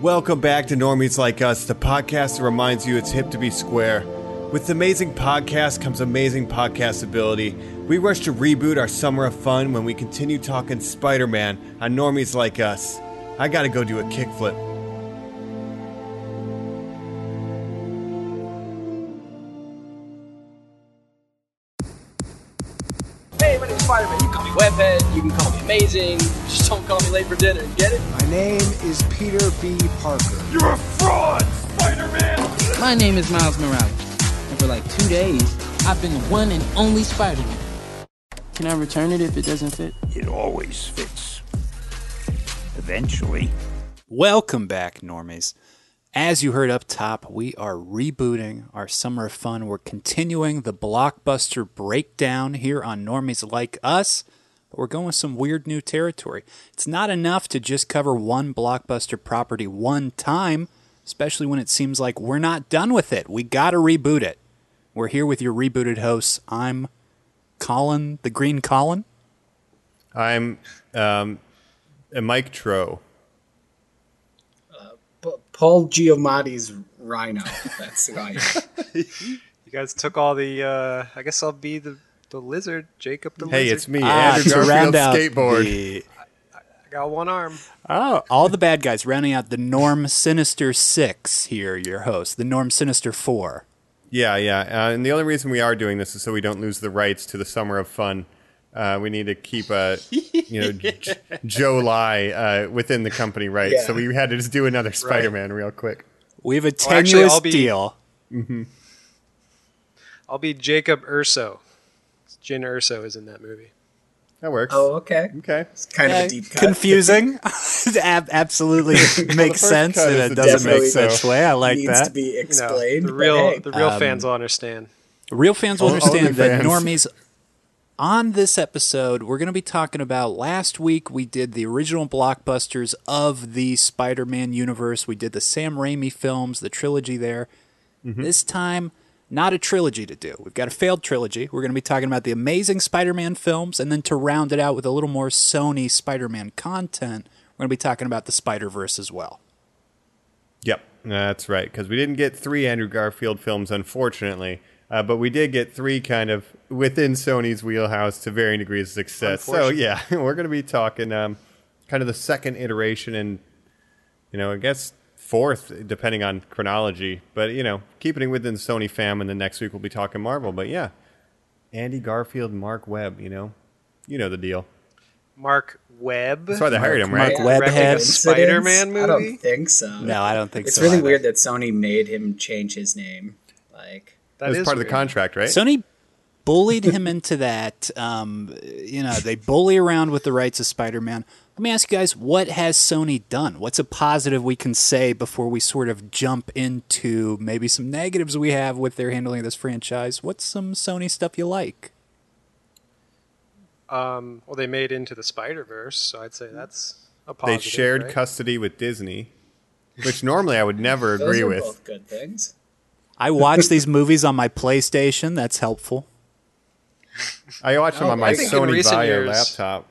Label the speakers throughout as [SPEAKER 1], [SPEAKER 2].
[SPEAKER 1] Welcome back to Normies Like Us, the podcast that reminds you it's hip to be square. With amazing podcast comes amazing podcast ability. We rush to reboot our summer of fun when we continue talking Spider Man on Normies Like Us. I gotta go do a kickflip.
[SPEAKER 2] Hey, my name's Spider-Man. You can call me Webhead. You can call me Amazing. Just don't call me late for dinner. Get it?
[SPEAKER 3] My name is Peter B. Parker.
[SPEAKER 4] You're a fraud, Spider-Man!
[SPEAKER 5] My name is Miles Morales, and for like two days, I've been the one and only Spider-Man. Can I return it if it doesn't fit?
[SPEAKER 4] It always fits. Eventually.
[SPEAKER 6] Welcome back, normies. As you heard up top, we are rebooting our summer of fun. We're continuing the blockbuster breakdown here on Normies Like Us, but we're going with some weird new territory. It's not enough to just cover one blockbuster property one time, especially when it seems like we're not done with it. We got to reboot it. We're here with your rebooted hosts. I'm Colin, the Green Colin.
[SPEAKER 1] I'm um, a Mike Tro.
[SPEAKER 3] P- Paul Giamatti's Rhino. That's who I am.
[SPEAKER 7] You guys took all the. Uh, I guess I'll be the the lizard, Jacob the Lizard.
[SPEAKER 1] Hey,
[SPEAKER 7] lizard.
[SPEAKER 1] it's me,
[SPEAKER 6] Ah,
[SPEAKER 1] Andrew
[SPEAKER 6] to
[SPEAKER 1] Garfield
[SPEAKER 6] round out
[SPEAKER 1] skateboard.
[SPEAKER 6] the
[SPEAKER 7] I got one arm.
[SPEAKER 6] Oh, all the bad guys rounding out the Norm Sinister Six here, your host, the Norm Sinister Four.
[SPEAKER 1] Yeah, yeah. Uh, and the only reason we are doing this is so we don't lose the rights to the summer of fun. Uh, we need to keep a you know J- Joe Lie uh, within the company rights.
[SPEAKER 3] Yeah.
[SPEAKER 1] So we had to just do another Spider-Man real quick.
[SPEAKER 6] We have a
[SPEAKER 7] Well, actually,
[SPEAKER 6] tenuous
[SPEAKER 7] I'll be-
[SPEAKER 6] deal.
[SPEAKER 7] I'll be Jacob Urso. Jyn Erso is in that movie.
[SPEAKER 1] That works.
[SPEAKER 3] Oh, okay.
[SPEAKER 1] Okay.
[SPEAKER 3] It's kind of
[SPEAKER 6] Uh,
[SPEAKER 3] a deep cut.
[SPEAKER 6] confusing. Ab- absolutely makes
[SPEAKER 1] first
[SPEAKER 6] sense
[SPEAKER 1] cut
[SPEAKER 6] in a doesn't make
[SPEAKER 3] definitely
[SPEAKER 6] sense way. I like
[SPEAKER 3] needs
[SPEAKER 6] that.
[SPEAKER 3] to be
[SPEAKER 7] You know,
[SPEAKER 3] explained.
[SPEAKER 7] the real
[SPEAKER 3] hey.
[SPEAKER 7] the real
[SPEAKER 6] Um,
[SPEAKER 7] fans will understand.
[SPEAKER 6] Real fans will
[SPEAKER 1] Only
[SPEAKER 6] understand that
[SPEAKER 1] fans.
[SPEAKER 6] normies. On this episode, we're going to be talking about last week we did the original blockbusters of the Spider Man universe. We did the Sam Raimi films, the trilogy there. This time, not a trilogy to do. We've got a failed trilogy. We're going to be talking about the amazing Spider Man films, and then to round it out with a little more Sony Spider Man content, we're going to be talking about the Spider Verse as well.
[SPEAKER 1] Yep, that's right. Because we didn't get three Andrew Garfield films, unfortunately, uh, but we did get three kind of within Sony's wheelhouse to varying degrees of success. So yeah, we're going to be talking um, kind of the second iteration, and you know, I guess fourth, depending on chronology. But you know, keeping it within Sony fam, and then next week we'll be talking Marvel. But yeah, Andy Garfield, Mark Webb. You know, you know the deal.
[SPEAKER 7] Mark Webb.
[SPEAKER 1] That's why they hired him, right?
[SPEAKER 6] Mark Webb
[SPEAKER 7] Directing
[SPEAKER 6] head.
[SPEAKER 7] a Spider-Man movie.
[SPEAKER 3] I don't think so.
[SPEAKER 6] No, I don't think
[SPEAKER 3] It's
[SPEAKER 6] so.
[SPEAKER 3] It's really
[SPEAKER 6] either.
[SPEAKER 3] weird that Sony made him change his name. Like,
[SPEAKER 7] That
[SPEAKER 1] That was
[SPEAKER 7] is
[SPEAKER 1] part of the
[SPEAKER 7] weird.
[SPEAKER 1] contract, right?
[SPEAKER 6] Sony bullied him into that. Um, you know, they bully around with the rights of Spider-Man. Let me ask you guys, what has Sony done? What's a positive we can say before we sort of jump into maybe some negatives we have with their handling of this franchise? What's some Sony stuff you like?
[SPEAKER 7] Um, well, they made into the Spider Verse, so I'd say that's a positive.
[SPEAKER 1] they shared
[SPEAKER 7] right?
[SPEAKER 1] custody with Disney, which normally I would never
[SPEAKER 3] those
[SPEAKER 1] agree
[SPEAKER 3] are
[SPEAKER 1] with.
[SPEAKER 3] both good things.
[SPEAKER 6] I watch these movies on my PlayStation. That's helpful.
[SPEAKER 1] I watch them on my
[SPEAKER 3] I
[SPEAKER 7] think in
[SPEAKER 1] Sony
[SPEAKER 7] recent
[SPEAKER 1] Vaio
[SPEAKER 7] years-
[SPEAKER 1] laptop.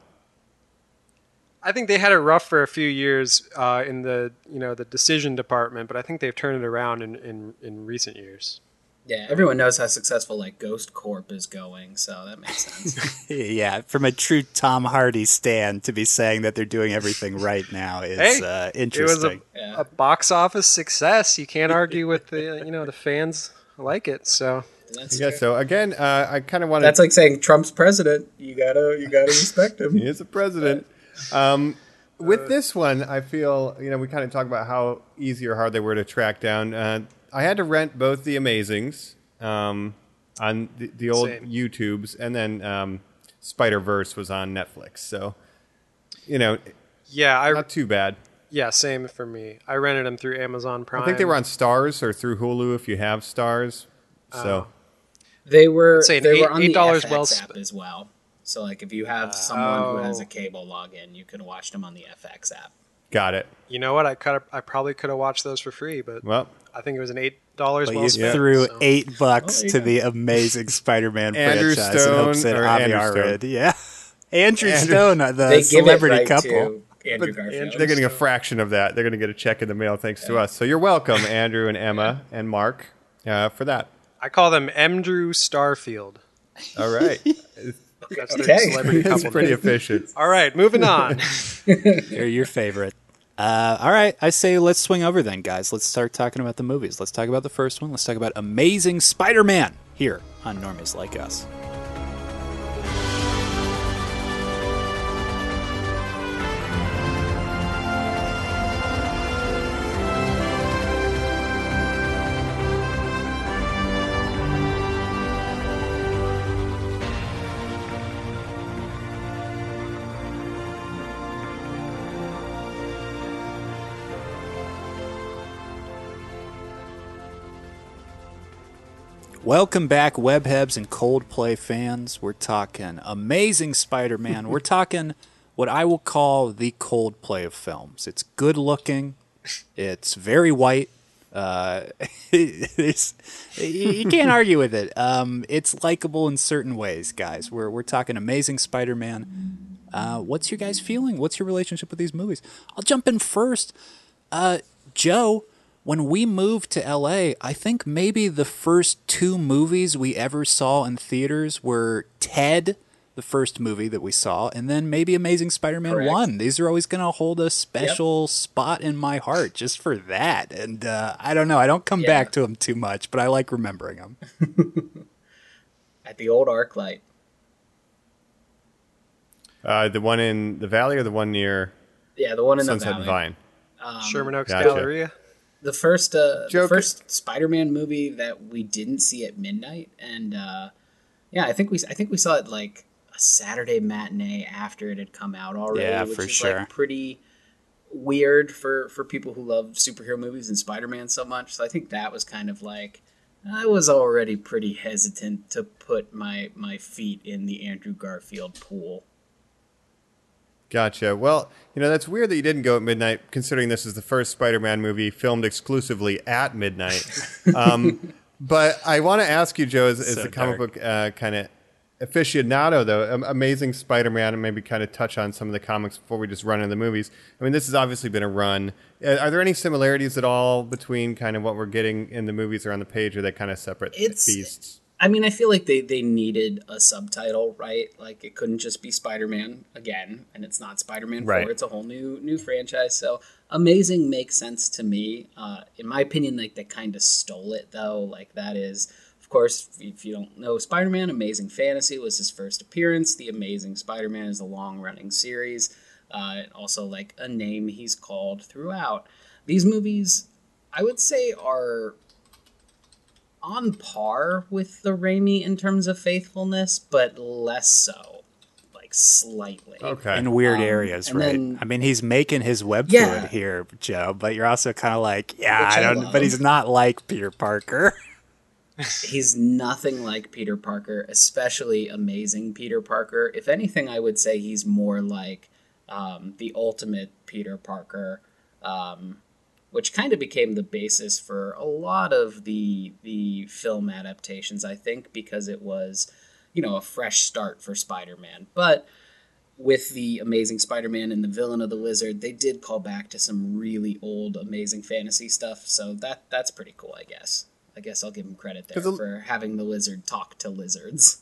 [SPEAKER 7] I think they had it rough for a few years uh, in the you know the decision department, but I think they've turned it around in, in, in recent years.
[SPEAKER 3] Yeah, everyone knows how successful like Ghost Corp is going, so that makes sense.
[SPEAKER 6] Yeah, from a true Tom Hardy stand to be saying that they're doing everything right now is
[SPEAKER 7] Hey,
[SPEAKER 6] uh,
[SPEAKER 7] It was
[SPEAKER 6] interesting.
[SPEAKER 7] a,
[SPEAKER 3] Yeah.
[SPEAKER 7] a box office success. You can't argue with the you know the fans like it. So
[SPEAKER 3] That's,
[SPEAKER 1] Yeah,
[SPEAKER 3] true.
[SPEAKER 1] so again, uh, I kind of want
[SPEAKER 3] That's like saying Trump's president. You gotta, you gotta respect him.
[SPEAKER 1] He is a president. Um, with this one, I feel you know we kind of talk about how easy or hard they were to track down. Uh, I had to rent both the Amazings um, on the, the old
[SPEAKER 7] Same.
[SPEAKER 1] YouTubes, and then um, Spider Verse was on Netflix. So you know,
[SPEAKER 7] yeah, I
[SPEAKER 1] not too bad.
[SPEAKER 7] yeah same for me. I rented them through Amazon Prime.
[SPEAKER 1] I think they were on Starz or through Hulu if you have Starz. So
[SPEAKER 3] They were,
[SPEAKER 7] I'd say
[SPEAKER 3] they
[SPEAKER 7] eight-
[SPEAKER 3] were on the
[SPEAKER 7] $8
[SPEAKER 3] FX
[SPEAKER 7] well
[SPEAKER 3] app
[SPEAKER 7] sp-
[SPEAKER 3] as well. So like, if you have someone who has a cable login, you can watch them on the FX app.
[SPEAKER 1] got it.
[SPEAKER 7] You know what? I cut. I probably could have watched those for free, but
[SPEAKER 1] Well,
[SPEAKER 7] I think it was an eight dollars
[SPEAKER 6] But
[SPEAKER 7] well
[SPEAKER 6] you
[SPEAKER 7] spent.
[SPEAKER 6] threw
[SPEAKER 7] so-
[SPEAKER 6] eight bucks
[SPEAKER 3] there you
[SPEAKER 6] to
[SPEAKER 3] go.
[SPEAKER 6] the amazing Spider-Man
[SPEAKER 1] Andrew
[SPEAKER 6] franchise in hopes that Avi
[SPEAKER 1] Andrew Stone?
[SPEAKER 6] Yeah, Andrew,
[SPEAKER 1] Andrew-
[SPEAKER 6] Stone, uh, the
[SPEAKER 3] they
[SPEAKER 6] celebrity
[SPEAKER 3] right
[SPEAKER 6] couple.
[SPEAKER 3] Andrew
[SPEAKER 1] But
[SPEAKER 3] Garfield.
[SPEAKER 1] They're getting a fraction of that. They're going to get a check in the mail thanks to us. So you're welcome, Andrew and Emma and Mark, uh, for that.
[SPEAKER 7] I call them Emdrew Starfield.
[SPEAKER 1] All right.
[SPEAKER 7] That's their
[SPEAKER 3] Okay.
[SPEAKER 7] celebrity
[SPEAKER 1] That's
[SPEAKER 7] couple.
[SPEAKER 1] pretty
[SPEAKER 7] name.
[SPEAKER 1] efficient.
[SPEAKER 7] All right, moving on.
[SPEAKER 6] They're your favorite. Uh, all right, I say let's swing over then, guys. Let's start talking about the movies. Let's talk about the first one. Let's talk about Amazing Spider-Man here on Normies Like Us. Welcome back, Webhebs and Coldplay fans. We're talking Amazing Spider-Man. We're talking what I will call the Coldplay of films. It's good looking. It's very white. Uh, it's, you can't argue with it. Um, it's likable in certain ways, guys. We're we're talking Amazing Spider-Man. Uh, what's your guys' feeling? What's your relationship with these movies? I'll jump in first. Uh, Joe, when we moved to LA, I think maybe the first two movies we ever saw in theaters were Ted, the first movie that we saw, and then maybe Amazing Spider-Man 1. These are always going to hold a special spot in my heart just for that. And uh, I don't know, I don't come
[SPEAKER 3] Yeah.
[SPEAKER 6] back to them too much, but I like remembering them.
[SPEAKER 3] At the old ArcLight.
[SPEAKER 1] Uh, the one in the valley or the one near
[SPEAKER 3] Yeah, the one in
[SPEAKER 1] Sunset
[SPEAKER 3] the
[SPEAKER 1] and
[SPEAKER 3] Valley.
[SPEAKER 1] Vine?
[SPEAKER 7] Sherman Oaks
[SPEAKER 1] Gotcha.
[SPEAKER 7] Galleria.
[SPEAKER 3] The first uh, the first Spider-Man movie that we didn't see at midnight, and uh, yeah, I think we I think we saw it like a Saturday matinee after it had come out already,
[SPEAKER 6] Yeah,
[SPEAKER 3] which
[SPEAKER 6] for
[SPEAKER 3] is
[SPEAKER 6] sure.
[SPEAKER 3] like pretty weird for for people who love superhero movies and Spider-Man so much. So I think that was kind of like I was already pretty hesitant to put my my feet in the Andrew Garfield pool.
[SPEAKER 1] Gotcha. Well, you know, that's weird that you didn't go at midnight, considering this is the first Spider Man movie filmed exclusively at midnight. um, but I want to ask you, Joe, as, as
[SPEAKER 6] So
[SPEAKER 1] the comic
[SPEAKER 6] dark.
[SPEAKER 1] book uh, kind of aficionado, though, Amazing Spider Man, and maybe kind of touch on some of the comics before we just run into the movies. I mean, this has obviously been a run. Uh, are there any similarities at all between kind of what we're getting in the movies or on the page, or are they kind of separate
[SPEAKER 3] It's-
[SPEAKER 1] beasts?
[SPEAKER 3] I mean, I feel like they, they needed a subtitle, right? Like it couldn't just be Spider Man again, and it's not Spider Man
[SPEAKER 1] Right.
[SPEAKER 3] Four. It's a whole new new franchise. So amazing makes sense to me. Uh, in my opinion, like they kind of stole it though. Like that is, of course, if you don't know Spider Man, Amazing Fantasy was his first appearance. The Amazing Spider Man is a long running series. Uh, and also like a name he's called throughout. These movies, I would say, are on par with the Raimi in terms of faithfulness, but less so, like slightly.
[SPEAKER 1] Okay.
[SPEAKER 6] In weird
[SPEAKER 3] Um,
[SPEAKER 6] areas, right?
[SPEAKER 3] then-
[SPEAKER 6] I mean, he's making his web
[SPEAKER 3] Yeah.
[SPEAKER 6] fluid here, Joe, but you're also kind of like, yeah,
[SPEAKER 3] Which
[SPEAKER 6] I
[SPEAKER 3] I
[SPEAKER 6] don't,
[SPEAKER 3] love.
[SPEAKER 6] but he's not like Peter Parker.
[SPEAKER 3] He's nothing like Peter Parker, especially amazing Peter Parker. If anything, I would say he's more like um, the ultimate Peter Parker, um, which kind of became the basis for a lot of the the film adaptations. I think because it was, you know, a fresh start for Spider-Man, but. With the Amazing Spider-Man and the Villain of the Lizard, they did call back to some really old Amazing Fantasy stuff, so that that's pretty cool, I guess. I guess I'll give him credit there
[SPEAKER 1] the-
[SPEAKER 3] for having the lizard talk to lizards.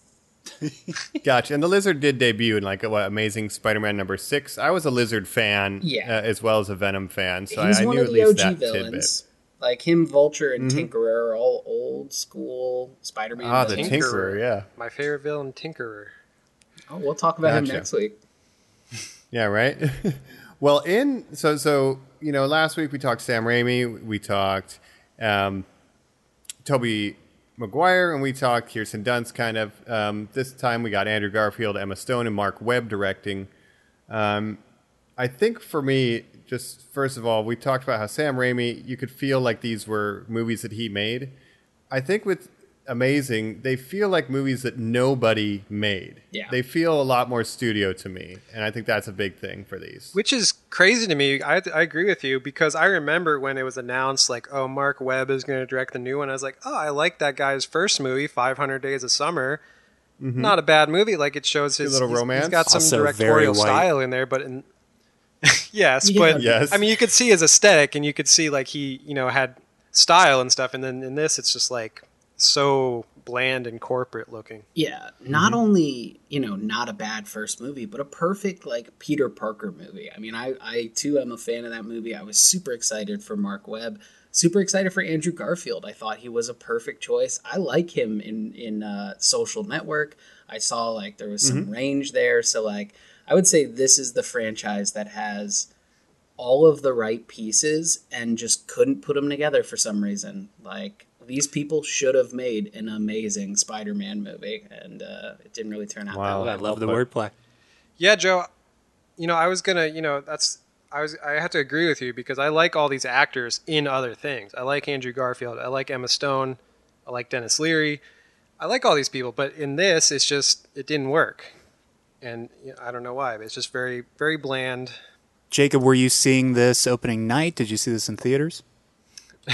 [SPEAKER 1] Gotcha. And the lizard did debut in like what Amazing Spider-Man number six. I was a lizard fan,
[SPEAKER 3] Yeah.
[SPEAKER 1] uh, as well as a Venom fan, so
[SPEAKER 3] He's
[SPEAKER 1] I, I
[SPEAKER 3] one
[SPEAKER 1] knew
[SPEAKER 3] of
[SPEAKER 1] at
[SPEAKER 3] the
[SPEAKER 1] least
[SPEAKER 3] OG
[SPEAKER 1] that
[SPEAKER 3] villains. Like him, Vulture, and
[SPEAKER 1] Mm-hmm.
[SPEAKER 3] Tinkerer are all old school Spider-Man.
[SPEAKER 1] Ah, the. Tinkerer, yeah,
[SPEAKER 7] My favorite villain, Tinkerer.
[SPEAKER 3] Oh, we'll talk about him next week.
[SPEAKER 1] yeah, right. well, in so so you know, last week we talked Sam Raimi, we talked um, Tobey Maguire, and we talked Kirsten Dunst. Kind of um, this time we got Andrew Garfield, Emma Stone, and Mark Webb directing. Um, I think for me, just first of all, we talked about how Sam Raimi, you could feel like these were movies that he made. I think with Amazing, they feel like movies that nobody made.
[SPEAKER 3] Yeah.
[SPEAKER 1] They feel a lot more studio to me, and I think that's a big thing for these.
[SPEAKER 7] Which is crazy to me. I, I agree with you because I remember when it was announced, like, oh, Mark Webb is going to direct the new one. I was like, oh, I like that guy's first movie, 500 Days of Summer. Mm-hmm. Not a bad movie. Like, it shows his
[SPEAKER 1] little
[SPEAKER 7] he's-
[SPEAKER 1] romance.
[SPEAKER 7] He's got some
[SPEAKER 6] Also
[SPEAKER 7] directorial style in there, but in, yes,
[SPEAKER 3] Yeah.
[SPEAKER 7] but
[SPEAKER 1] Yes.
[SPEAKER 7] I mean, you could see his aesthetic, and you could see like he, you know, had style and stuff. And then in this, it's just like so bland and corporate looking.
[SPEAKER 3] Yeah, not only you know not a bad first movie, but a perfect like Peter Parker movie. I mean, I I too am a fan of that movie. I was super excited for Mark Webb, super excited for Andrew Garfield. I thought he was a perfect choice. I like him in in uh, Social Network. I saw like there was some range there, so like I would say this is the franchise that has all of the right pieces and just couldn't put them together for some reason. Like these people should have made an amazing Spider-Man movie, and uh, it didn't really turn out
[SPEAKER 1] Wow.
[SPEAKER 3] that
[SPEAKER 6] I love the
[SPEAKER 1] Well
[SPEAKER 6] wordplay.
[SPEAKER 7] Yeah, Joe. You know, I was gonna, you know, that's I was I have to agree with you because I like all these actors in other things. I like Andrew Garfield. I like Emma Stone. I like Denis Leary. I like all these people, but in this, it's just it didn't work, and you know, I don't know why. But it's just very very bland.
[SPEAKER 6] Jacob, were you seeing this opening night? Did you see this in theaters?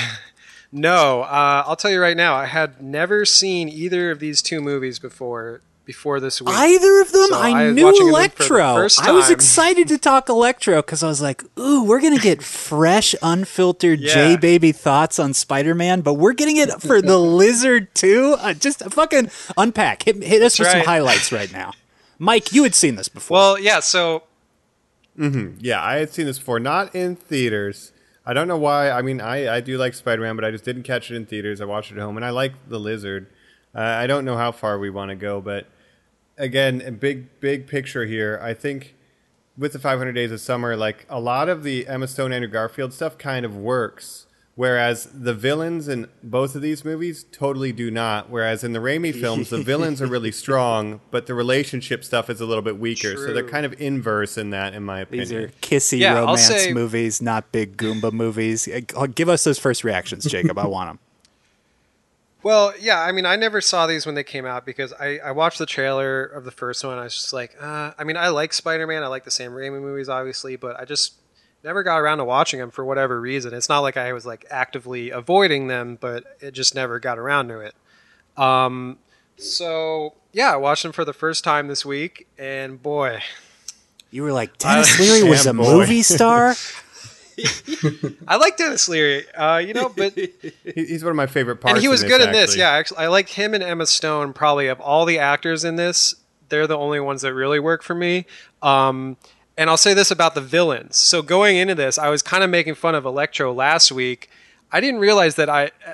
[SPEAKER 7] No, uh, I'll tell you right now, I had never seen either of these two movies before before this week.
[SPEAKER 6] Either of them?
[SPEAKER 7] So
[SPEAKER 6] I,
[SPEAKER 7] I
[SPEAKER 6] knew
[SPEAKER 7] watching the
[SPEAKER 6] Electro.
[SPEAKER 7] first
[SPEAKER 6] I was excited to talk Electro because I was like, ooh, we're going to get fresh, unfiltered
[SPEAKER 7] Yeah.
[SPEAKER 6] J Baby thoughts on Spider Man, but we're getting it for the Lizard too. Uh, just fucking unpack. Hit, hit us with some highlights right now. Mike, you had seen this before.
[SPEAKER 7] well, yeah. So
[SPEAKER 1] Yeah, I had seen this before, not in theaters. I don't know why. I mean, I, I do like Spider Man, but I just didn't catch it in theaters. I watched it at home, and I like the Lizard. Uh, I don't know how far we want to go, but again, a big big picture here. I think with the 500 Days of Summer, like a lot of the Emma Stone, Andrew Garfield stuff kind of works, whereas the villains in both of these movies totally do not. Whereas in the Raimi films, the villains are really strong, but the relationship stuff is a little bit weaker. So they're kind of inverse in that, in my opinion.
[SPEAKER 6] These are kissy
[SPEAKER 7] Yeah,
[SPEAKER 6] romance
[SPEAKER 7] say-
[SPEAKER 6] movies, not big Goomba movies. Uh, Give us those first reactions, Jacob. I want them.
[SPEAKER 7] Well, yeah, I mean, I never saw these when they came out because I, I watched the trailer of the first one. I was just like, uh, I mean, I like Spider Man. I like the Sam Raimi movies, obviously, but I just never got around to watching them for whatever reason. It's not like I was like actively avoiding them, but it just never got around to it. Um, so yeah, I watched them for the first time this week, and boy,
[SPEAKER 6] You were like, Denis Leary was a
[SPEAKER 1] boy.
[SPEAKER 6] movie star?
[SPEAKER 7] I like Denis Leary, uh, you know, but
[SPEAKER 1] He's one of my favorite parts.
[SPEAKER 7] and he was
[SPEAKER 1] in
[SPEAKER 7] good in this.
[SPEAKER 1] actually.
[SPEAKER 7] Yeah, actually, I like him and Emma Stone. Probably of all the actors in this, they're the only ones that really work for me. Um, and I'll say this about the villains. So going into this, I was kind of making fun of Electro last week. I didn't realize that I, uh,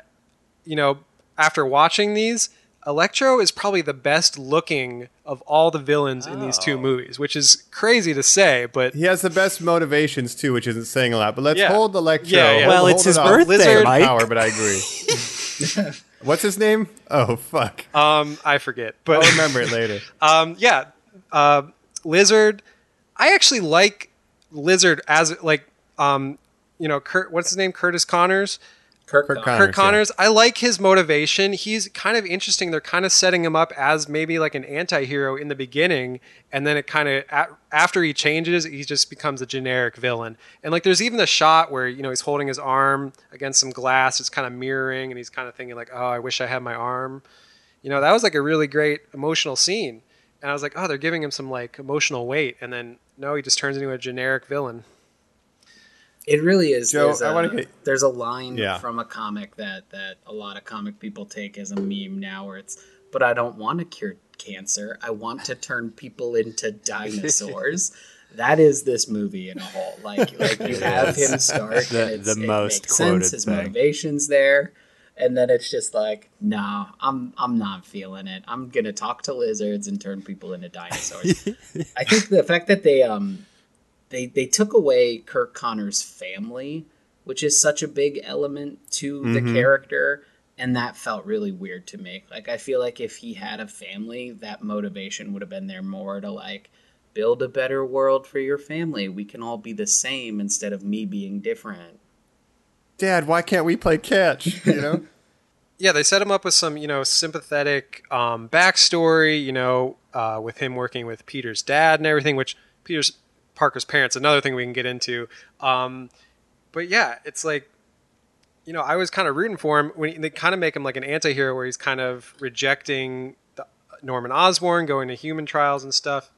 [SPEAKER 7] you know, after watching these, Electro is probably the best looking of all the villains in these two movies, which is crazy to say, but
[SPEAKER 1] He has the best motivations too, which isn't saying a lot. But let's
[SPEAKER 7] Yeah.
[SPEAKER 1] hold Electro.
[SPEAKER 7] Yeah, yeah.
[SPEAKER 6] Well,
[SPEAKER 1] hold
[SPEAKER 6] it's
[SPEAKER 1] it
[SPEAKER 6] his
[SPEAKER 1] off.
[SPEAKER 6] birthday,
[SPEAKER 7] Lizard
[SPEAKER 6] Mike.
[SPEAKER 1] Power, but I agree. What's his name? Oh fuck!
[SPEAKER 7] um, I forget. But
[SPEAKER 1] I'll remember it later.
[SPEAKER 7] Um, yeah, uh, Lizard. I actually like Lizard as like um, you know, Kurt. What's his name? Curtis Connors.
[SPEAKER 3] Kirk,
[SPEAKER 1] Kirk
[SPEAKER 3] Connors.
[SPEAKER 1] Connors.
[SPEAKER 7] Curt Connors. I like his motivation. He's kind of interesting. They're kind of setting him up as maybe like an anti-hero in the beginning, and then it kind of after he changes, he just becomes a generic villain. And like, there's even the shot where you know he's holding his arm against some glass. It's kind of mirroring, and he's kind of thinking like, "Oh, I wish I had my arm." You know, that was like a really great emotional scene. And I was like, "Oh, they're giving him some like emotional weight," and then no, he just turns into a generic villain.
[SPEAKER 3] It really is.
[SPEAKER 1] Joe,
[SPEAKER 3] there's,
[SPEAKER 1] I
[SPEAKER 3] a,
[SPEAKER 1] wanna get-
[SPEAKER 3] there's a line
[SPEAKER 1] Yeah.
[SPEAKER 3] from a comic that that a lot of comic people take as a meme now, where it's, "But I don't want to cure cancer. I want to turn people into dinosaurs." that is this movie in a whole. Like, like you have him start,
[SPEAKER 6] The-
[SPEAKER 3] and it's,
[SPEAKER 6] the
[SPEAKER 3] it
[SPEAKER 6] most
[SPEAKER 3] makes
[SPEAKER 6] quoted
[SPEAKER 3] sense. His motivations there. And then it's just like, no, I'm I'm not feeling it. I'm gonna talk to lizards and turn people into dinosaurs. I think the fact that they um they they took away Kirk Connor's family, which is such a big element to the character, and that felt really weird to me. Like I feel like if he had a family, that motivation would have been there more to like build a better world for your family. We can all be the same instead of me being different.
[SPEAKER 1] Dad, why can't we play catch? You know.
[SPEAKER 7] yeah, they set him up with some, you know, sympathetic um, backstory, you know, uh, with him working with Peter's dad and everything, which Peter's Parker's parents, another thing we can get into. Um, but yeah, it's like, you know, I was kind of rooting for him when they kind of make him like an anti-hero where he's kind of rejecting the, Norman Osborn, going to human trials and stuff.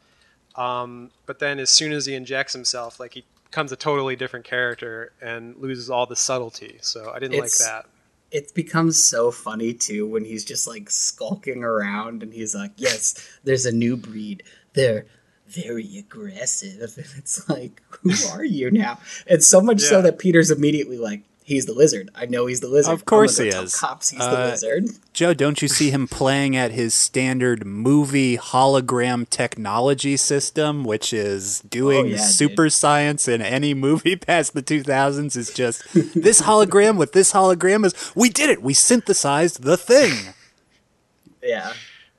[SPEAKER 7] Um, but then as soon as he injects himself, like he becomes a totally different character and loses all the subtlety. So I didn't
[SPEAKER 3] It's-
[SPEAKER 7] like that.
[SPEAKER 3] it becomes so funny too when he's just like skulking around and he's like, "Yes, there's a new breed. They're very aggressive." And it's like, "Who are you now?" And so much so that Peter's immediately like, "He's the lizard. I know he's the lizard.
[SPEAKER 6] Of course
[SPEAKER 3] I'm
[SPEAKER 6] he is.
[SPEAKER 3] Cops, he's
[SPEAKER 6] Uh,
[SPEAKER 3] the lizard."
[SPEAKER 6] Joe, don't you see him playing at his standard movie hologram technology system, which is doing
[SPEAKER 3] Oh, yeah,
[SPEAKER 6] super science in any movie past the 2000s? Is just this hologram with this hologram is we did it. We synthesized the thing.
[SPEAKER 3] Yeah,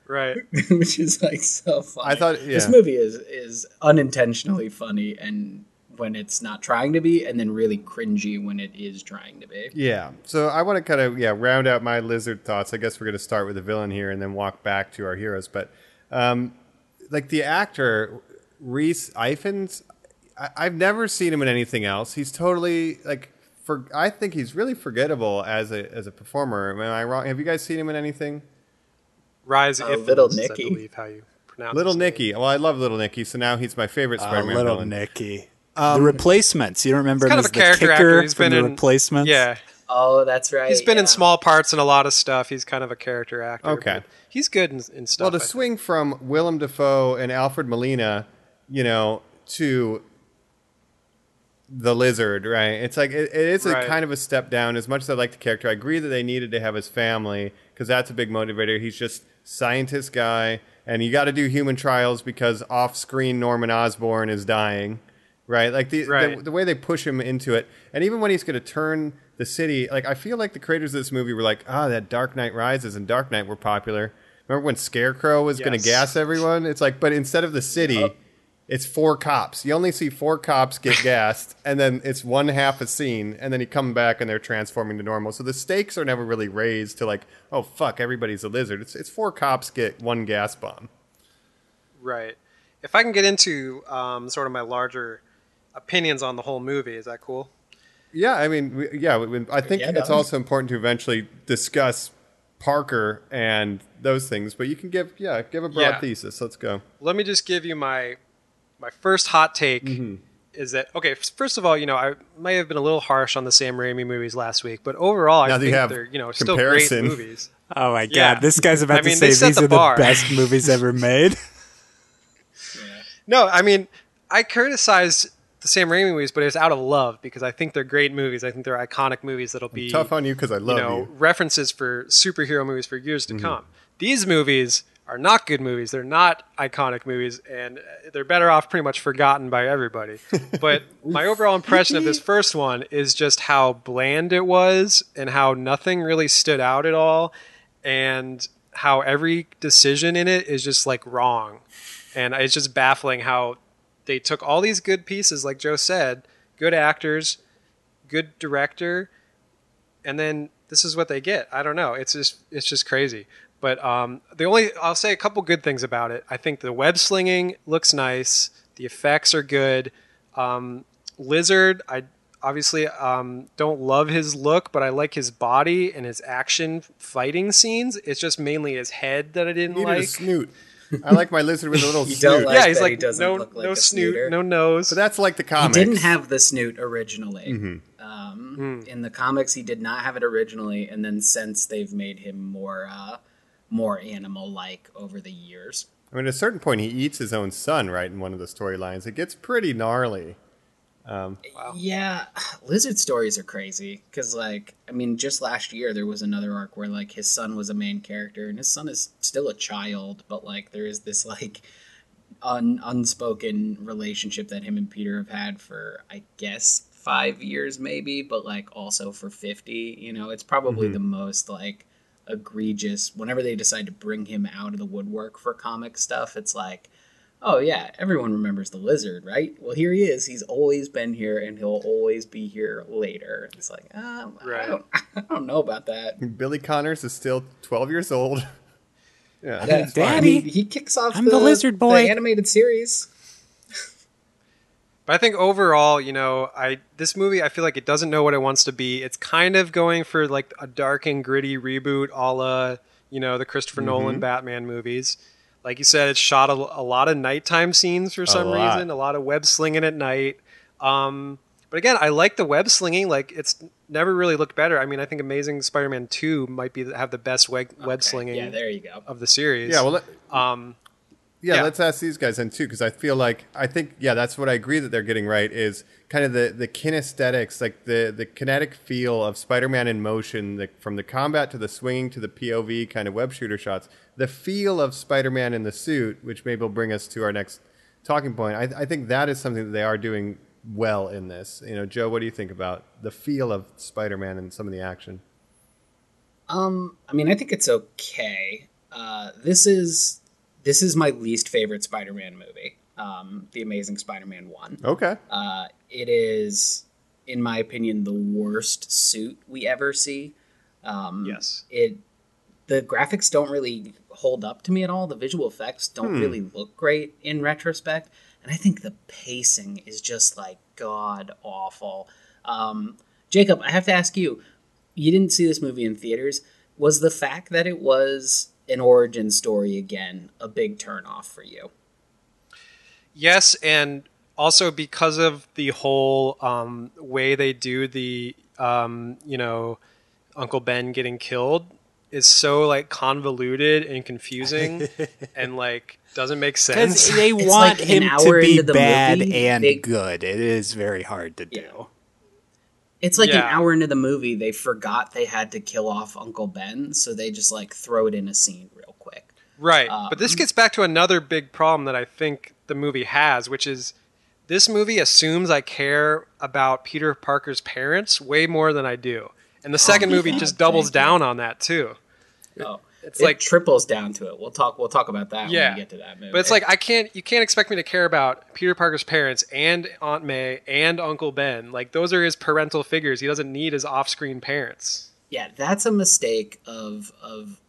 [SPEAKER 7] Right.
[SPEAKER 3] which is like so funny.
[SPEAKER 1] I thought-
[SPEAKER 3] this movie is is unintentionally funny and when it's not trying to be, and then really cringy when it is trying to be.
[SPEAKER 1] Yeah. So I want to kind of yeah round out my lizard thoughts. I guess we're going to start with the villain here and then walk back to our heroes. But um, like the actor Rhys Ifans, I- I've never seen him in anything else. He's totally like for. I think he's really forgettable as a as a performer. Am I wrong? Have you guys seen him in anything?
[SPEAKER 7] Rhys
[SPEAKER 3] Uh,
[SPEAKER 7] Ifans,
[SPEAKER 3] Little
[SPEAKER 7] is,
[SPEAKER 3] Nicky.
[SPEAKER 7] I believe how you pronounce
[SPEAKER 1] Little
[SPEAKER 7] his name.
[SPEAKER 1] Nicky. Well, I love Little Nicky, so now he's my favorite
[SPEAKER 6] Uh,
[SPEAKER 1] Spider-Man
[SPEAKER 6] little
[SPEAKER 1] villain.
[SPEAKER 6] Nicky. The um, replacements. You don't remember
[SPEAKER 7] He's
[SPEAKER 6] him
[SPEAKER 7] kind
[SPEAKER 6] as
[SPEAKER 7] of a
[SPEAKER 6] the
[SPEAKER 7] character
[SPEAKER 6] kicker
[SPEAKER 7] actor. He's
[SPEAKER 6] from
[SPEAKER 7] been
[SPEAKER 6] the
[SPEAKER 7] in
[SPEAKER 6] replacements.
[SPEAKER 7] Yeah,
[SPEAKER 3] Oh, that's right.
[SPEAKER 7] he's been
[SPEAKER 3] yeah.
[SPEAKER 7] in small parts in a lot of stuff. He's kind of a character actor.
[SPEAKER 1] Okay.
[SPEAKER 7] he's good in, in stuff.
[SPEAKER 1] Well, to
[SPEAKER 7] I think.
[SPEAKER 1] swing from Willem Dafoe and Alfred Molina, you know, to the lizard, right? It's like it, it is a
[SPEAKER 7] Right.
[SPEAKER 1] kind of a step down. As much as I like the character, I agree that they needed to have his family because that's a big motivator. He's just scientist guy, and you got to do human trials because off-screen Norman Osborn is dying, right? Like the,
[SPEAKER 7] Right.
[SPEAKER 1] the the way they push him into it, and even when he's going to turn the city, like I feel like the creators of this movie were like, ah, that Dark Knight Rises and Dark Knight were popular. Remember when Scarecrow was going to gas everyone? It's like, but instead of the city, it's four cops. You only see four cops get gassed, and then it's one half a scene, and then you come back and they're transforming to normal. So the stakes are never really raised to like, oh fuck, everybody's a lizard. It's it's four cops get one gas bomb.
[SPEAKER 7] Right. If I can get into um, sort of my larger opinions on the whole movie, is that cool?
[SPEAKER 1] Yeah, I mean, we, yeah, we, we- I think
[SPEAKER 3] Yeah,
[SPEAKER 1] it's
[SPEAKER 3] no.
[SPEAKER 1] also important to eventually discuss Parker and those things. But you can give, yeah, give a broad
[SPEAKER 7] Yeah.
[SPEAKER 1] thesis. Let's go.
[SPEAKER 7] Let me just give you my my first hot take.
[SPEAKER 1] Mm-hmm.
[SPEAKER 7] Is that okay? First of all, you know I may have been a little harsh on the Sam Raimi movies last week, but overall,
[SPEAKER 1] Now
[SPEAKER 7] I
[SPEAKER 1] that you
[SPEAKER 7] think
[SPEAKER 1] have
[SPEAKER 7] they're you know still great
[SPEAKER 1] comparison.
[SPEAKER 7] movies.
[SPEAKER 6] Oh my
[SPEAKER 7] Yeah.
[SPEAKER 6] god, this guy's about
[SPEAKER 7] I
[SPEAKER 6] to
[SPEAKER 7] they
[SPEAKER 6] say these
[SPEAKER 7] the
[SPEAKER 6] are
[SPEAKER 7] bar.
[SPEAKER 6] the best movies ever made.
[SPEAKER 7] No, I mean, I criticize the Sam Raimi movies, but it's out of love because I think they're great movies. I think they're iconic movies that'll be
[SPEAKER 1] Tough on you because I love you
[SPEAKER 7] know
[SPEAKER 1] you.
[SPEAKER 7] references for superhero movies for years
[SPEAKER 1] Mm-hmm.
[SPEAKER 7] to come. These movies are not good movies. They're not iconic movies, and they're better off pretty much forgotten by everybody. but my overall impression of this first one is just how bland it was, and how nothing really stood out at all, and how every decision in it is just like wrong, and it's just baffling how they took all these good pieces, like Joe said, good actors, good director, and then this is what they get. I don't know. It's just it's just crazy. But um, the only I'll say a couple good things about it. I think the web slinging looks nice. The effects are good. Um, Lizard, I obviously um, don't love his look, but I like his body and his action fighting scenes. It's just mainly his head that I didn't
[SPEAKER 1] a
[SPEAKER 7] like.
[SPEAKER 1] snoot. I like my lizard with a little
[SPEAKER 3] You
[SPEAKER 1] snoot.
[SPEAKER 3] like-
[SPEAKER 7] yeah, he's
[SPEAKER 3] that he
[SPEAKER 7] like
[SPEAKER 3] doesn't
[SPEAKER 7] no
[SPEAKER 3] look like
[SPEAKER 7] no
[SPEAKER 3] a
[SPEAKER 7] snoot,
[SPEAKER 3] snooter.
[SPEAKER 7] no nose.
[SPEAKER 1] But that's like the comics.
[SPEAKER 3] He didn't have the snoot originally.
[SPEAKER 1] Mm-hmm.
[SPEAKER 3] Um,
[SPEAKER 7] Hmm.
[SPEAKER 3] In the comics, he did not have it originally, and then since they've made him more uh, more animal like over the years.
[SPEAKER 1] I mean, at a certain point, he eats his own son, right? In one of the storylines, it gets pretty gnarly.
[SPEAKER 3] Um, yeah, lizard stories are crazy because, like, I mean, just last year there was another arc where like his son was a main character, and his son is still a child, but like there is this like un- unspoken relationship that him and Peter have had for, I guess, five years maybe, but like also for fifty. You know, it's probably mm-hmm. the most like egregious. Whenever they decide to bring him out of the woodwork for comic stuff, it's like oh yeah, everyone remembers the lizard, right? Well, here he is. He's always been here, and he'll always be here later. It's like, um, I,
[SPEAKER 7] Right.
[SPEAKER 3] don't, I don't know about that.
[SPEAKER 1] Billy Connors is still 12 years old. yeah.
[SPEAKER 3] That's fine. I
[SPEAKER 6] Daddy,
[SPEAKER 3] mean, he kicks off
[SPEAKER 6] I'm
[SPEAKER 3] the,
[SPEAKER 6] the lizard boy.
[SPEAKER 3] the animated series.
[SPEAKER 7] But I think overall, you know, I this movie I feel like it doesn't know what it wants to be. It's kind of going for like a dark and gritty reboot, a la you know the Christopher
[SPEAKER 1] Mm-hmm.
[SPEAKER 7] Nolan Batman movies. Like you said, it's shot a, a lot of nighttime scenes for some
[SPEAKER 1] lot.
[SPEAKER 7] reason, a lot of web slinging at night. Um, but again, I like the web slinging. Like it's never really looked better. I mean, I think Amazing Spider-Man Two might be have the best web, web
[SPEAKER 3] Okay,
[SPEAKER 7] slinging
[SPEAKER 3] Yeah, there you go.
[SPEAKER 7] of the series.
[SPEAKER 1] Yeah, well, let,
[SPEAKER 7] um,
[SPEAKER 1] yeah,
[SPEAKER 7] yeah.
[SPEAKER 1] let's ask these guys then too, because I feel like I think yeah, that's what I agree that they're getting right is kind of the the kinesthetics, like the the kinetic feel of Spider-Man in motion, the, from the combat to the swinging to the POV kind of web shooter shots, the feel of Spider-Man in the suit, which maybe will bring us to our next talking point. I, I think that is something that they are doing well in this. You know, Joe, what do you think about the feel of Spider-Man and some of the action?
[SPEAKER 3] Um, I mean, I think it's okay. Uh, this is this is my least favorite Spider-Man movie. Um, the Amazing Spider-Man one.
[SPEAKER 1] Okay,
[SPEAKER 3] Uh, it is, in my opinion, the worst suit we ever see. Um,
[SPEAKER 7] yes.
[SPEAKER 3] it the graphics don't really hold up to me at all. The visual effects don't really look great in retrospect, and I think the pacing is just like god awful. Um, Jacob, I have to ask you: you didn't see this movie in theaters. Was the fact that it was an origin story again a big turnoff for you?
[SPEAKER 7] Yes, and also because of the whole um, way they do the, um, you know, Uncle Ben getting killed is so like convoluted and confusing, and like doesn't make sense.
[SPEAKER 6] Because they want
[SPEAKER 3] like
[SPEAKER 6] him to be bad
[SPEAKER 3] movie,
[SPEAKER 6] and
[SPEAKER 3] they-
[SPEAKER 6] good. It is very hard to do.
[SPEAKER 3] Yeah. It's like an hour into the movie, they forgot they had to kill off Uncle Ben, so they just like throw it in a scene real quick.
[SPEAKER 7] Right.
[SPEAKER 3] Um,
[SPEAKER 7] but this gets back to another big problem that I think the movie has, which is this movie assumes I care about Peter Parker's parents way more than I do. And the second movie
[SPEAKER 3] God,
[SPEAKER 7] just doubles down on that too.
[SPEAKER 3] Oh,
[SPEAKER 7] It's
[SPEAKER 3] it
[SPEAKER 7] like
[SPEAKER 3] triples down to it. We'll talk. We'll talk about that when we get to that movie.
[SPEAKER 7] But it's like I can't you can't expect me to care about Peter Parker's parents and Aunt May and Uncle Ben. Like those are his parental figures. He doesn't need his off-screen parents.
[SPEAKER 3] yeah, that's a mistake of of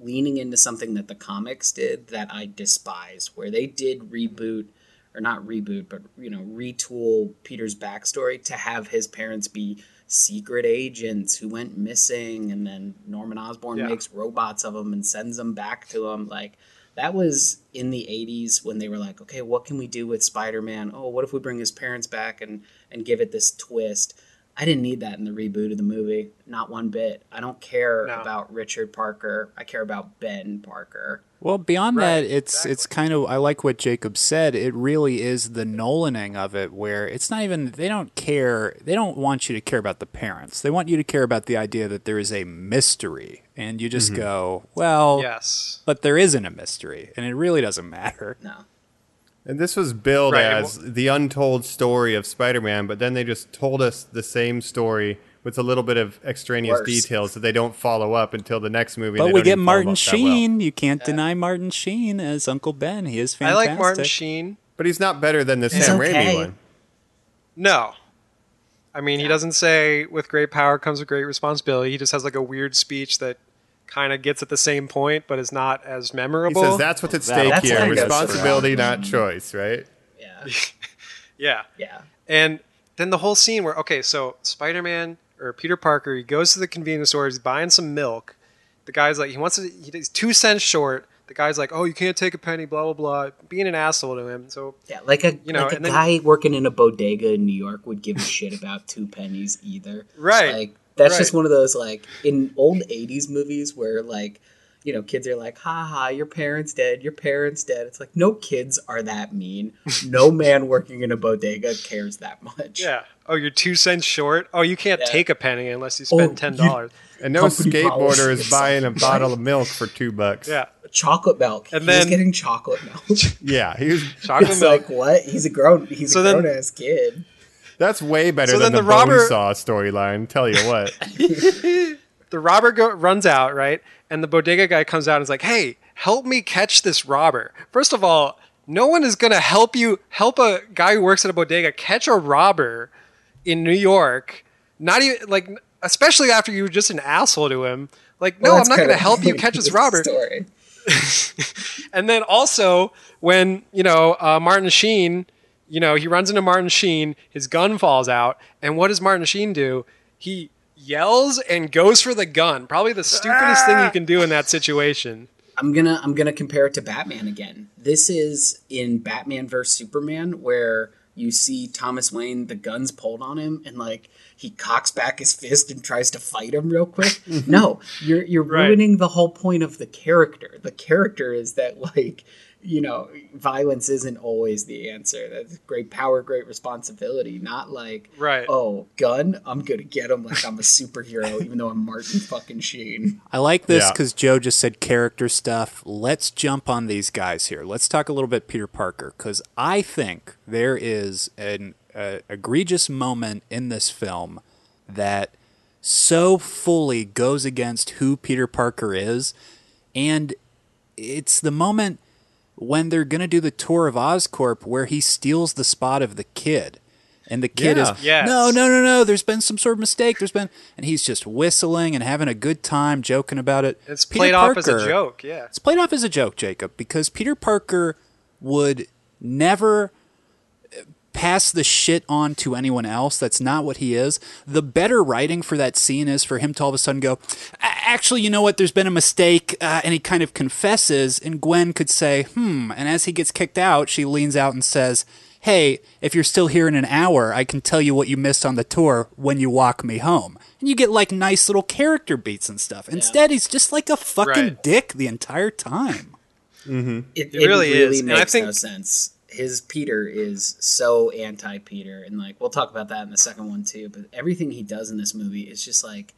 [SPEAKER 3] leaning into something that the comics did that I despise, where they did reboot or not reboot, but you know, retool Peter's backstory to have his parents be secret agents who went missing, and then Norman Osborn
[SPEAKER 7] Yeah.
[SPEAKER 3] makes robots of them and sends them back to him. Like that was in the 80s when they were like, okay, what can we do with Spider-Man? Oh, what if we bring his parents back and and give it this twist? I didn't need that in the reboot of the movie, not one bit. I don't care
[SPEAKER 7] No.
[SPEAKER 3] about Richard Parker. I care about Ben Parker.
[SPEAKER 6] Well, beyond
[SPEAKER 7] Right,
[SPEAKER 6] that, it's it's kind of I like what Jacob said. It really is the Nolaning of it, where it's not even they don't care. They don't want you to care about the parents. They want you to care about the idea that there is a mystery, and you just mm-hmm. go, well,
[SPEAKER 7] Yes.
[SPEAKER 6] but there isn't a mystery, and it really doesn't matter.
[SPEAKER 3] No.
[SPEAKER 1] And this was billed
[SPEAKER 7] Right, and
[SPEAKER 1] as the untold story of Spider-Man, but then they just told us the same story with a little bit of extraneous
[SPEAKER 3] Worse.
[SPEAKER 1] details that they don't follow up until the next movie. and
[SPEAKER 6] But we get Martin
[SPEAKER 1] up that well.
[SPEAKER 6] Sheen. You can't deny Martin Sheen as Uncle Ben. He is fantastic.
[SPEAKER 7] I like Martin Sheen.
[SPEAKER 1] but he's not better than the
[SPEAKER 3] He's
[SPEAKER 1] Sam
[SPEAKER 3] okay.
[SPEAKER 1] Raimi one.
[SPEAKER 7] No. I mean, he doesn't say with great power comes with great responsibility. He just has like a weird speech that kind of gets at the same point, but is not as memorable.
[SPEAKER 1] He
[SPEAKER 7] memorable.
[SPEAKER 1] says that's what's at stake
[SPEAKER 3] That's
[SPEAKER 1] here:
[SPEAKER 3] how he does it
[SPEAKER 1] responsibility, not choice. Right?
[SPEAKER 3] Yeah.
[SPEAKER 7] yeah.
[SPEAKER 3] Yeah.
[SPEAKER 7] And then the whole scene where okay, so Spider Man or Peter Parker, he goes to the convenience store, he's buying some milk. The guy's like, he wants to, he's two cents short. The guy's like, oh, you can't take a penny, blah blah blah, being an asshole to him. So
[SPEAKER 3] Yeah, like a
[SPEAKER 7] You know,
[SPEAKER 3] like a
[SPEAKER 7] then-
[SPEAKER 3] guy working in a bodega in New York would give a shit about two pennies either.
[SPEAKER 7] Right,
[SPEAKER 3] Like that's just one of those like in old '80s movies where like you know kids are like, "Ha ha, your parents dead, your parents dead." It's like no kids are that mean. No man working in a bodega cares that much.
[SPEAKER 7] yeah, oh, you're two cents short. Oh, you can't
[SPEAKER 3] Yeah.
[SPEAKER 7] take a penny unless you
[SPEAKER 3] Oh,
[SPEAKER 7] spend ten dollars.
[SPEAKER 1] And no skateboarder is buying a bottle of milk for two bucks.
[SPEAKER 7] Yeah,
[SPEAKER 3] Chocolate milk.
[SPEAKER 7] And
[SPEAKER 3] he was
[SPEAKER 7] then-
[SPEAKER 3] getting chocolate milk.
[SPEAKER 1] yeah. He was,
[SPEAKER 7] chocolate milk.
[SPEAKER 3] like what? He's a grown. He's
[SPEAKER 7] So
[SPEAKER 3] a
[SPEAKER 7] then-
[SPEAKER 3] grown ass kid.
[SPEAKER 1] That's way better
[SPEAKER 7] So
[SPEAKER 1] than the,
[SPEAKER 7] the robber-
[SPEAKER 1] Bonesaw storyline. Tell you what.
[SPEAKER 7] the robber go- runs out, right? And the bodega guy comes out and is like, "Hey, help me catch this robber." First of all, no one is going to help you help a guy who works at a bodega catch a robber in New York. Not even like especially after you were just an asshole to him. Like, no,
[SPEAKER 3] Well,
[SPEAKER 7] I'm not going to help you catch this robber.
[SPEAKER 3] Story.
[SPEAKER 7] And then also when you know uh, Martin Sheen, you know he runs into Martin Sheen, his gun falls out, and what does Martin Sheen do? He yells and goes for the gun. Probably the stupidest thing you ah! can do in that situation.
[SPEAKER 3] I'm gonna I'm gonna compare it to Batman again. This is in Batman vs Superman where you see Thomas Wayne, the guns pulled on him, and like he cocks back his fist and tries to fight him real quick. no, you're you're
[SPEAKER 7] Right.
[SPEAKER 3] ruining the whole point of the character. The character is that like you know violence isn't always the answer. That's great power, great responsibility. Not like
[SPEAKER 7] Right.
[SPEAKER 3] oh gun, I'm gonna get him like I'm a superhero, even though I'm Martin fucking Sheen.
[SPEAKER 6] I like this
[SPEAKER 1] Yeah.
[SPEAKER 6] because Joe just said character stuff. Let's jump on these guys here. Let's talk a little bit Peter Parker because I think there is an uh, egregious moment in this film that so fully goes against who Peter Parker is, and it's the moment when they're gonna do the tour of Oscorp where he steals the spot of the kid. And the kid
[SPEAKER 1] Yeah.
[SPEAKER 6] is
[SPEAKER 7] Yes.
[SPEAKER 6] no, no, no, no. There's been some sort of mistake. There's been, and he's just whistling and having a good time, joking about it.
[SPEAKER 7] It's
[SPEAKER 6] Peter
[SPEAKER 7] played off as a joke. Yeah.
[SPEAKER 6] It's played off as a joke, Jacob, because Peter Parker would never pass the shit on to anyone else. That's not what he is. The better writing for that scene is for him to all of a sudden go, actually, you know what? There's been a mistake, uh, and he kind of confesses, and Gwen could say, hmm. And as he gets kicked out, she leans out and says. Hey, if you're still here in an hour, I can tell you what you missed on the tour when you walk me home. And you get like nice little character beats and stuff. Instead, he's just like a fucking
[SPEAKER 7] Right.
[SPEAKER 6] dick the entire time.
[SPEAKER 3] It,
[SPEAKER 7] It really is, and I
[SPEAKER 3] makes no
[SPEAKER 7] think-
[SPEAKER 3] sense. His Peter is so anti Peter, and like we'll talk about that in the second one too. But everything he does in this movie is just like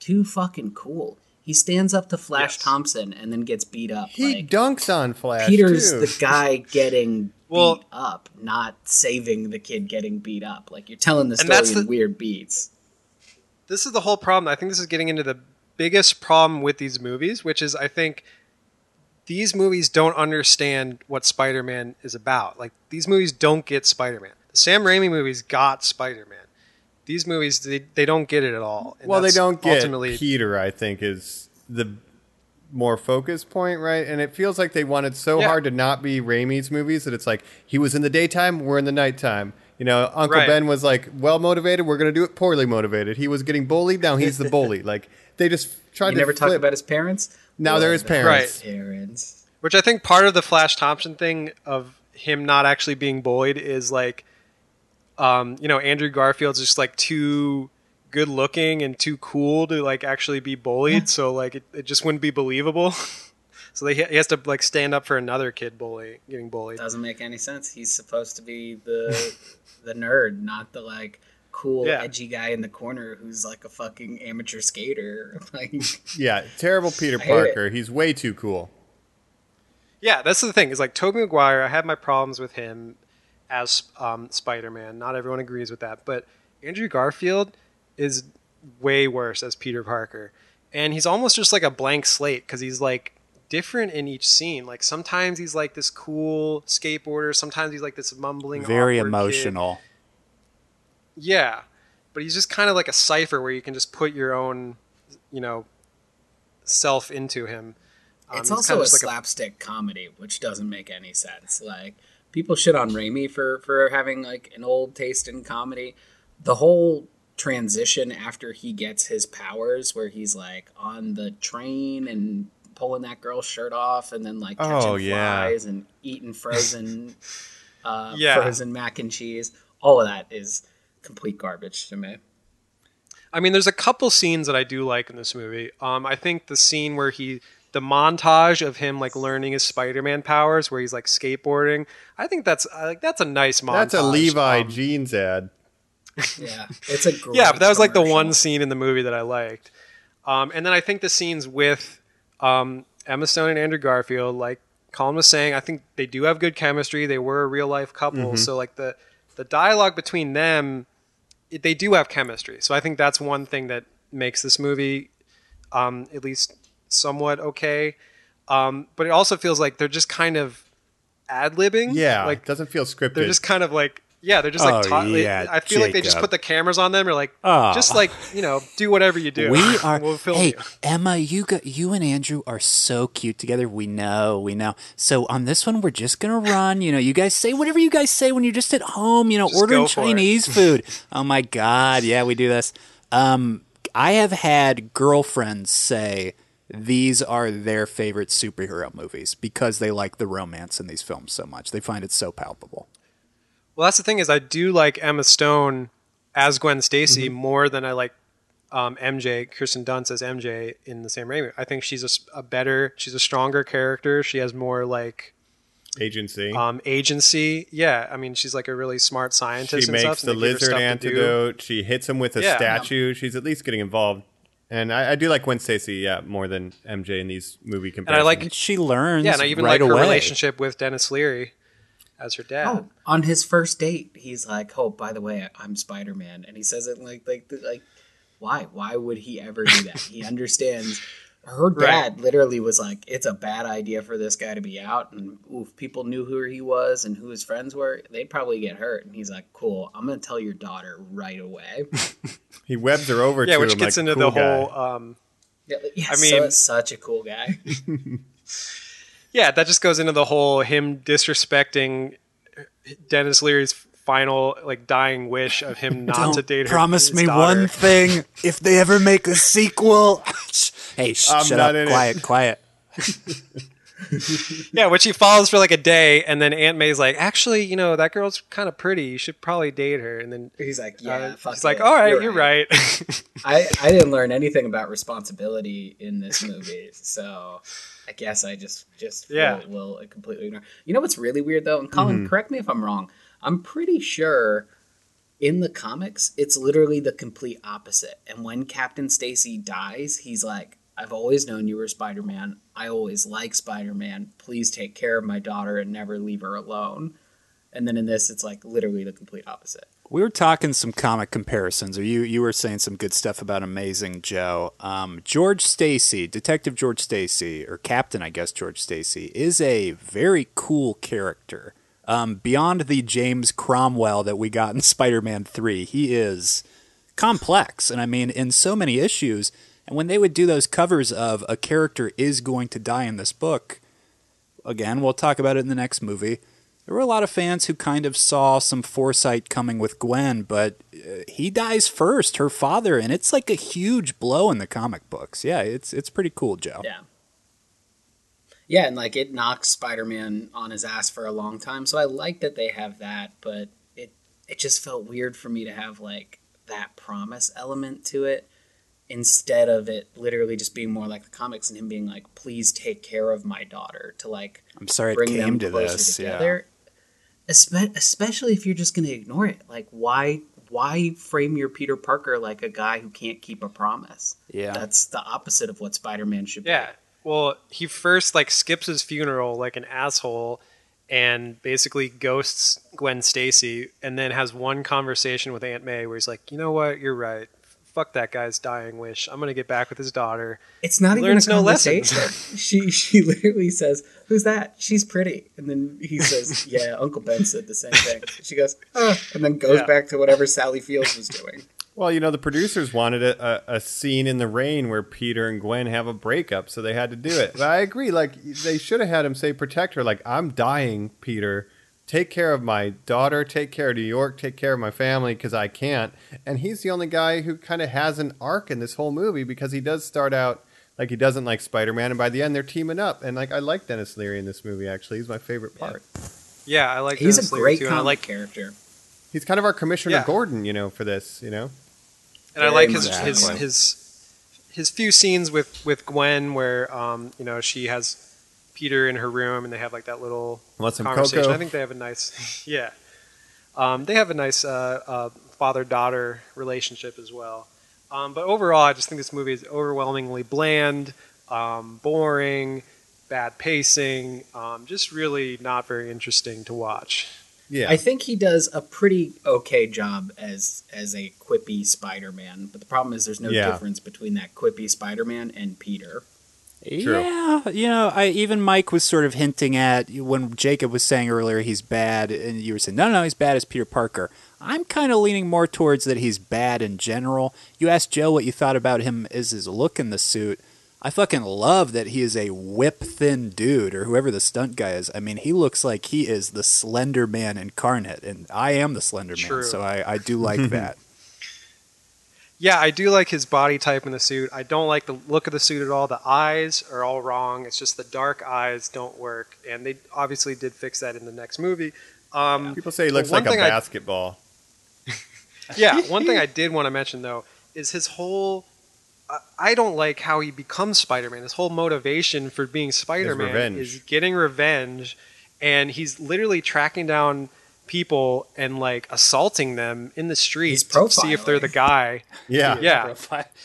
[SPEAKER 3] too fucking cool. He stands up to Flash
[SPEAKER 7] Yes.
[SPEAKER 3] Thompson and then gets beat up.
[SPEAKER 1] He
[SPEAKER 3] like
[SPEAKER 1] dunks on Flash.
[SPEAKER 3] Peter's
[SPEAKER 1] too.
[SPEAKER 3] the guy getting
[SPEAKER 7] Well-
[SPEAKER 3] beat up, not saving the kid getting beat up. Like you're telling the story in
[SPEAKER 7] the-
[SPEAKER 3] weird beats.
[SPEAKER 7] this is the whole problem. I think this is getting into the biggest problem with these movies, which is I think these movies don't understand what Spider-Man is about. Like these movies don't get Spider-Man. The Sam Raimi movies got Spider-Man. These movies they, they don't get it at all. And
[SPEAKER 1] well, they don't get
[SPEAKER 7] ultimately
[SPEAKER 1] Peter. I think is the more focus point, right? And it feels like they wanted so
[SPEAKER 7] Yeah.
[SPEAKER 1] hard to not be Raimi's movies that it's like he was in the daytime, we're in the nighttime. You know, Uncle
[SPEAKER 7] Right.
[SPEAKER 1] Ben was like well motivated, we're going to do it poorly motivated. He was getting bullied, now he's the bully. Like they just tried
[SPEAKER 3] You
[SPEAKER 1] to
[SPEAKER 3] never talk about his parents.
[SPEAKER 1] Now they're his parents.
[SPEAKER 3] about Parents.
[SPEAKER 7] Which I think part of the Flash Thompson thing of him not actually being bullied is like, um, you know, Andrew Garfield's just like too good looking and too cool to like actually be bullied. So like it, it just wouldn't be believable. so they, he has to like stand up for another kid bully getting bullied.
[SPEAKER 3] Doesn't make any sense. He's supposed to be the the nerd, not the like cool
[SPEAKER 7] Yeah.
[SPEAKER 3] edgy guy in the corner who's like a fucking amateur skater. Like
[SPEAKER 1] Yeah, terrible Peter
[SPEAKER 3] hate it.
[SPEAKER 1] Parker. He's way too cool.
[SPEAKER 7] Yeah, that's the thing. Is like Tobey Maguire. I had my problems with him as um, Spider-Man. Not everyone agrees with that, but Andrew Garfield is way worse as Peter Parker, and he's almost just like a blank slate because he's like different in each scene. Like sometimes he's like this cool skateboarder. Sometimes he's like this mumbling,
[SPEAKER 6] Very
[SPEAKER 7] emotional. kid.
[SPEAKER 6] Emotional.
[SPEAKER 7] Yeah, but he's just kind of like a cipher where you can just put your own, you know, self into him. Um,
[SPEAKER 3] it's
[SPEAKER 7] he's
[SPEAKER 3] also
[SPEAKER 7] kinda
[SPEAKER 3] a
[SPEAKER 7] like
[SPEAKER 3] slapstick comedy, which doesn't make any sense. Like people shit on Raimi for for having like an old taste in comedy. The whole transition after he gets his powers, where he's like on the train and pulling that girl's shirt off, and then like catching
[SPEAKER 1] Oh, yeah.
[SPEAKER 3] flies and eating frozen, uh,
[SPEAKER 7] Yeah.
[SPEAKER 3] frozen mac and cheese. All of that is complete garbage to me.
[SPEAKER 7] I mean, there's a couple scenes that I do like in this movie. Um, I think the scene where he, the montage of him like learning his Spider-Man powers, where he's like skateboarding. I think that's like that's a nice montage.
[SPEAKER 1] That's a Levi
[SPEAKER 7] Um,
[SPEAKER 1] jeans ad.
[SPEAKER 3] Yeah, it's a great
[SPEAKER 7] yeah, but that was like the one scene in the movie that I liked. Um, and then I think the scenes with um, Emma Stone and Andrew Garfield, like Colin was saying, I think they do have good chemistry. They were a real life couple,
[SPEAKER 1] Mm-hmm.
[SPEAKER 7] so like the the dialogue between them, it, they do have chemistry. So I think that's one thing that makes this movie um, at least somewhat okay. Um, but it also feels like they're just kind of ad libbing.
[SPEAKER 1] Yeah,
[SPEAKER 7] like
[SPEAKER 1] like doesn't feel scripted.
[SPEAKER 7] they're just kind of like yeah they're just like
[SPEAKER 6] Oh,
[SPEAKER 7] ta- they-
[SPEAKER 6] yeah,
[SPEAKER 7] i feel like they just
[SPEAKER 6] Jacob.
[SPEAKER 7] put the cameras on them or like
[SPEAKER 6] Oh.
[SPEAKER 7] just like you know do whatever you do
[SPEAKER 6] We are.
[SPEAKER 7] we'll film
[SPEAKER 6] hey,
[SPEAKER 7] you
[SPEAKER 6] Emma, you got you and Andrew are so cute together. We know, we know. So on this one, we're just gonna run. You know, you guys say whatever you guys say when you're just at home. You know,
[SPEAKER 7] Just
[SPEAKER 6] ordering
[SPEAKER 7] go for it.
[SPEAKER 6] Chinese food. Oh my God, yeah, we do this. Um, I have had girlfriends say these are their favorite superhero movies because they like the romance in these films so much. They find it so palpable.
[SPEAKER 7] Well, that's the thing is I do like Emma Stone as Gwen Stacy
[SPEAKER 1] Mm-hmm.
[SPEAKER 7] more than I like um, MJ, Kirsten Dunst as MJ in the same Raimi. I think she's a better, she's a stronger character. She has more like
[SPEAKER 1] Agency.
[SPEAKER 7] um, agency. Yeah, I mean, she's like a really smart scientist.
[SPEAKER 1] she
[SPEAKER 7] and
[SPEAKER 1] makes
[SPEAKER 7] stuff,
[SPEAKER 1] the
[SPEAKER 7] they
[SPEAKER 1] lizard
[SPEAKER 7] stuff to do.
[SPEAKER 1] antidote. She hits him with a
[SPEAKER 7] Yeah.
[SPEAKER 1] statue. She's at least getting involved. And I, I do like Gwen Stacy, yeah, more than MJ in these movie comparisons. And.
[SPEAKER 7] I like,
[SPEAKER 6] she learns.
[SPEAKER 7] yeah, and I even
[SPEAKER 6] right
[SPEAKER 7] like her
[SPEAKER 6] away.
[SPEAKER 7] relationship with Dennis Leary as her dad.
[SPEAKER 3] Oh, on his first date, he's like, "Oh, by the way, I'm Spider Man," and he says it like, like, like, why? Why would he ever do that? he understands. Her dad literally was like, "It's a bad idea for this guy to be out, and ooh, if people knew who he was and who his friends were, they'd probably get hurt." And he's like, "Cool, I'm gonna tell your daughter right away."
[SPEAKER 1] he webs her over
[SPEAKER 7] yeah,
[SPEAKER 1] to
[SPEAKER 7] which
[SPEAKER 1] him
[SPEAKER 7] gets
[SPEAKER 1] like,
[SPEAKER 7] into
[SPEAKER 1] cool
[SPEAKER 7] the
[SPEAKER 1] guy.
[SPEAKER 7] whole. Um,
[SPEAKER 3] yeah, yeah,
[SPEAKER 7] I
[SPEAKER 3] so-
[SPEAKER 7] mean-
[SPEAKER 3] such a cool guy.
[SPEAKER 7] yeah, that just goes into the whole him disrespecting Denis Leary's final like dying wish of him not
[SPEAKER 6] Don't
[SPEAKER 7] to date her.
[SPEAKER 6] promise
[SPEAKER 7] his
[SPEAKER 6] me
[SPEAKER 7] daughter.
[SPEAKER 6] one thing. If they ever make a sequel, hey, sh-
[SPEAKER 1] I'm
[SPEAKER 6] shut
[SPEAKER 1] not
[SPEAKER 6] up,
[SPEAKER 1] in it.
[SPEAKER 6] quiet, quiet.
[SPEAKER 7] Yeah, which he follows for like a day, and then Aunt May's like, actually, you know, that girl's kind of pretty. You should probably date her. And then
[SPEAKER 3] He's like, "Yeah,
[SPEAKER 7] uh,
[SPEAKER 3] fuck
[SPEAKER 7] he's like, all right,
[SPEAKER 3] You're
[SPEAKER 7] you're,
[SPEAKER 3] right."
[SPEAKER 7] right.
[SPEAKER 3] I, I didn't learn anything about responsibility in this movie, so I guess I just just
[SPEAKER 7] Yeah.
[SPEAKER 3] will, will completely ignore. You know what's really weird though, and Colin, mm-hmm. correct me if I'm wrong. I'm pretty sure in the comics it's literally the complete opposite. And when Captain Stacy dies, he's like, "I've always known you were Spider-Man. I always like Spider-Man. Please take care of my daughter and never leave her alone." And then in this, it's like literally the complete opposite.
[SPEAKER 6] We were talking some comic comparisons, or you you were saying some good stuff about Amazing Joe. Um, George Stacy, Detective George Stacy, or Captain, I guess George Stacy, is a very cool character. Um, beyond the James Cromwell that we got in Spider-Man Three, he is complex, and I mean in so many issues. And when they would do those covers of a character is going to die in this book, again, we'll talk about it in the next movie. There were a lot of fans who kind of saw some foresight coming with Gwen, but uh, he dies first, her father, and it's like a huge blow in the comic books. Yeah, it's it's pretty cool, Joe.
[SPEAKER 3] Yeah. Yeah, and like it knocks Spider-Man on his ass for a long time. So I like that they have that, but it it just felt weird for me to have like that promise element to it instead of it literally just being more like the comics and him being like, "Please take care of my daughter." To like
[SPEAKER 6] I'm sorry it came
[SPEAKER 3] them
[SPEAKER 6] to
[SPEAKER 3] closer
[SPEAKER 6] this. Yeah.
[SPEAKER 3] together. Espe- especially if you're just going to ignore it. Like why why frame your Peter Parker like a guy who can't keep a promise?
[SPEAKER 6] Yeah.
[SPEAKER 3] That's the opposite of what Spider-Man should be.
[SPEAKER 7] Yeah. Well, he first like skips his funeral like an asshole and basically ghosts Gwen Stacy and then has one conversation with Aunt May where he's like, "You know what? You're right. Fuck that guy's dying wish. I'm going to get back with his daughter."
[SPEAKER 3] It's not even
[SPEAKER 7] Learns
[SPEAKER 3] a
[SPEAKER 7] no lessons.
[SPEAKER 3] conversation. she she literally says, "Who's that? She's pretty." And then he says, "Yeah, Uncle Ben said the same thing." She goes, "Oh," and then goes
[SPEAKER 7] Yeah.
[SPEAKER 3] back to whatever Sally Fields was doing.
[SPEAKER 1] Well, you know, the producers wanted a, a, a scene in the rain where Peter and Gwen have a breakup, so they had to do it. But I agree. Like, they should have had him say, protect her. Like, I'm dying, Peter. Take care of my daughter. Take care of New York. Take care of my family because I can't. And he's the only guy who kind of has an arc in this whole movie because he does start out like he doesn't like Spider Man, and by the end, they're teaming up. And, like, I like Denis Leary in this movie, actually. He's my favorite part.
[SPEAKER 7] Yeah, I like
[SPEAKER 3] He's
[SPEAKER 7] Denis
[SPEAKER 3] a
[SPEAKER 7] Leary,
[SPEAKER 3] great
[SPEAKER 7] too, and I like
[SPEAKER 3] character.
[SPEAKER 1] He's kind of our Commissioner
[SPEAKER 7] Yeah.
[SPEAKER 1] Gordon, you know, for this, you know?
[SPEAKER 7] and I like his,
[SPEAKER 3] much
[SPEAKER 7] his his his few scenes with with Gwen where um you know she has Peter in her room and they have like that little
[SPEAKER 1] Want some
[SPEAKER 7] conversation.
[SPEAKER 1] cocoa?
[SPEAKER 7] I think they have a nice yeah. Um, they have a nice uh, uh, father daughter relationship as well. Um, but overall, I just think this movie is overwhelmingly bland, um, boring, bad pacing, um, just really not very interesting to watch.
[SPEAKER 1] Yeah.
[SPEAKER 3] I think he does a pretty okay job as as a quippy Spider-Man, but the problem is there's no
[SPEAKER 1] Yeah.
[SPEAKER 3] difference between that quippy Spider-Man and Peter.
[SPEAKER 1] True.
[SPEAKER 6] Yeah, you know, I even Mike was sort of hinting at when Jacob was saying earlier he's bad, and you were saying no, no, he's bad as Peter Parker. I'm kind of leaning more towards that he's bad in general. You asked Joe what you thought about him as his look in the suit. I fucking love that he is a whip thin dude, or whoever the stunt guy is. I mean, he looks like he is the Slender Man incarnate, and I am the Slender Man,
[SPEAKER 7] True.
[SPEAKER 6] so I, I do like that.
[SPEAKER 7] Yeah, I do like his body type in the suit. I don't like the look of the suit at all. The eyes are all wrong. It's just the dark eyes don't work, and they obviously did fix that in the next movie. Um,
[SPEAKER 1] People say he looks like a
[SPEAKER 7] thing I-
[SPEAKER 1] basketball.
[SPEAKER 7] yeah, one thing I did want to mention though is his whole. I- I don't like how he becomes Spider-Man. His whole motivation for being Spider-Man is getting revenge, and he's literally tracking down people and like assaulting them in the streets to see if they're the guy.
[SPEAKER 1] Yeah.
[SPEAKER 7] Yeah.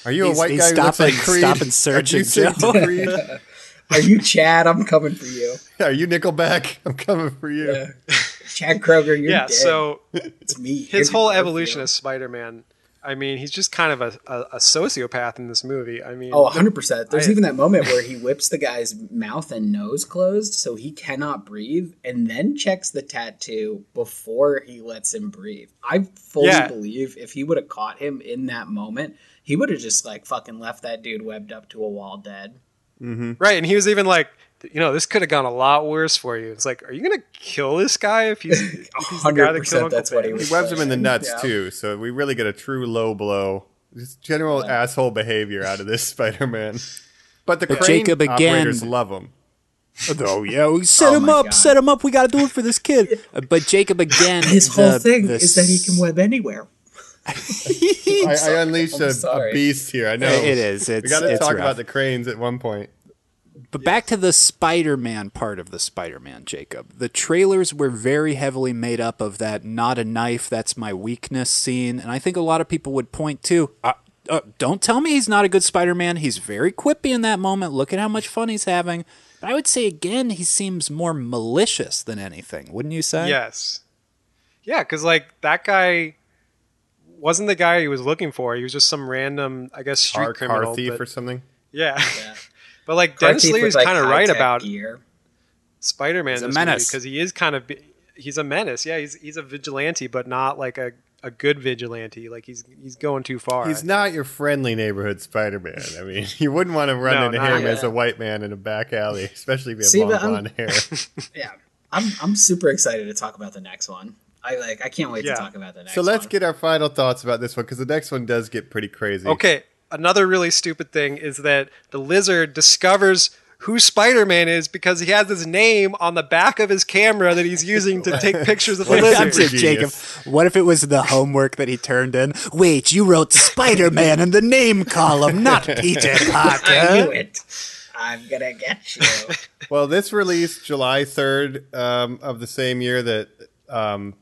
[SPEAKER 1] Are you a white guy who looks like
[SPEAKER 6] stopping-
[SPEAKER 1] Creed?
[SPEAKER 6] stopping searching,
[SPEAKER 1] Are you
[SPEAKER 6] Joe.
[SPEAKER 1] Creed?
[SPEAKER 3] Are you Chad? I'm coming for you.
[SPEAKER 1] Are you Nickelback? I'm coming for you.
[SPEAKER 3] Yeah. Chad Kroeger, you're
[SPEAKER 7] yeah.
[SPEAKER 3] dead.
[SPEAKER 7] So
[SPEAKER 3] it's me.
[SPEAKER 7] his
[SPEAKER 3] Andrew
[SPEAKER 7] whole evolution as Spider-Man. I mean, he's just kind of a, a, a sociopath in this movie. I mean,
[SPEAKER 3] Oh, 100%. There's
[SPEAKER 7] I-
[SPEAKER 3] even that moment where he whips the guy's mouth and nose closed so he cannot breathe and then checks the tattoo before he lets him breathe. I fully
[SPEAKER 7] Yeah.
[SPEAKER 3] believe if he would have caught him in that moment, he would have just like fucking left that dude webbed up to a wall dead. Mm-hmm.
[SPEAKER 7] Right, and he was even like, you know, this could have gone a lot worse for you. It's like, are you gonna kill this guy if he's, if he's the guy that
[SPEAKER 3] 100%
[SPEAKER 7] killed Uncle
[SPEAKER 3] that's what he was
[SPEAKER 1] He webs him in the nuts
[SPEAKER 3] Yeah.
[SPEAKER 1] too, so we really get a true low blow. Just general asshole behavior out of this Spider-Man. But the
[SPEAKER 6] But
[SPEAKER 1] crane
[SPEAKER 6] Jacob again-
[SPEAKER 1] operators love him.
[SPEAKER 6] Oh yeah, we set
[SPEAKER 3] Oh
[SPEAKER 6] him up,
[SPEAKER 3] God.
[SPEAKER 6] set him up. We got to do it for this kid. But Jacob again,
[SPEAKER 3] His whole
[SPEAKER 6] the-
[SPEAKER 3] thing
[SPEAKER 6] the
[SPEAKER 3] is that he can web anywhere.
[SPEAKER 1] I, I unleashed a, a beast here. I know
[SPEAKER 6] It is.
[SPEAKER 1] we got to talk
[SPEAKER 6] rough.
[SPEAKER 1] about the cranes at one point.
[SPEAKER 6] But back to the Spider-Man part of the Spider-Man, Jacob. The trailers were very heavily made up of that "not a knife, that's my weakness" scene, and I think a lot of people would point to. Uh, uh, don't tell me he's not a good Spider-Man. He's very quippy in that moment. Look at how much fun he's having. But I would say again, he seems more malicious than anything. Wouldn't you say?
[SPEAKER 7] Yes. Yeah, because like that guy wasn't the guy he was looking for. He was just some random, I guess, street
[SPEAKER 1] Car,
[SPEAKER 7] criminal.
[SPEAKER 1] car thief
[SPEAKER 7] but-
[SPEAKER 1] or something.
[SPEAKER 7] yeah.
[SPEAKER 3] Yeah.
[SPEAKER 7] but like
[SPEAKER 3] Car
[SPEAKER 7] Denis
[SPEAKER 3] thief
[SPEAKER 7] Leary's
[SPEAKER 3] with, like,
[SPEAKER 7] kind of right about
[SPEAKER 3] gear.
[SPEAKER 7] Spider-Man
[SPEAKER 6] He's a menace.
[SPEAKER 7] because he is kind of he's a menace. Yeah, he's he's a vigilante, but not like a, a good vigilante. Like he's he's going too far.
[SPEAKER 1] He's not your friendly neighborhood Spider-Man. I mean, you wouldn't want to run
[SPEAKER 7] No,
[SPEAKER 1] into him
[SPEAKER 3] yet.
[SPEAKER 1] as a white man in a back alley, especially if you have
[SPEAKER 3] See,
[SPEAKER 1] long
[SPEAKER 3] but I'm-
[SPEAKER 1] blonde hair.
[SPEAKER 3] Yeah. I'm I'm super excited to talk about the next one. I like I can't wait
[SPEAKER 7] Yeah.
[SPEAKER 3] to talk about the next one.
[SPEAKER 1] so let's
[SPEAKER 3] one.
[SPEAKER 1] get our final thoughts about this one because the next one does get pretty crazy.
[SPEAKER 7] Okay, another really stupid thing is that the lizard discovers who Spider-Man is because he has his name on the back of his camera that he's using to take pictures of the
[SPEAKER 6] I'm
[SPEAKER 7] lizard.
[SPEAKER 6] just Jacob. What if it was the homework that he turned in? Wait, you wrote Spider-Man in the name column, not Peter Parker.
[SPEAKER 3] I knew
[SPEAKER 6] Parker.
[SPEAKER 3] it. I'm gonna get you.
[SPEAKER 1] Well, this released July 3rd um, of the same year that um,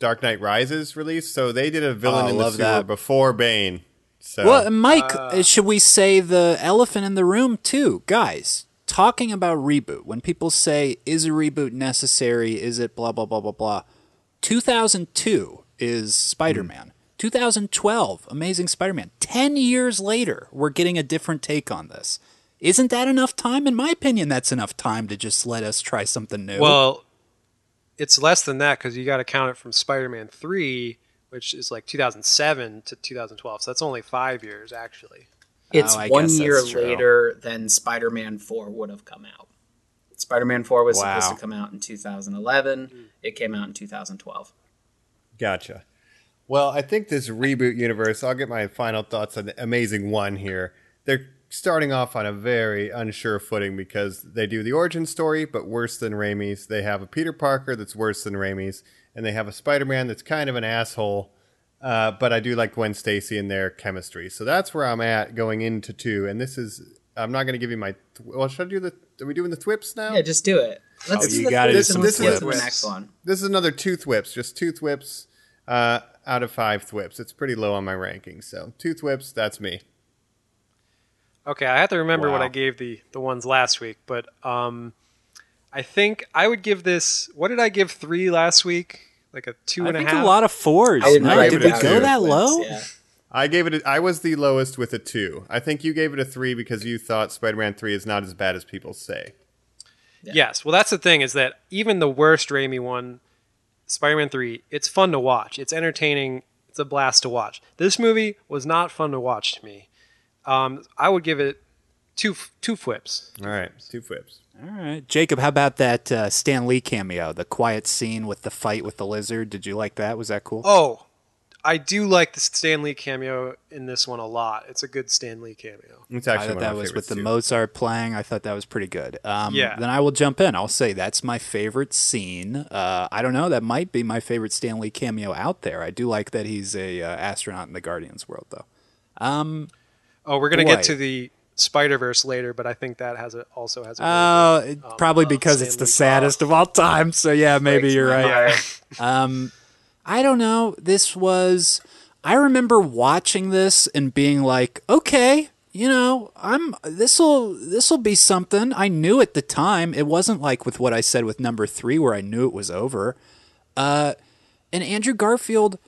[SPEAKER 1] Dark Knight Rises released. So they did a villain
[SPEAKER 6] Oh,
[SPEAKER 1] in the
[SPEAKER 6] love
[SPEAKER 1] sewer
[SPEAKER 6] that.
[SPEAKER 1] before Bane. So
[SPEAKER 6] Well, Mike, uh, should we say the elephant in the room too, guys? Talking about reboot. When people say, "Is a reboot necessary? Is it blah blah blah blah blah?" 2002 is Spider-Man. 2012, Amazing Spider-Man. Ten years later, we're getting a different take on this. Isn't that enough time? In my opinion, that's enough time to just let us try something new.
[SPEAKER 7] Well, it's less than that because you got to count it from Spider-Man Three, which is like 2007 to 2012. So that's only five years actually.
[SPEAKER 3] It's
[SPEAKER 6] Oh, I
[SPEAKER 3] one
[SPEAKER 6] guess
[SPEAKER 3] year later than Spider-Man 4 would have come out. Spider-Man 4 was
[SPEAKER 6] Wow.
[SPEAKER 3] supposed to come out in 2011. It came out in 2012.
[SPEAKER 1] Gotcha. Well, I think this reboot universe, I'll get my final thoughts on the Amazing One here. They're starting off on a very unsure footing because they do the origin story, but worse than Raimi's. They have a Peter Parker that's worse than Raimi's, and they have a Spider Man that's kind of an asshole. Uh, but I do like Gwen Stacy and their chemistry. So that's where I'm at going into two. And this is, I'm not going to give you my, well, should I do the, are we doing the thwips now?
[SPEAKER 3] Yeah, just do it. Let's
[SPEAKER 6] Oh,
[SPEAKER 3] do
[SPEAKER 6] you
[SPEAKER 3] the
[SPEAKER 6] gotta
[SPEAKER 3] first
[SPEAKER 1] do
[SPEAKER 3] and
[SPEAKER 1] some
[SPEAKER 3] let's get the next one.
[SPEAKER 1] This is another two thwips, just two thwips uh, out of five thwips. It's pretty low on my ranking. So two thwips, that's me.
[SPEAKER 7] Okay, I have to remember what I gave the the ones last week, but um, I think I would give this. What did I give three last week? Like a two
[SPEAKER 6] I
[SPEAKER 7] and a
[SPEAKER 6] think a lot of fours.
[SPEAKER 3] I would
[SPEAKER 6] no?
[SPEAKER 3] write
[SPEAKER 1] Did
[SPEAKER 6] Did we go
[SPEAKER 1] down.
[SPEAKER 6] that low?
[SPEAKER 3] Yeah.
[SPEAKER 1] I gave it. A, I was the lowest with a two. I think you gave it a three because you thought Spider-Man Three is not as bad as people say.
[SPEAKER 7] Yes. Well, that's the thing is that even the worst Raimi one, Spider-Man Three, it's fun to watch. It's entertaining. It's a blast to watch. This movie was not fun to watch to me. Um, I would give it two two flips.
[SPEAKER 1] All right, two flips.
[SPEAKER 6] All right, Jacob. How about that uh, Stan Lee cameo? The quiet scene with the fight with the lizard. Did you like that? Was that cool?
[SPEAKER 7] Oh, I do like the Stan Lee cameo in this one a lot. It's a good Stan Lee cameo.
[SPEAKER 1] It's
[SPEAKER 6] I thought that was with
[SPEAKER 1] favorites
[SPEAKER 6] the
[SPEAKER 1] too.
[SPEAKER 6] Mozart playing. I thought that was pretty good. Um,
[SPEAKER 7] Yeah.
[SPEAKER 6] Then I will jump in. I'll say that's my favorite scene. Uh, I don't know. That might be my favorite Stan Lee cameo out there. I do like that he's a uh, astronaut in the Guardians world, though.
[SPEAKER 7] Oh, we're gonna
[SPEAKER 6] Boy.
[SPEAKER 7] get to the Spider Verse later, but I think that has a, also has a. really
[SPEAKER 6] Uh,
[SPEAKER 7] good, um,
[SPEAKER 6] probably
[SPEAKER 7] uh,
[SPEAKER 6] because it's the saddest of all time. So yeah, maybe you're right. Um, I don't know. This was. I remember watching this and being like, okay, you know, I'm this'll this'll be something. I knew at the time. It wasn't like with what I said with number three, where I knew it was over. Uh, and Andrew Garfield,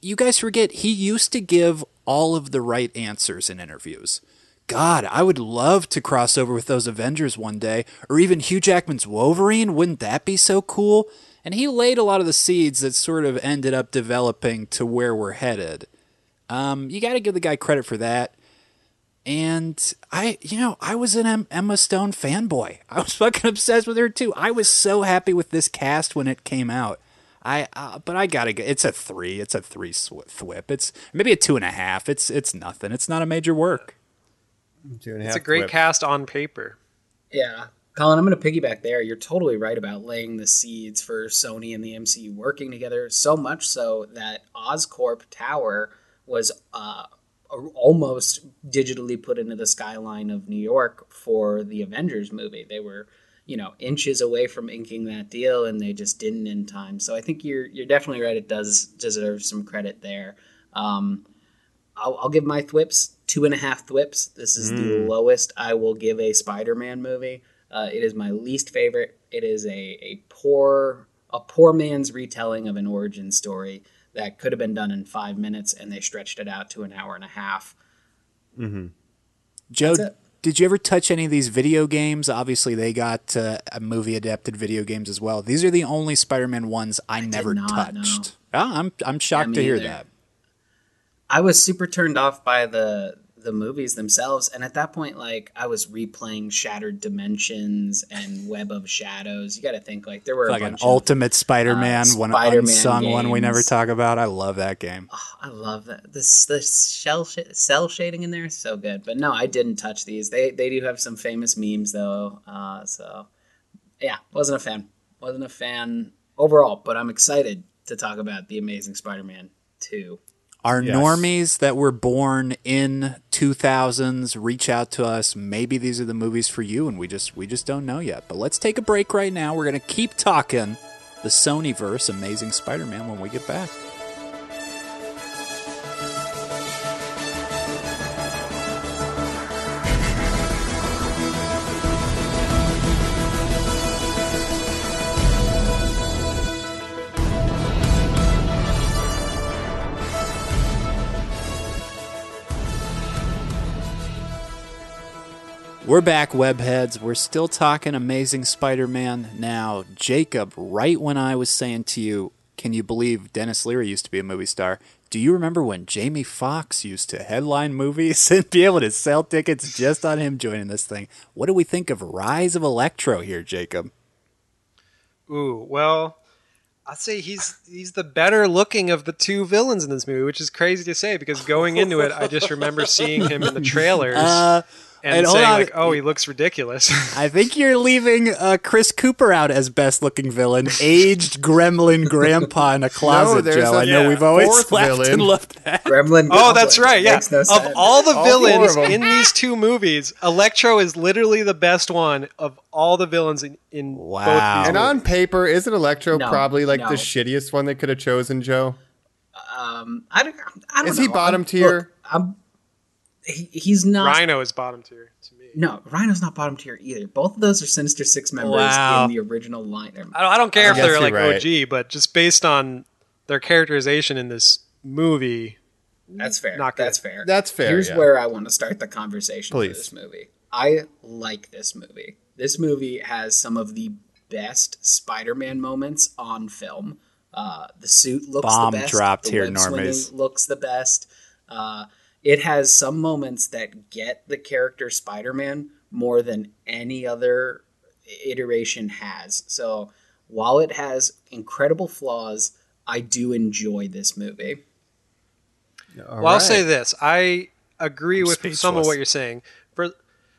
[SPEAKER 6] you guys forget he used to give all of the right answers in interviews. God, I would love to cross over with those Avengers one day, or even Hugh Jackman's Wolverine. Wouldn't that be so cool? And he laid a lot of the seeds that sort of ended up developing to where we're headed. Um, you got to give the guy credit for that. And I, you know, I was an Emma Stone fanboy. I was fucking obsessed with her too. I was so happy with this cast when it came out. I, uh, but I gotta. It's a three. It's a three thwip. It's maybe a two and a half. It's it's nothing. It's not a major work.
[SPEAKER 1] Two and a
[SPEAKER 7] It's a great
[SPEAKER 1] whip.
[SPEAKER 7] cast on paper.
[SPEAKER 3] Yeah. Colin, I'm going to piggyback there. You're totally right about laying the seeds for Sony and the MCU working together, so much so that Oscorp Tower was uh, almost digitally put into the skyline of New York for the Avengers movie. They were, you know, inches away from inking that deal, and they just didn't in time. So I think you're you're definitely right. It does deserve some credit there. Um, I'll, I'll give my thwips two and a half thwips. This is the lowest I will give a Spider-Man movie. Uh, it is my least favorite. It is a, a poor a poor man's retelling of an origin story that could have been done in five minutes, and they stretched it out to an hour and a half.
[SPEAKER 6] Joe,
[SPEAKER 3] That's it.
[SPEAKER 6] did you ever touch any of these video games? Obviously, they got uh, movie adapted video games as well. These are the only Spider-Man ones I, never
[SPEAKER 3] not, no.
[SPEAKER 6] touched. Oh, I'm I'm shocked
[SPEAKER 3] me
[SPEAKER 6] to hear
[SPEAKER 3] either.
[SPEAKER 6] that.
[SPEAKER 3] I was super turned off by the the movies themselves, and at that point, like I was replaying Shattered Dimensions and Web of Shadows. You got to think like there were
[SPEAKER 6] Like
[SPEAKER 3] a
[SPEAKER 6] an
[SPEAKER 3] of
[SPEAKER 6] Ultimate Spider-Man,
[SPEAKER 3] uh,
[SPEAKER 6] one
[SPEAKER 3] Spider-Man
[SPEAKER 6] unsung one we never talk about. I love that game.
[SPEAKER 3] I love that. This the shell sh- cell shading in there is so good. But no, I didn't touch these. They they do have some famous memes though. Uh, so yeah, wasn't a fan. Wasn't a fan overall. But I'm excited to talk about the Amazing Spider-Man two.
[SPEAKER 6] Our
[SPEAKER 1] Yes.
[SPEAKER 6] normies that were born in 2000s reach out to us. Maybe these are the movies for you, and we just we just don't know yet. But let's take a break right now. We're gonna keep talking the Sonyverse, Amazing Spider-Man, when we get back. We're back, webheads. We're still talking Amazing Spider Man. Now, Jacob, right when I was saying to you, can you believe Denis Leary used to be a movie star? Do you remember when Jamie Foxx used to headline movies and be able to sell tickets just on him joining this thing? What do we think of Rise of Electro here, Jacob?
[SPEAKER 7] Ooh, well, I'd say he's he's the better looking of the two villains in this movie, which is crazy to say because going into it, I just remember seeing him in the trailers
[SPEAKER 6] Uh,
[SPEAKER 7] and,
[SPEAKER 6] and
[SPEAKER 7] saying
[SPEAKER 6] on.
[SPEAKER 7] like, "Oh, he looks ridiculous."
[SPEAKER 6] I think you're leaving uh, Chris Cooper out as best looking villain, aged gremlin grandpa in a closet,
[SPEAKER 1] there's
[SPEAKER 6] Joe.
[SPEAKER 1] a
[SPEAKER 6] I know we've always laughed and loved that.
[SPEAKER 3] Gremlin.
[SPEAKER 7] oh, that's right. Yeah,
[SPEAKER 3] no
[SPEAKER 7] of
[SPEAKER 3] sense.
[SPEAKER 7] all the
[SPEAKER 1] All
[SPEAKER 7] villains in these two movies, Electro is literally the best one of all the villains in, in both
[SPEAKER 6] Wow.
[SPEAKER 7] these
[SPEAKER 1] And on paper, isn't Electro
[SPEAKER 3] No,
[SPEAKER 1] probably like
[SPEAKER 3] no.
[SPEAKER 1] the shittiest one they could have chosen, Joe?
[SPEAKER 3] um, I don't, I don't
[SPEAKER 1] Is
[SPEAKER 3] know.
[SPEAKER 1] he bottom
[SPEAKER 3] I'm-
[SPEAKER 1] tier?
[SPEAKER 3] look, I'm, he, he's not.
[SPEAKER 7] Rhino is bottom tier to me.
[SPEAKER 3] No, Rhino's not bottom tier either. Both of those are Sinister Six members
[SPEAKER 6] Wow.
[SPEAKER 3] in the original line.
[SPEAKER 7] I don't, I don't care if they're like
[SPEAKER 1] right.
[SPEAKER 7] OG, but just based on their characterization in this movie,
[SPEAKER 3] That's fair.
[SPEAKER 7] Not good.
[SPEAKER 3] That's fair.
[SPEAKER 1] That's fair,
[SPEAKER 3] Here's
[SPEAKER 1] yeah.
[SPEAKER 3] where I want to start the conversation
[SPEAKER 1] Please.
[SPEAKER 3] for this movie. I like this movie. This movie has some of the best Spider-Man moments on film. Uh, the suit looks
[SPEAKER 6] Bomb
[SPEAKER 3] the best.
[SPEAKER 6] dropped
[SPEAKER 3] the
[SPEAKER 6] here,
[SPEAKER 3] web swinging
[SPEAKER 6] normies.
[SPEAKER 3] Looks the best. Uh, it has some moments that get the character Spider-Man more than any other iteration has. So while it has incredible flaws, I do enjoy this movie.
[SPEAKER 1] All
[SPEAKER 7] well, I'll say this: I agree with some of what you're saying.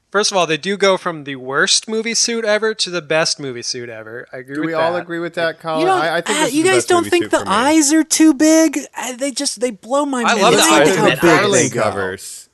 [SPEAKER 7] For, first of all, they do go from the worst movie suit ever to the best movie suit ever. I agree.
[SPEAKER 1] Do
[SPEAKER 7] with
[SPEAKER 1] we all
[SPEAKER 7] that.
[SPEAKER 1] agree with that, Colin?
[SPEAKER 6] You,
[SPEAKER 1] I, I think
[SPEAKER 6] uh, you guys don't think the eyes are too big? Uh, they just they blow my
[SPEAKER 7] I
[SPEAKER 6] mind.
[SPEAKER 7] love the eyes.
[SPEAKER 1] the
[SPEAKER 3] Ultimate
[SPEAKER 1] Bagley
[SPEAKER 3] eyes.
[SPEAKER 1] covers.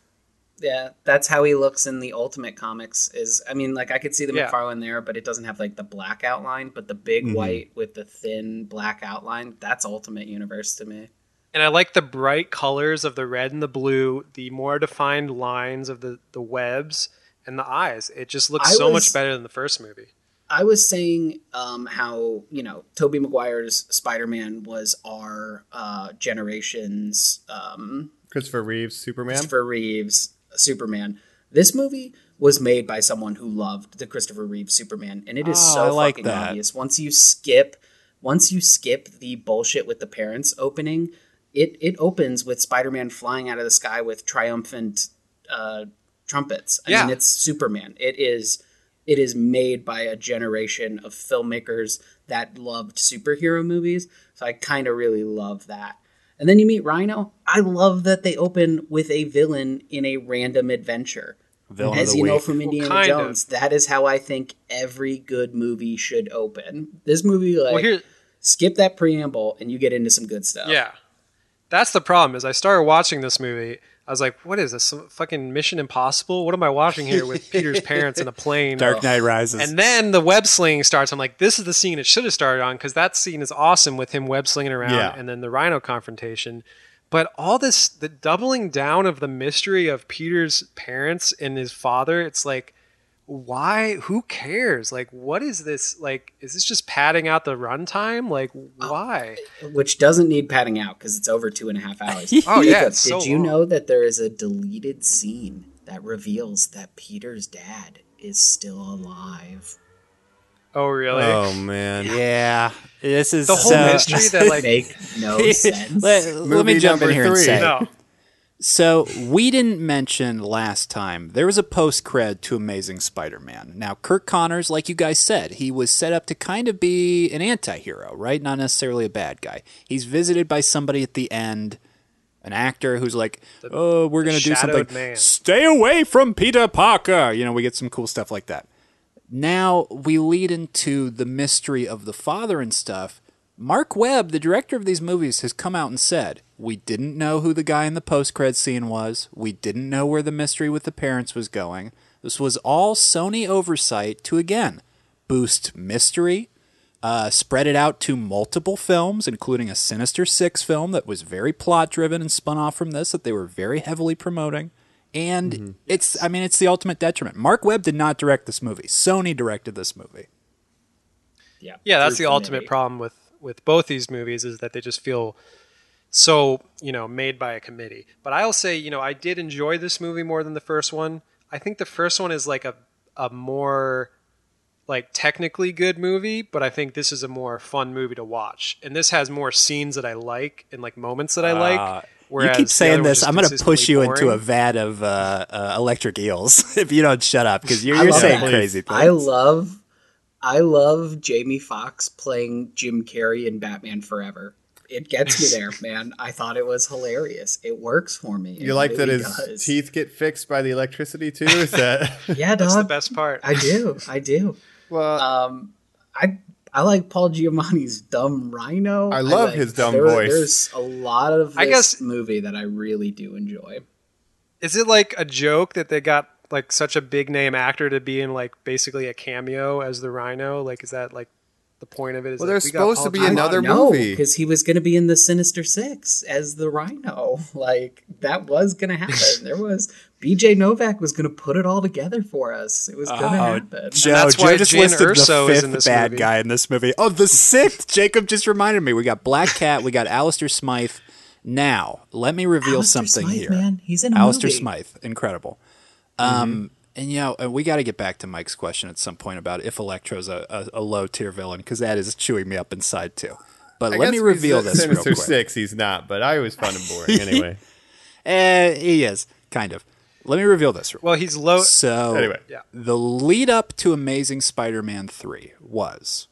[SPEAKER 3] Yeah, that's how he looks in the Ultimate comics. Is I mean, like I could see the
[SPEAKER 7] Yeah.
[SPEAKER 3] McFarlane there, but it doesn't have like the black outline. But the big
[SPEAKER 1] Mm-hmm.
[SPEAKER 3] white with the thin black outline, that's Ultimate Universe to me.
[SPEAKER 7] and I like the bright colors of the red and the blue, the more defined lines of the the webs and the eyes. It just looks
[SPEAKER 3] I
[SPEAKER 7] so
[SPEAKER 3] was-
[SPEAKER 7] much better than the first movie.
[SPEAKER 3] I was saying um, how you know Tobey Maguire's Spider Man was our uh, generation's um,
[SPEAKER 1] Christopher Reeves, Superman.
[SPEAKER 3] Christopher Reeves Superman. This movie was made by someone who loved the Christopher Reeves Superman, and it is
[SPEAKER 6] Oh,
[SPEAKER 3] so
[SPEAKER 6] I like
[SPEAKER 3] fucking
[SPEAKER 6] that.
[SPEAKER 3] obvious. Once you skip, once you skip the bullshit with the parents opening, it it opens with Spider Man flying out of the sky with triumphant uh, trumpets. I
[SPEAKER 7] Yeah.
[SPEAKER 3] mean, it's Superman. It is it is made by a generation of filmmakers that loved superhero movies. So I kind of really love that. And then you meet Rhino. I love that they open with a villain in a random adventure.
[SPEAKER 6] Villain
[SPEAKER 3] As you know from Indiana
[SPEAKER 7] of.
[SPEAKER 3] Jones, that is how I think every good movie should open. This movie, like,
[SPEAKER 7] well, here,
[SPEAKER 3] skip that preamble and you get into some good stuff.
[SPEAKER 7] yeah, that's the problem. Is I started watching this movie. I was like, "What is this? Some fucking Mission Impossible? What am I watching here with Peter's parents in a plane?"
[SPEAKER 6] Dark Knight Rises.
[SPEAKER 7] And then the web slinging starts. I'm like, this is the scene it should have started on because that scene is awesome with him web slinging around
[SPEAKER 1] Yeah.
[SPEAKER 7] and then the rhino confrontation. But all this, the doubling down of the mystery of Peter's parents and his father, it's like, why? Who cares? Like, what is this? Like, is this just padding out the runtime? Like, oh, why?
[SPEAKER 3] Which doesn't need padding out because it's over two and a half hours.
[SPEAKER 7] Oh, yeah,
[SPEAKER 3] Jacob,
[SPEAKER 7] it's so
[SPEAKER 3] did you
[SPEAKER 7] long.
[SPEAKER 3] know that there is a deleted scene that reveals that Peter's dad is still alive?
[SPEAKER 7] Oh, really?
[SPEAKER 1] Oh man.
[SPEAKER 6] yeah, this is
[SPEAKER 7] the whole
[SPEAKER 6] so-
[SPEAKER 7] mystery that, like,
[SPEAKER 3] Make no sense.
[SPEAKER 6] let, let me jump in
[SPEAKER 1] number
[SPEAKER 6] here and
[SPEAKER 1] three.
[SPEAKER 6] say.
[SPEAKER 7] no.
[SPEAKER 6] So we didn't mention last time there was a post cred to Amazing Spider-Man. Now Curt Connors, like you guys said, he was set up to kind of be an anti-hero, right? Not necessarily a bad guy. He's visited by somebody at the end, an actor who's like, "Oh, we're gonna do something.
[SPEAKER 7] man.
[SPEAKER 6] Stay away from Peter Parker." You know, we get some cool stuff like that. Now we lead into the mystery of the father and stuff. Mark Webb, the director of these movies, has come out and said, We didn't know who the guy in the post cred scene was. We didn't know where the mystery with the parents was going. This was all Sony oversight to, again, boost mystery, uh, spread it out to multiple films, including a Sinister Six film that was very plot driven and spun off from this that they were very heavily promoting. And it's, I mean, it's the ultimate detriment. Mark Webb did not direct this movie. Sony directed this movie.
[SPEAKER 3] yeah,
[SPEAKER 7] Yeah, that's the ultimate problem with with both these movies is that they just feel so you know made by a committee. But I'll say you know I did enjoy this movie more than the first one. I think the first one is like a a more like technically good movie, but I think this is a more fun movie to watch. And this has more scenes that I like and like moments that I like.
[SPEAKER 6] Uh,
[SPEAKER 7] Whereas
[SPEAKER 6] you keep saying this. I'm going to push you into a vat of uh, uh, electric eels if you don't shut up because you're, you're saying
[SPEAKER 3] that.
[SPEAKER 6] crazy things.
[SPEAKER 3] I love, I love Jamie Foxx playing Jim Carrey in Batman Forever. It gets me there, man. I thought it was hilarious. It works for me.
[SPEAKER 1] You like that his
[SPEAKER 3] does.
[SPEAKER 1] teeth get fixed by the electricity too? Is that
[SPEAKER 3] Yeah,
[SPEAKER 7] That's the best part.
[SPEAKER 3] I do. I do.
[SPEAKER 1] well?
[SPEAKER 3] Um, I I like Paul Giamatti's dumb rhino.
[SPEAKER 1] I love
[SPEAKER 3] like-
[SPEAKER 1] his dumb
[SPEAKER 3] there-
[SPEAKER 1] voice.
[SPEAKER 3] There's a lot of this
[SPEAKER 7] I guess-
[SPEAKER 3] movie that I really do enjoy.
[SPEAKER 7] Is it like a joke that they got like such a big name actor to be in like basically a cameo as the Rhino? Like, is that like the point of it? Is
[SPEAKER 1] Well,
[SPEAKER 7] like,
[SPEAKER 1] there's
[SPEAKER 7] we got
[SPEAKER 1] supposed to be
[SPEAKER 7] Giamatti?
[SPEAKER 1] another movie.
[SPEAKER 3] because he was going to be in the Sinister Six as the Rhino. Like that was going to happen. there was BJ Novak was going to put it all together for us. It was going to
[SPEAKER 6] Oh,
[SPEAKER 3] happen.
[SPEAKER 6] Joe,
[SPEAKER 7] that's
[SPEAKER 6] Joe
[SPEAKER 7] why
[SPEAKER 6] just
[SPEAKER 7] Jyn
[SPEAKER 6] listed
[SPEAKER 7] Erso
[SPEAKER 6] the
[SPEAKER 7] is
[SPEAKER 6] fifth
[SPEAKER 7] in this
[SPEAKER 6] bad
[SPEAKER 7] movie.
[SPEAKER 6] guy in this movie. Oh, the sixth. Jacob just reminded me. We got Black Cat. We got Alistair Smythe. Now, let me reveal
[SPEAKER 3] Alistair
[SPEAKER 6] something
[SPEAKER 3] Smythe,
[SPEAKER 6] here.
[SPEAKER 3] man. He's in a
[SPEAKER 6] Alistair
[SPEAKER 3] movie.
[SPEAKER 6] Smythe, incredible. Um, and you know, and we got to get back to Mike's question at some point about if Electro's a, a, a low tier villain because that is chewing me up inside too. But
[SPEAKER 1] I
[SPEAKER 6] let me reveal
[SPEAKER 1] he's
[SPEAKER 6] this real quick.
[SPEAKER 1] Six, he's not, but I always found him boring anyway.
[SPEAKER 6] Eh, he is kind of. Let me reveal this.
[SPEAKER 7] Well, he's low.
[SPEAKER 6] So
[SPEAKER 1] Anyway.
[SPEAKER 7] Yeah.
[SPEAKER 6] the lead up to Amazing Spider-Man 3 was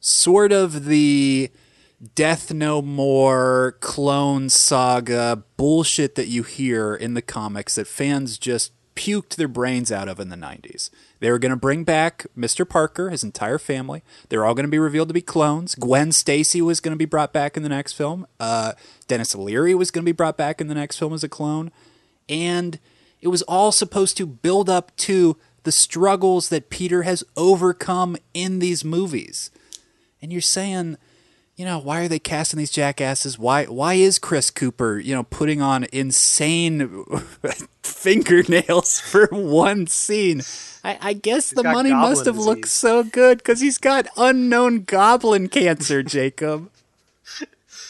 [SPEAKER 6] sort of the Death No More, Clone Saga bullshit that you hear in the comics that fans just puked their brains out of in the 90s. They were going to bring back Mr. Parker, his entire family. They're all going to be revealed to be clones. Gwen Stacy was going to be brought back in the next film. Uh, Denis Leary was going to be brought back in the next film as a clone. And it was all supposed to build up to the struggles that Peter has overcome in these movies. And you're saying, you know, why are they casting these jackasses? Why why is Chris Cooper, you know, putting on insane fingernails for one scene? I, I guess the money must have
[SPEAKER 7] goblin
[SPEAKER 6] looked so good because he's got unknown goblin cancer, Jacob.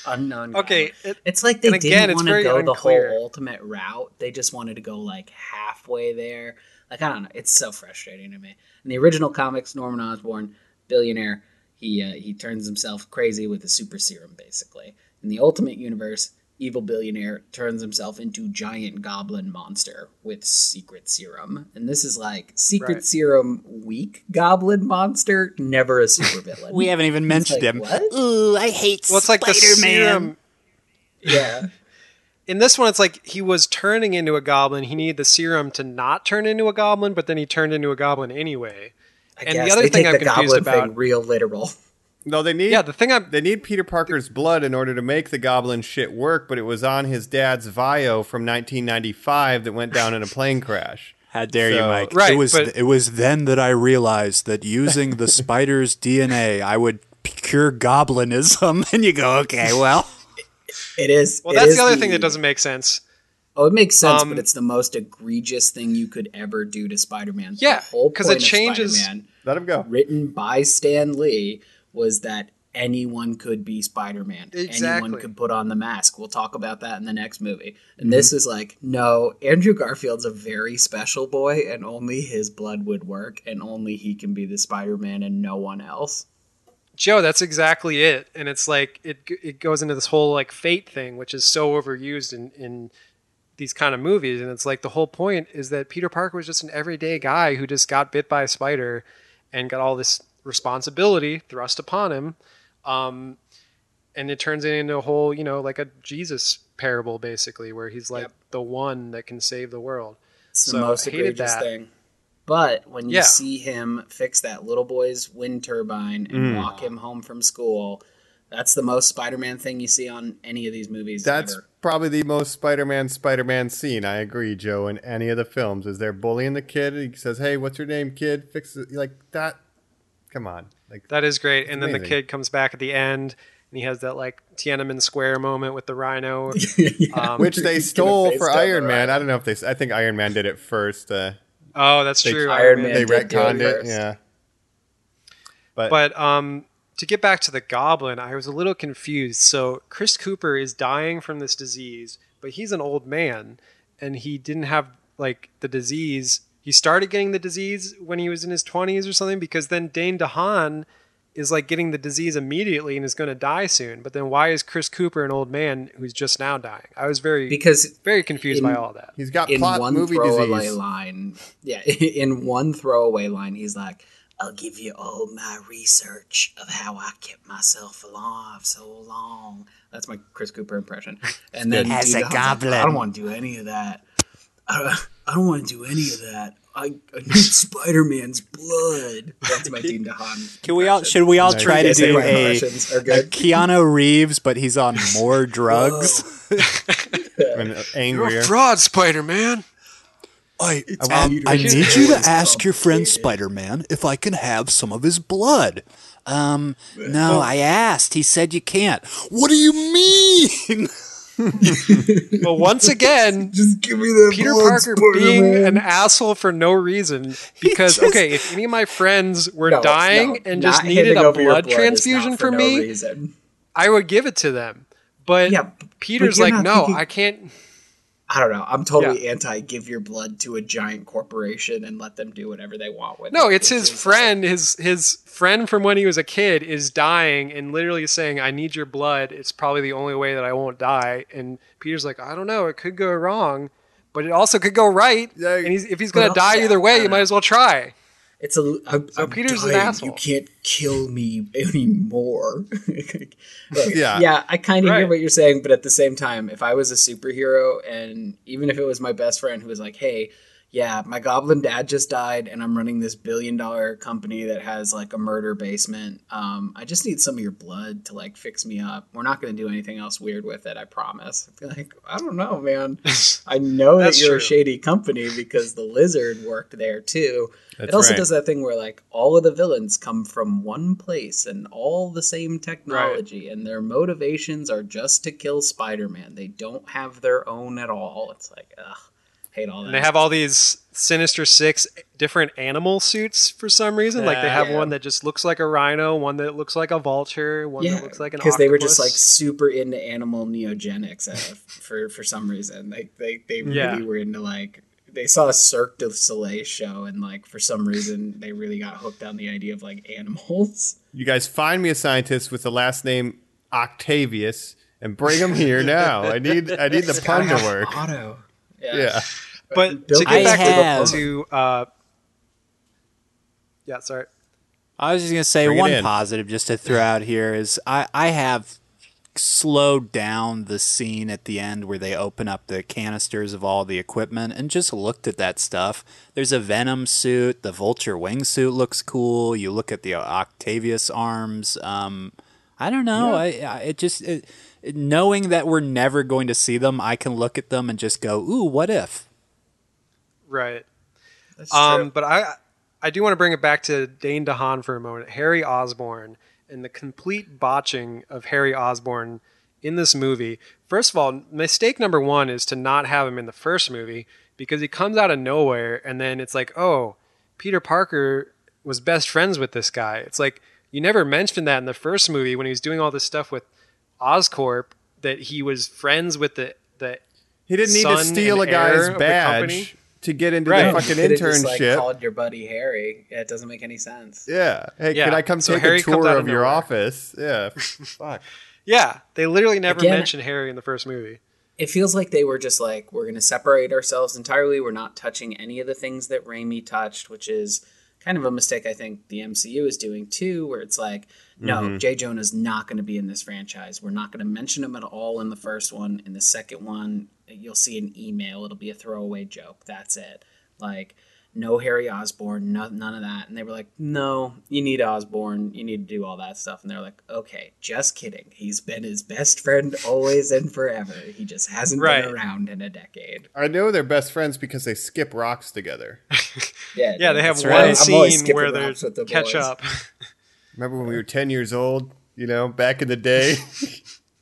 [SPEAKER 3] Unknown.
[SPEAKER 7] Okay,
[SPEAKER 3] goblin.
[SPEAKER 7] it-
[SPEAKER 3] it's like they
[SPEAKER 7] and again,
[SPEAKER 3] didn't
[SPEAKER 7] it's
[SPEAKER 3] want to go
[SPEAKER 7] unclear.
[SPEAKER 3] the whole ultimate route. They just wanted to go like halfway there. Like I don't know. It's so frustrating to me. In the original comics, Norman Osborn, billionaire, he uh, he turns himself crazy with a super serum, basically. In the Ultimate Universe, evil billionaire turns himself into giant goblin monster with secret serum, and this is like secret
[SPEAKER 7] Right.
[SPEAKER 3] serum weak goblin monster, never a supervillain.
[SPEAKER 6] We haven't even mentioned
[SPEAKER 3] like,
[SPEAKER 6] him.
[SPEAKER 3] what?
[SPEAKER 6] Ooh, I hate
[SPEAKER 7] Well, it's like the
[SPEAKER 6] Spider-Man.
[SPEAKER 7] serum.
[SPEAKER 3] yeah.
[SPEAKER 7] In this one, it's like he was turning into a goblin. He needed the serum to not turn into a goblin, but then he turned into a goblin anyway.
[SPEAKER 3] I
[SPEAKER 7] And the other
[SPEAKER 3] they
[SPEAKER 7] thing
[SPEAKER 3] take
[SPEAKER 7] I'm
[SPEAKER 3] the
[SPEAKER 7] confused
[SPEAKER 3] goblin thing
[SPEAKER 7] about-
[SPEAKER 3] real literal.
[SPEAKER 1] No, they need
[SPEAKER 7] Yeah, the thing I'm
[SPEAKER 1] they need Peter Parker's blood in order to make the goblin shit work, but it was on his dad's Vio from 1995 that went down in a plane crash.
[SPEAKER 6] How dare you, Mike?
[SPEAKER 7] Right,
[SPEAKER 6] it was
[SPEAKER 7] but-
[SPEAKER 6] it was then that I realized that using the spider's DNA, I would cure goblinism. And you go, okay, well,
[SPEAKER 3] It is.
[SPEAKER 7] well.
[SPEAKER 3] it
[SPEAKER 7] That's
[SPEAKER 3] is
[SPEAKER 7] the other thing that doesn't make sense.
[SPEAKER 3] Oh, it makes sense,
[SPEAKER 7] Um,
[SPEAKER 3] but it's the most egregious thing you could ever do to Spider-Man.
[SPEAKER 7] Yeah,
[SPEAKER 3] the whole
[SPEAKER 7] 'cause
[SPEAKER 3] point
[SPEAKER 7] it changes-
[SPEAKER 3] Spider-Man,
[SPEAKER 1] Let him go.
[SPEAKER 3] written by Stan Lee, was that anyone could be Spider-Man.
[SPEAKER 7] Exactly.
[SPEAKER 3] Anyone could put on the mask. We'll talk about that in the next movie. And this is like, no, Andrew Garfield's a very special boy, and only his blood would work, and only he can be the Spider-Man, and no one else.
[SPEAKER 7] Joe, that's exactly it. And it's like it it goes into this whole like fate thing, which is so overused in in these kind of movies. And it's like the whole point is that Peter Parker was just an everyday guy who just got bit by a spider and got all this responsibility thrust upon him. Um, and it turns it into a whole, you know, like a Jesus parable, basically, where he's like
[SPEAKER 3] Yep.
[SPEAKER 7] the one that can save the world.
[SPEAKER 3] It's the most
[SPEAKER 7] I hated
[SPEAKER 3] egregious
[SPEAKER 7] that.
[SPEAKER 3] thing. But when you
[SPEAKER 7] Yeah.
[SPEAKER 3] see him fix that little boy's wind turbine and
[SPEAKER 1] Mm.
[SPEAKER 3] walk him home from school, that's the most Spider-Man thing you see on any of these movies.
[SPEAKER 1] That's
[SPEAKER 3] ever.
[SPEAKER 1] probably the most Spider-Man Spider-Man scene. I agree, Joe. In any of the films, is they're bullying the kid. He says, "Hey, what's your name, kid? Fix it." Like that. Come on, like
[SPEAKER 7] That is great. And then the kid comes back at the end and he has that like Tiananmen Square moment with the rhino. Um,
[SPEAKER 1] which they stole
[SPEAKER 3] gonna
[SPEAKER 1] for Iron Man.
[SPEAKER 3] rhino.
[SPEAKER 1] I don't know if they. I think Iron Man did it first. Uh,
[SPEAKER 7] oh, that's
[SPEAKER 1] They-
[SPEAKER 7] true.
[SPEAKER 3] Iron Man
[SPEAKER 1] they
[SPEAKER 3] did do it
[SPEAKER 1] retconned it.
[SPEAKER 3] first.
[SPEAKER 1] Yeah. But,
[SPEAKER 7] But um, to get back to the Goblin, I was a little confused. So Chris Cooper is dying from this disease, but he's an old man, and he didn't have like the disease. He started getting the disease when he was in his twenties or something, because then Dane DeHaan is like getting the disease immediately and is going to die soon. But then why is Chris Cooper an old man who's just now dying? I was very
[SPEAKER 3] because
[SPEAKER 7] very confused
[SPEAKER 3] in-
[SPEAKER 7] by all that.
[SPEAKER 1] he's got
[SPEAKER 3] in
[SPEAKER 1] plot
[SPEAKER 3] one
[SPEAKER 1] movie
[SPEAKER 3] throwaway
[SPEAKER 1] disease.
[SPEAKER 3] line, yeah, in one throwaway line, he's like, "I'll give you all my research of how I kept myself alive so long." That's my Chris Cooper impression. And then
[SPEAKER 6] As
[SPEAKER 3] Dean
[SPEAKER 6] a
[SPEAKER 3] DeHaan's like,
[SPEAKER 6] goblin.
[SPEAKER 3] I don't want to do any of that. I don't, I don't want to do any of that. I, I need Spider Man's blood. That's my Dean DeHaan.
[SPEAKER 6] can we all should we all
[SPEAKER 1] Nice.
[SPEAKER 6] try to do
[SPEAKER 3] my
[SPEAKER 6] a, a. Keanu Reeves, but he's on more drugs?
[SPEAKER 1] and angrier.
[SPEAKER 7] fraud, Spider Man.
[SPEAKER 6] I,
[SPEAKER 3] um,
[SPEAKER 6] I
[SPEAKER 3] I
[SPEAKER 6] need
[SPEAKER 3] need
[SPEAKER 6] you
[SPEAKER 3] you
[SPEAKER 6] to
[SPEAKER 3] to
[SPEAKER 6] ask your friend Spider Man if I can have some of his blood. Um, no, I asked. He said you can't. What do you mean?
[SPEAKER 7] But once again,
[SPEAKER 3] Just give me that
[SPEAKER 7] Peter
[SPEAKER 3] blood,
[SPEAKER 7] Parker being
[SPEAKER 3] Spider-Man.
[SPEAKER 7] an asshole for no reason because
[SPEAKER 6] just-
[SPEAKER 7] okay, if any of my friends were
[SPEAKER 3] No,
[SPEAKER 7] dying
[SPEAKER 3] no,
[SPEAKER 7] and just needed a blood
[SPEAKER 3] blood
[SPEAKER 7] transfusion
[SPEAKER 3] not
[SPEAKER 7] for,
[SPEAKER 3] no
[SPEAKER 7] me,
[SPEAKER 3] reason.
[SPEAKER 7] I would give it to them. But
[SPEAKER 3] Yeah,
[SPEAKER 7] Peter's
[SPEAKER 3] but
[SPEAKER 7] like, no,
[SPEAKER 3] thinking-
[SPEAKER 7] I can't.
[SPEAKER 3] I don't know. I'm totally anti give your blood to a giant corporation and let them do whatever they want with
[SPEAKER 7] No,
[SPEAKER 3] it.
[SPEAKER 7] it's his
[SPEAKER 3] just
[SPEAKER 7] friend. His his friend from when he was a kid is dying and literally saying, "I need your blood. It's probably the only way that I won't die." And Peter's like, "I don't know. It could go wrong, but it also could go right.
[SPEAKER 1] Yeah,
[SPEAKER 7] and he's, if he's going to die
[SPEAKER 3] also-
[SPEAKER 7] either way, you might as well try."
[SPEAKER 3] It's a. I'm,
[SPEAKER 7] So
[SPEAKER 3] I'm
[SPEAKER 7] Peter's an asshole.
[SPEAKER 3] You can't kill me anymore. Look,
[SPEAKER 1] Yeah.
[SPEAKER 3] yeah. I kind of hear what you're saying, but at the same time, if I was a superhero, and even if it was my best friend who was like, "Hey, yeah, my goblin dad just died, and I'm running this billion dollar company that has like a murder basement. Um, I just need some of your blood to like fix me up. We're not going to do anything else weird with it. I promise." Like, I don't know, man. I know that you're a shady company because the lizard worked there too.
[SPEAKER 1] That's
[SPEAKER 3] it also
[SPEAKER 1] right.
[SPEAKER 3] does that thing where like all of the villains come from one place and all the same technology and their motivations are just to kill Spider-Man. They don't have their own at all. It's like, ugh, hate all that.
[SPEAKER 7] And they have all these Sinister Six different animal suits for some reason. like they have
[SPEAKER 3] Yeah.
[SPEAKER 7] one that just looks like a rhino, one that looks like a vulture, one
[SPEAKER 3] yeah,
[SPEAKER 7] that looks like an
[SPEAKER 3] because they were just like super into animal neogenics uh, for for some reason. Like they they really
[SPEAKER 7] Yeah.
[SPEAKER 3] were into like they saw a Cirque du Soleil show and like for some reason they really got hooked on the idea of like animals.
[SPEAKER 1] You guys find me a scientist with the last name Octavius and bring him here now. I need I need the pun to work.
[SPEAKER 3] Otto.
[SPEAKER 1] Yeah.
[SPEAKER 7] But
[SPEAKER 3] Bill
[SPEAKER 7] to get back
[SPEAKER 6] have-
[SPEAKER 7] to, to uh, yeah, sorry.
[SPEAKER 6] I was just gonna say
[SPEAKER 1] Bring
[SPEAKER 6] one positive just to throw out here is I I have slowed down the scene at the end where they open up the canisters of all the equipment and just looked at that stuff. There's a Venom suit, the Vulture wingsuit looks cool. You look at the Octavius arms. Um, I don't know. I, I it just it, knowing that we're never going to see them, I can look at them and just go, "Ooh, what if?"
[SPEAKER 7] Right.
[SPEAKER 3] That's
[SPEAKER 7] Um,
[SPEAKER 3] true.
[SPEAKER 7] but I I do want to bring it back to Dane DeHaan for a moment. Harry Osborn and the complete botching of Harry Osborn in this movie. First of all, mistake number one is to not have him in the first movie because he comes out of nowhere and then it's like, oh, Peter Parker was best friends with this guy. It's like you never mentioned that in the first movie when he was doing all this stuff with Oscorp that he was friends with the the
[SPEAKER 1] He didn't need to steal a guy's
[SPEAKER 7] of the company.
[SPEAKER 1] badge to get into
[SPEAKER 7] Right.
[SPEAKER 1] the fucking
[SPEAKER 3] Could've just, like,
[SPEAKER 1] internship.
[SPEAKER 3] called your buddy Harry. Yeah, it doesn't make any sense.
[SPEAKER 1] yeah. Hey,
[SPEAKER 7] Yeah.
[SPEAKER 1] can I come
[SPEAKER 7] So
[SPEAKER 1] take
[SPEAKER 7] Harry
[SPEAKER 1] a tour of
[SPEAKER 7] of
[SPEAKER 1] your office? Yeah. Fuck.
[SPEAKER 7] Yeah, they literally never
[SPEAKER 3] Again-
[SPEAKER 7] mention Harry in the first movie.
[SPEAKER 3] It feels like they were just like, we're going to separate ourselves entirely. We're not touching any of the things that Raimi touched, which is kind of a mistake I think the MCU is doing too, where it's like, no,
[SPEAKER 1] Mm-hmm.
[SPEAKER 3] Jay Jonah's not going to be in this franchise. We're not going to mention him at all in the first one. In the second one, you'll see an email. It'll be a throwaway joke. That's it. Like, no Harry Osborn, no, none of that. And they were like, no, you need Osborn. You need to do all that stuff. And they're like, okay, just kidding. He's been his best friend always and forever. He just hasn't
[SPEAKER 7] Right.
[SPEAKER 3] been around in a decade.
[SPEAKER 1] I know they're best friends because they skip rocks together.
[SPEAKER 3] Yeah,
[SPEAKER 7] Yeah, they have one
[SPEAKER 3] right.
[SPEAKER 7] Scene where they
[SPEAKER 3] rocks with the
[SPEAKER 7] catch
[SPEAKER 3] boys.
[SPEAKER 7] up.
[SPEAKER 1] Remember when we were 10 years old, you know, back in the day?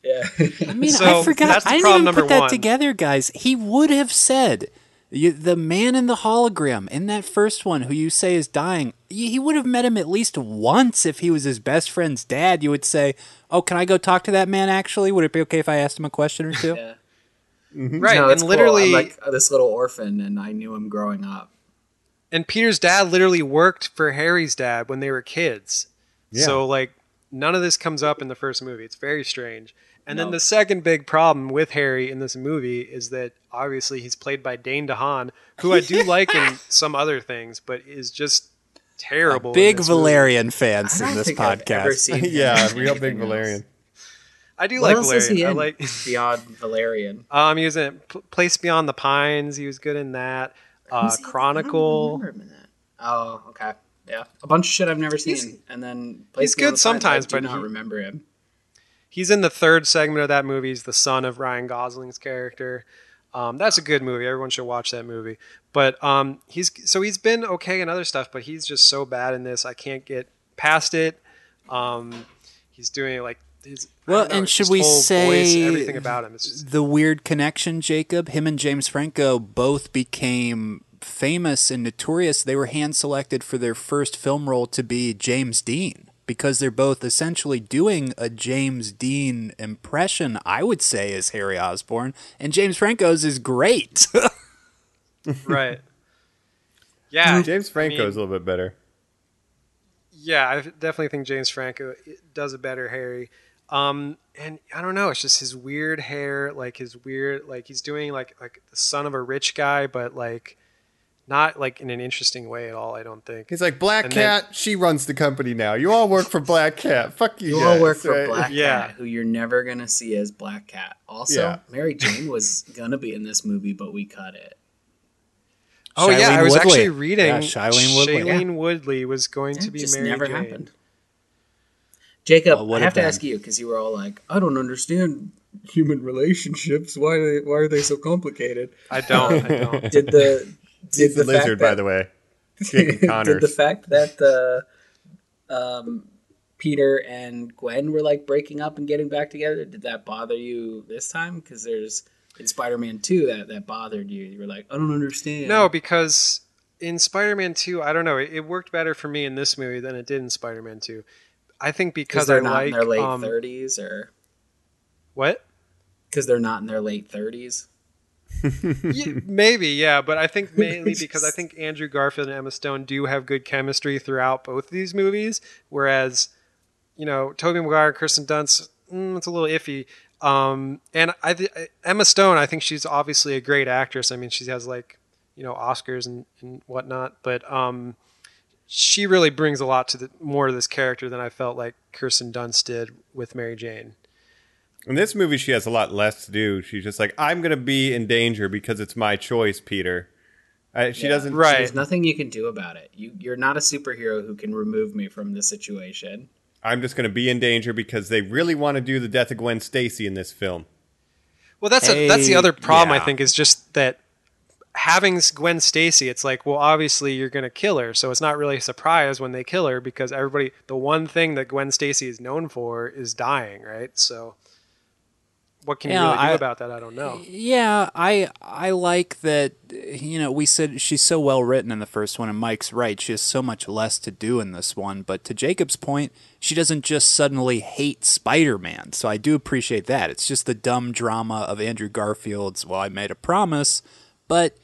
[SPEAKER 3] Yeah.
[SPEAKER 6] I mean,
[SPEAKER 7] So,
[SPEAKER 6] I forgot. I didn't even put that
[SPEAKER 7] one.
[SPEAKER 6] together, guys. He would have said, you, the man in the hologram in that first one, who you say is dying, he he would have met him at least once if he was his best friend's dad. You would say, "Oh, can I go talk to that man?" Actually, would it be okay if I asked him a question or two?
[SPEAKER 3] yeah. Mm-hmm.
[SPEAKER 7] right,
[SPEAKER 3] No,
[SPEAKER 7] and
[SPEAKER 3] it's cool.
[SPEAKER 7] literally,
[SPEAKER 3] I'm like oh, this little orphan, and I knew him growing up.
[SPEAKER 7] and Peter's dad literally worked for Harry's dad when they were kids. So like, none of this comes up in the first movie. It's very strange. And then the second big problem with Harry in this movie is that obviously he's played by Dane DeHaan, who I do like in some other things, but is just terrible. in
[SPEAKER 6] Big
[SPEAKER 7] this movie.
[SPEAKER 6] Valerian
[SPEAKER 3] I
[SPEAKER 6] fans in
[SPEAKER 3] don't
[SPEAKER 6] this
[SPEAKER 3] think I've ever
[SPEAKER 6] podcast.
[SPEAKER 3] seen
[SPEAKER 1] yeah,
[SPEAKER 3] in
[SPEAKER 1] real big
[SPEAKER 3] anything else.
[SPEAKER 1] Valerian.
[SPEAKER 7] I do
[SPEAKER 3] What
[SPEAKER 7] like
[SPEAKER 3] else
[SPEAKER 7] Valerian.
[SPEAKER 3] is he
[SPEAKER 7] I like.
[SPEAKER 3] beyond Valerian?
[SPEAKER 7] Um, he was in Place Beyond the Pines. He was good in that. Uh,
[SPEAKER 3] Was I don't
[SPEAKER 7] Chronicle.
[SPEAKER 3] remember him in that. Oh, okay. Yeah, a bunch of shit I've never seen,
[SPEAKER 7] He's-
[SPEAKER 3] and then
[SPEAKER 7] he's
[SPEAKER 3] Place Beyond
[SPEAKER 7] good
[SPEAKER 3] the Pines,
[SPEAKER 7] sometimes,
[SPEAKER 3] I do
[SPEAKER 7] but
[SPEAKER 3] not
[SPEAKER 7] he-
[SPEAKER 3] remember him.
[SPEAKER 7] He's in the third segment of that movie. He's the son of Ryan Gosling's character. Um, that's a good movie. Everyone should watch that movie. But um, he's so he's been okay in other stuff, but he's just so bad in this. I can't get past it. Um, he's doing like his
[SPEAKER 6] Well,
[SPEAKER 7] know,
[SPEAKER 6] and should we say
[SPEAKER 7] voice, everything about him? Just
[SPEAKER 6] the weird connection, Jacob? Him and James Franco both became famous and notorious. They were hand selected for their first film role to be James Dean because they're both essentially doing a James Dean impression, I would say, as Harry Osborn. And James Franco's is great.
[SPEAKER 7] right. Yeah,
[SPEAKER 1] James Franco's
[SPEAKER 7] mean-
[SPEAKER 1] a little bit better.
[SPEAKER 7] Yeah, I definitely think James Franco does a better Harry. Um, and I don't know, it's just his weird hair, like his weird, like he's doing like like the son of a rich guy, but like not like in an interesting way at all. I don't think.
[SPEAKER 1] He's like Black
[SPEAKER 7] And then-
[SPEAKER 1] Cat. she runs the company now. You all work for Black Cat. Fuck you.
[SPEAKER 3] You all
[SPEAKER 1] guys,
[SPEAKER 3] work for
[SPEAKER 1] right?
[SPEAKER 3] Black
[SPEAKER 7] Yeah.
[SPEAKER 3] Cat, who you're never gonna see as Black Cat. Also,
[SPEAKER 1] Yeah.
[SPEAKER 3] Mary Jane was gonna be in this movie, but we cut it.
[SPEAKER 7] Oh yeah, I was
[SPEAKER 6] Woodley.
[SPEAKER 7] actually reading.
[SPEAKER 6] Yeah, Shailene Woodley.
[SPEAKER 7] Shailene Woodley was going to be
[SPEAKER 3] just
[SPEAKER 7] Mary
[SPEAKER 3] never
[SPEAKER 7] Jane.
[SPEAKER 3] happened. Jacob,
[SPEAKER 6] Well, what
[SPEAKER 3] I have
[SPEAKER 6] if
[SPEAKER 3] to
[SPEAKER 6] then?
[SPEAKER 3] ask you because you were all like, "I don't understand human relationships. Why are they, why are they so complicated?"
[SPEAKER 7] I don't. I don't.
[SPEAKER 3] Did the did
[SPEAKER 1] He's the,
[SPEAKER 3] fact
[SPEAKER 1] lizard, by the way. Jacob
[SPEAKER 3] did
[SPEAKER 1] Connors.
[SPEAKER 3] the fact that the um, Peter and Gwen were like breaking up and getting back together did that bother you this time? Because there's in Spider-Man Two that that bothered you. You were like, I don't understand.
[SPEAKER 7] No, because in Spider-Man 2, I don't know, it, it worked better for me in this movie than it did in Spider-Man 2. I think
[SPEAKER 3] because
[SPEAKER 7] because
[SPEAKER 3] they're
[SPEAKER 7] I
[SPEAKER 3] not
[SPEAKER 7] like
[SPEAKER 3] in their late
[SPEAKER 7] um,
[SPEAKER 3] thirties, or
[SPEAKER 7] what?
[SPEAKER 3] because they're not in their late thirties.
[SPEAKER 7] Yeah, maybe, yeah, but I think mainly because I think Andrew Garfield and Emma Stone do have good chemistry throughout both of these movies, whereas you know Tobey Maguire, and Kirsten Dunst, mm, it's a little iffy. Um, and I th- Emma Stone, I think she's obviously a great actress. I mean, she has like you know Oscars and, and whatnot, but um, she really brings a lot to the more to this character than I felt like Kirsten Dunst did with Mary Jane.
[SPEAKER 1] In this movie, she has a lot less to do. She's just like, I'm going to be in danger because it's my choice, Peter. Uh, she
[SPEAKER 3] Yeah.
[SPEAKER 1] doesn't.
[SPEAKER 7] Right.
[SPEAKER 3] There's nothing you can do about it. You you're not a superhero who can remove me from this situation.
[SPEAKER 1] I'm just going to be in danger because they really want to do the death of Gwen Stacy in this film.
[SPEAKER 7] Well, that's a, that's the other problem
[SPEAKER 6] yeah.
[SPEAKER 7] I think is just that having Gwen Stacy, it's like, well, obviously you're going to kill her, so it's not really a surprise when they kill her because everybody, the one thing that Gwen Stacy is known for is dying, right? So, what can you
[SPEAKER 6] Yeah,
[SPEAKER 7] really do
[SPEAKER 6] I-
[SPEAKER 7] about that? I don't know.
[SPEAKER 6] Yeah, I I like that. You know, we said she's so well written in the first one, and Mike's right. She has so much less to do in this one. But to Jacob's point, she doesn't just suddenly hate Spider-Man. So I do appreciate that. It's just the dumb drama of Andrew Garfield's. Well, I made a promise, but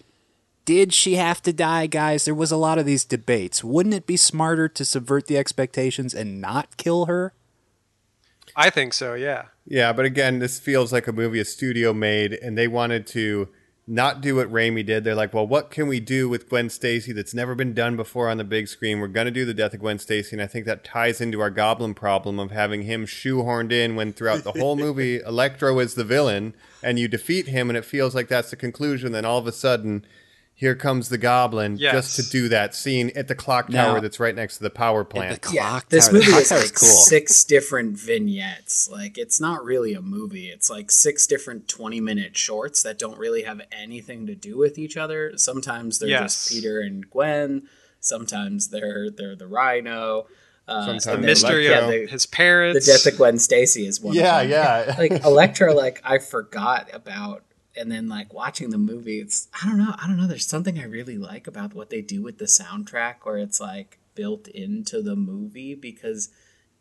[SPEAKER 6] did she have to die, guys? There was a lot of these debates. Wouldn't it be smarter to subvert the expectations and not kill her?
[SPEAKER 7] I think so. Yeah.
[SPEAKER 1] Yeah, but again, this feels like a movie a studio made, and they wanted to not do what Raimi did. They're like, well, what can we do with Gwen Stacy that's never been done before on the big screen? We're going to do the death of Gwen Stacy, and I think that ties into our Goblin problem of having him shoehorned in when throughout the whole movie, Electro is the villain, and you defeat him, and it feels like that's the conclusion. Then all of a sudden, here comes the Goblin
[SPEAKER 7] Yes.
[SPEAKER 1] just to do that scene at the clock
[SPEAKER 6] Now-
[SPEAKER 1] tower that's right next to the power plant.
[SPEAKER 6] the
[SPEAKER 3] Yeah,
[SPEAKER 6] clock
[SPEAKER 3] this
[SPEAKER 6] tower- the
[SPEAKER 3] movie
[SPEAKER 6] clock
[SPEAKER 3] is
[SPEAKER 6] tower's
[SPEAKER 3] like
[SPEAKER 6] cool.
[SPEAKER 3] six different vignettes. Like it's not really a movie. It's like six different twenty-minute shorts that don't really have anything to do with each other. Sometimes they're
[SPEAKER 7] Yes.
[SPEAKER 3] just Peter and Gwen. Sometimes they're they're the Rhino. Uh,
[SPEAKER 1] Sometimes
[SPEAKER 3] and then,
[SPEAKER 7] Mystery
[SPEAKER 3] like,
[SPEAKER 7] of
[SPEAKER 3] yeah, the,
[SPEAKER 7] his
[SPEAKER 3] the death of Gwen Stacy is one.
[SPEAKER 1] Yeah,
[SPEAKER 3] of them.
[SPEAKER 1] yeah.
[SPEAKER 3] like Electra, like I forgot about, and then like watching the movie, it's I don't know, I don't know. There's something I really like about what they do with the soundtrack, where it's like built into the movie because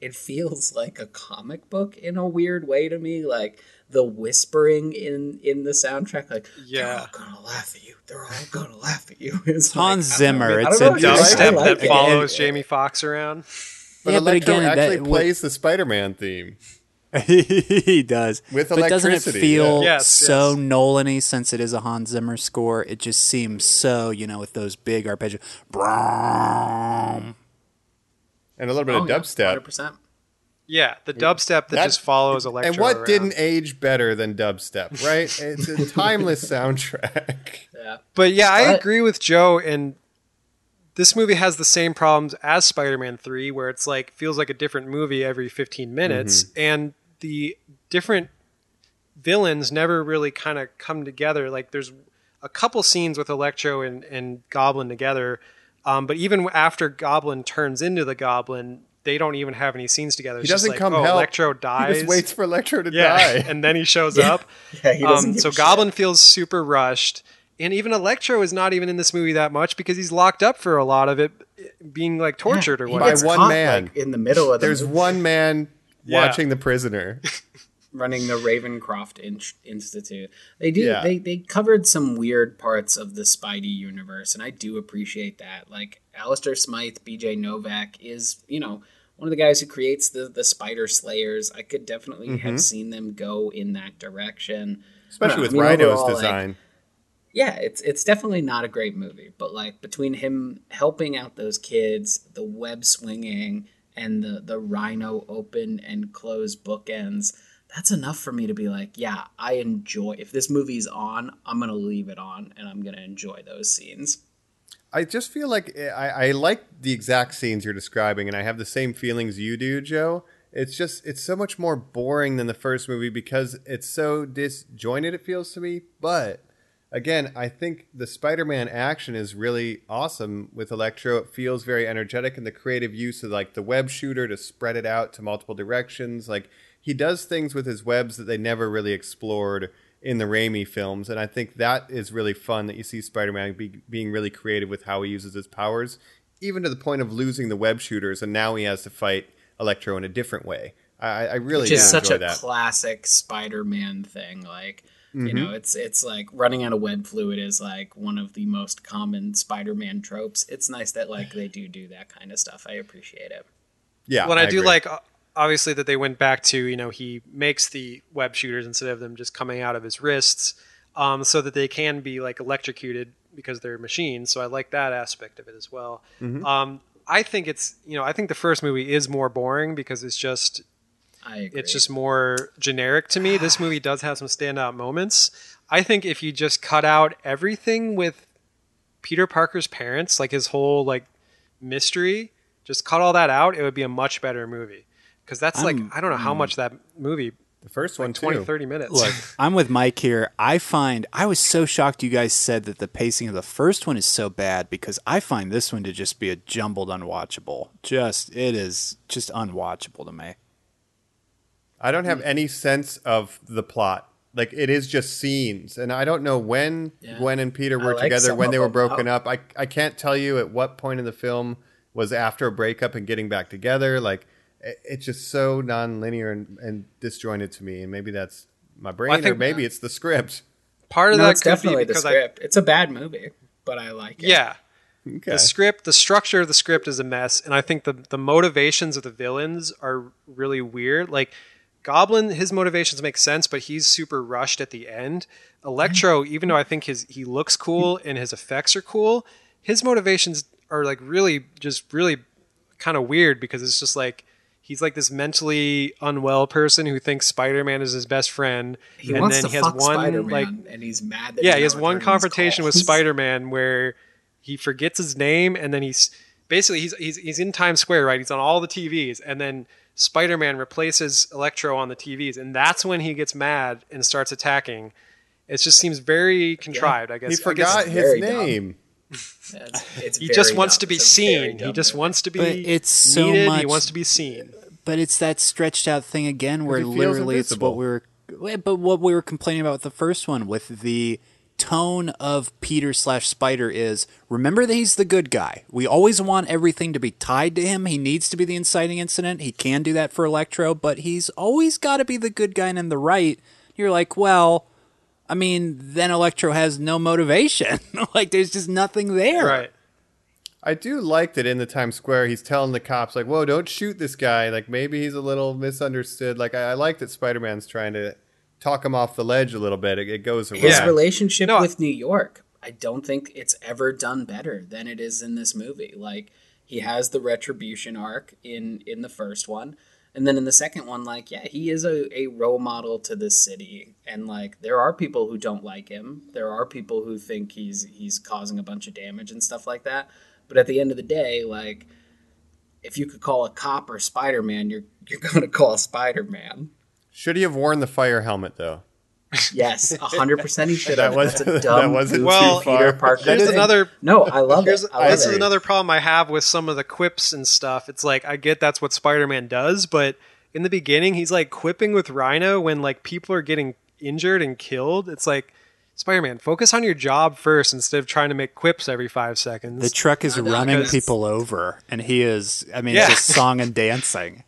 [SPEAKER 3] it feels like a comic book in a weird way to me. Like the whispering in in the soundtrack, like they're
[SPEAKER 7] Yeah.
[SPEAKER 3] all gonna laugh at you. They're all gonna laugh at you. It's
[SPEAKER 6] Hans
[SPEAKER 3] like, I don't
[SPEAKER 6] Zimmer,
[SPEAKER 3] I
[SPEAKER 6] it's a
[SPEAKER 3] know,
[SPEAKER 7] dubstep
[SPEAKER 3] like
[SPEAKER 7] that
[SPEAKER 3] it.
[SPEAKER 7] follows Jamie Foxx around.
[SPEAKER 1] But
[SPEAKER 6] Yeah, but
[SPEAKER 1] Electro
[SPEAKER 6] again, that-
[SPEAKER 1] actually
[SPEAKER 6] what-
[SPEAKER 1] plays the Spider-Man theme.
[SPEAKER 6] he does.
[SPEAKER 1] With
[SPEAKER 6] but doesn't it feel
[SPEAKER 7] yeah. Yes,
[SPEAKER 6] so
[SPEAKER 7] yes.
[SPEAKER 6] Nolan-y since it is a Hans Zimmer score? It just seems so, you know, with those big arpeggios. Brum.
[SPEAKER 1] And a little bit
[SPEAKER 3] Oh,
[SPEAKER 1] of
[SPEAKER 3] yeah,
[SPEAKER 1] dubstep.
[SPEAKER 3] 100%.
[SPEAKER 7] Yeah, the dubstep that,
[SPEAKER 1] That-
[SPEAKER 7] just follows Electro.
[SPEAKER 1] And what
[SPEAKER 7] around.
[SPEAKER 1] didn't age better than dubstep, right? It's a timeless soundtrack.
[SPEAKER 3] Yeah.
[SPEAKER 7] But yeah, I agree with Joe. And this movie has the same problems as Spider-Man Three, where it's like feels like a different movie every 15 minutes,
[SPEAKER 1] Mm-hmm.
[SPEAKER 7] and the different villains never really kind of come together. Like there's a couple scenes with Electro and, and Goblin together, um, but even after Goblin turns into the Goblin, they don't even have any scenes together.
[SPEAKER 1] He
[SPEAKER 7] It's just
[SPEAKER 1] doesn't
[SPEAKER 7] like,
[SPEAKER 1] come
[SPEAKER 7] oh,
[SPEAKER 1] help.
[SPEAKER 7] Electro dies.
[SPEAKER 1] He
[SPEAKER 7] dies.
[SPEAKER 1] just waits for Electro to
[SPEAKER 7] yeah,
[SPEAKER 1] die.
[SPEAKER 7] and then he shows up.
[SPEAKER 3] Yeah, he doesn't
[SPEAKER 7] Um, so
[SPEAKER 3] a shit.
[SPEAKER 7] Goblin feels super rushed, and even Electro is not even in this movie that much because he's locked up for a lot of it, being like tortured or
[SPEAKER 3] He
[SPEAKER 7] whatever.
[SPEAKER 3] gets
[SPEAKER 1] one
[SPEAKER 3] caught,
[SPEAKER 1] man.
[SPEAKER 3] like, in the middle of the
[SPEAKER 1] There's
[SPEAKER 3] movie.
[SPEAKER 1] one man
[SPEAKER 7] Yeah.
[SPEAKER 1] watching the prisoner.
[SPEAKER 3] running the Ravencroft in- Institute. They do.
[SPEAKER 1] Yeah.
[SPEAKER 3] They they covered some weird parts of the Spidey universe, and I do appreciate that. Like Alistair Smythe, B.J. Novak is you know one of the guys who creates the the Spider Slayers. I could definitely have mm-hmm. seen them go in that direction.
[SPEAKER 1] Especially
[SPEAKER 3] I
[SPEAKER 1] with
[SPEAKER 3] mean,
[SPEAKER 1] Rhino's
[SPEAKER 3] overall, like,
[SPEAKER 1] design.
[SPEAKER 3] yeah, it's it's definitely not a great movie, but like between him helping out those kids, the web swinging, and the the rhino open and close bookends, that's enough for me to be like, yeah, I enjoy. If this movie's on, I'm gonna leave it on, and I'm gonna enjoy those scenes.
[SPEAKER 1] I just feel like eh, I, I like the exact scenes you're describing, and I have the same feelings you do, Joe. It's just it's so much more boring than the first movie because it's so disjointed. It feels to me, but again, I think the Spider-Man action is really awesome with Electro. It feels very energetic, and the creative use of like the web shooter to spread it out to multiple directions. Like he does things with his webs that they never really explored in the Raimi films, and I think that is really fun that you see Spider-Man be, being really creative with how he uses his powers, even to the point of losing the web shooters, and now he has to fight Electro in a different way. I, I really
[SPEAKER 3] Which is such a
[SPEAKER 1] that.
[SPEAKER 3] classic Spider-Man thing. Like you
[SPEAKER 1] Mm-hmm.
[SPEAKER 3] know, it's it's like running out of web fluid is like one of the most common Spider-Man tropes. It's nice that like they do do that kind of stuff. I appreciate it.
[SPEAKER 1] yeah,
[SPEAKER 7] what I, do
[SPEAKER 1] agree.
[SPEAKER 7] like, obviously, that they went back to, you know, he makes the web shooters instead of them just coming out of his wrists, um, so that they can be like electrocuted because they're machines. So I like that aspect of it as well.
[SPEAKER 1] Mm-hmm.
[SPEAKER 7] Um, I think it's, you know, I think the first movie is more boring because it's just
[SPEAKER 3] I agree.
[SPEAKER 7] It's just more generic to me. This movie does have some standout moments. I think if you just cut out everything with Peter Parker's parents, like his whole like mystery, just cut all that out, it would be a much better movie. Because that's like
[SPEAKER 6] I'm-
[SPEAKER 7] I don't know how mm. much that movie,
[SPEAKER 1] the first one
[SPEAKER 7] 20,
[SPEAKER 1] too.
[SPEAKER 7] 30 minutes.
[SPEAKER 6] Look, I'm with Mike here. I find I was so shocked you guys said that the pacing of the first one is so bad because I find this one to just be a jumbled unwatchable. Just it is just unwatchable to me.
[SPEAKER 1] I don't have hmm. any sense of the plot. Like it is just scenes, and I don't know when
[SPEAKER 3] Yeah.
[SPEAKER 1] Gwen and Peter were
[SPEAKER 3] like
[SPEAKER 1] together, when they were broken
[SPEAKER 3] Oh.
[SPEAKER 1] up. I I can't tell you at what point in the film was after a breakup and getting back together. Like it, it's just so non-linear and, and disjointed to me, and maybe that's my brain, or
[SPEAKER 7] think-
[SPEAKER 1] maybe it's the script.
[SPEAKER 7] Part of
[SPEAKER 3] no,
[SPEAKER 7] that
[SPEAKER 3] it's
[SPEAKER 7] could
[SPEAKER 3] definitely
[SPEAKER 7] be
[SPEAKER 3] the
[SPEAKER 7] because I.
[SPEAKER 3] It's a bad movie, but I like it.
[SPEAKER 7] yeah.
[SPEAKER 1] Okay.
[SPEAKER 7] The script, the structure of the script is a mess, and I think the the motivations of the villains are really weird. Like Goblin, his motivations make sense, but he's super rushed at the end. Electro, mm-hmm. even though I think his he looks cool mm-hmm. and his effects are cool, his motivations are like really just really kind of weird because it's just like he's like this mentally unwell person who thinks Spider-Man is his best friend,
[SPEAKER 3] He
[SPEAKER 7] and
[SPEAKER 3] wants
[SPEAKER 7] then
[SPEAKER 3] to
[SPEAKER 7] he has
[SPEAKER 3] fuck
[SPEAKER 7] one
[SPEAKER 3] Spider-Man,
[SPEAKER 7] like
[SPEAKER 3] and he's mad that
[SPEAKER 7] yeah, he has one confrontation with. Spider-Man where he forgets his name, and then he's basically he's he's he's in Times Square, right? He's on all the TVs, and then Spider-Man replaces Electro on the TVs, and that's when he gets mad and starts attacking. It just seems very contrived. I guess
[SPEAKER 1] he
[SPEAKER 7] I guess
[SPEAKER 1] forgot his name.
[SPEAKER 3] Yeah, It's, it's
[SPEAKER 7] he just wants
[SPEAKER 3] dumb.
[SPEAKER 7] to be
[SPEAKER 3] It's
[SPEAKER 7] seen. He just
[SPEAKER 3] movie.
[SPEAKER 7] wants to be
[SPEAKER 6] But it's so
[SPEAKER 7] needed.
[SPEAKER 6] much-
[SPEAKER 7] He wants to be seen.
[SPEAKER 6] But it's that stretched out thing again where
[SPEAKER 1] he feels
[SPEAKER 6] literally it's what we were but what we were complaining about with the first one with the tone of Peter slash Spider is remember that he's the good guy. We always want everything to be tied to him. He needs to be the inciting incident. He can do that for Electro, but he's always got to be the good guy and in the right. You're like, well, I mean, then Electro has no motivation. like, there's just nothing there.
[SPEAKER 7] Right.
[SPEAKER 1] I do like that in the Times Square, he's telling the cops, like, whoa, don't shoot this guy. Like, maybe he's a little misunderstood. Like, I, I like that Spider Man's trying to talk him off the ledge a little bit. It, it goes around.
[SPEAKER 3] His relationship
[SPEAKER 7] No, I-
[SPEAKER 3] with New York, I don't think it's ever done better than it is in this movie. Like he has the retribution arc in in the first one, and then in the second one, like yeah, he is a, a role model to the city, and like there are people who don't like him. There are people who think he's he's causing a bunch of damage and stuff like that. But at the end of the day, like if you could call a cop or Spider Man, you're you're gonna call Spider Man.
[SPEAKER 1] Should he have worn the fire helmet, though?
[SPEAKER 3] Yes, hundred percent. He should
[SPEAKER 1] That
[SPEAKER 3] have.
[SPEAKER 1] was-
[SPEAKER 3] That's a
[SPEAKER 1] that wasn't
[SPEAKER 3] goofy
[SPEAKER 7] Well,
[SPEAKER 1] too far.
[SPEAKER 3] Peter Parker.
[SPEAKER 7] Here's another
[SPEAKER 3] No, I love
[SPEAKER 7] Here's,
[SPEAKER 3] it. I
[SPEAKER 7] this
[SPEAKER 3] love
[SPEAKER 7] is
[SPEAKER 3] it.
[SPEAKER 7] another problem I have with some of the quips and stuff. It's like I get that's what Spider-Man does, but in the beginning he's like quipping with Rhino when like people are getting injured and killed. It's like Spider-Man, focus on your job first instead of trying to make quips every five seconds.
[SPEAKER 6] The truck is running people over, and he is, I mean,
[SPEAKER 7] Yeah.
[SPEAKER 6] just song and dancing.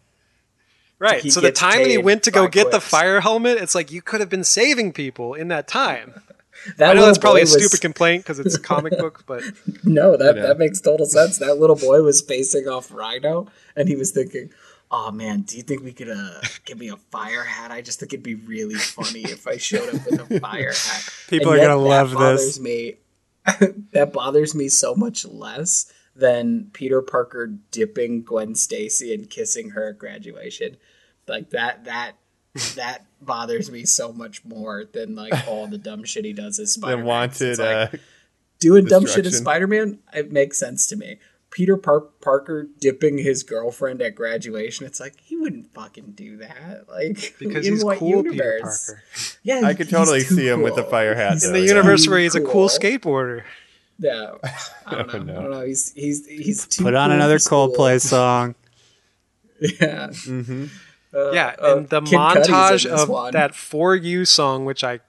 [SPEAKER 7] Right.
[SPEAKER 3] He
[SPEAKER 7] So the time that he went to go
[SPEAKER 3] by
[SPEAKER 7] get the fire helmet, it's like you could have been saving people in that time.
[SPEAKER 3] That
[SPEAKER 7] I know that's probably a
[SPEAKER 3] was-
[SPEAKER 7] stupid complaint because it's a comic book, but
[SPEAKER 3] No, that,
[SPEAKER 1] Yeah.
[SPEAKER 3] that makes total sense. That little boy was facing off Rhino, and he was thinking, Oh man, do you think we could uh give me a fire hat? I just think it'd be really funny if I showed up with a fire hat.
[SPEAKER 6] People
[SPEAKER 3] And
[SPEAKER 6] are
[SPEAKER 3] yet
[SPEAKER 6] gonna
[SPEAKER 3] that
[SPEAKER 6] love
[SPEAKER 3] bothers
[SPEAKER 6] this.
[SPEAKER 3] Me, that bothers me so much less than Peter Parker dipping Gwen Stacy and kissing her at graduation. Like that that that bothers me so much more than like all the dumb shit he does as Spider
[SPEAKER 1] The
[SPEAKER 3] Man.
[SPEAKER 1] wanted. Uh,
[SPEAKER 3] doing dumb shit as. Spider Man, it makes sense to me. Peter Par- Parker dipping his girlfriend at graduation, it's like he wouldn't fucking do that. Like
[SPEAKER 7] because
[SPEAKER 3] in
[SPEAKER 7] he's
[SPEAKER 3] what
[SPEAKER 7] cool,
[SPEAKER 3] universe?
[SPEAKER 7] Peter Parker.
[SPEAKER 3] Yeah,
[SPEAKER 1] I could totally
[SPEAKER 3] too
[SPEAKER 1] see him with the fire hat.
[SPEAKER 3] He's
[SPEAKER 7] In the
[SPEAKER 1] yeah.
[SPEAKER 7] universe where he's a cool
[SPEAKER 3] cool.
[SPEAKER 7] skateboarder.
[SPEAKER 3] Yeah, I don't know.
[SPEAKER 1] Oh, no.
[SPEAKER 3] I don't know. He's he's he's too
[SPEAKER 6] Put on
[SPEAKER 3] cool
[SPEAKER 6] another
[SPEAKER 3] for school.
[SPEAKER 6] Coldplay song.
[SPEAKER 3] Yeah,
[SPEAKER 1] Mm-hmm.
[SPEAKER 3] Uh,
[SPEAKER 7] Yeah,
[SPEAKER 3] uh,
[SPEAKER 7] and the
[SPEAKER 3] Kid
[SPEAKER 7] montage of
[SPEAKER 3] one.
[SPEAKER 7] that "For You" song, which I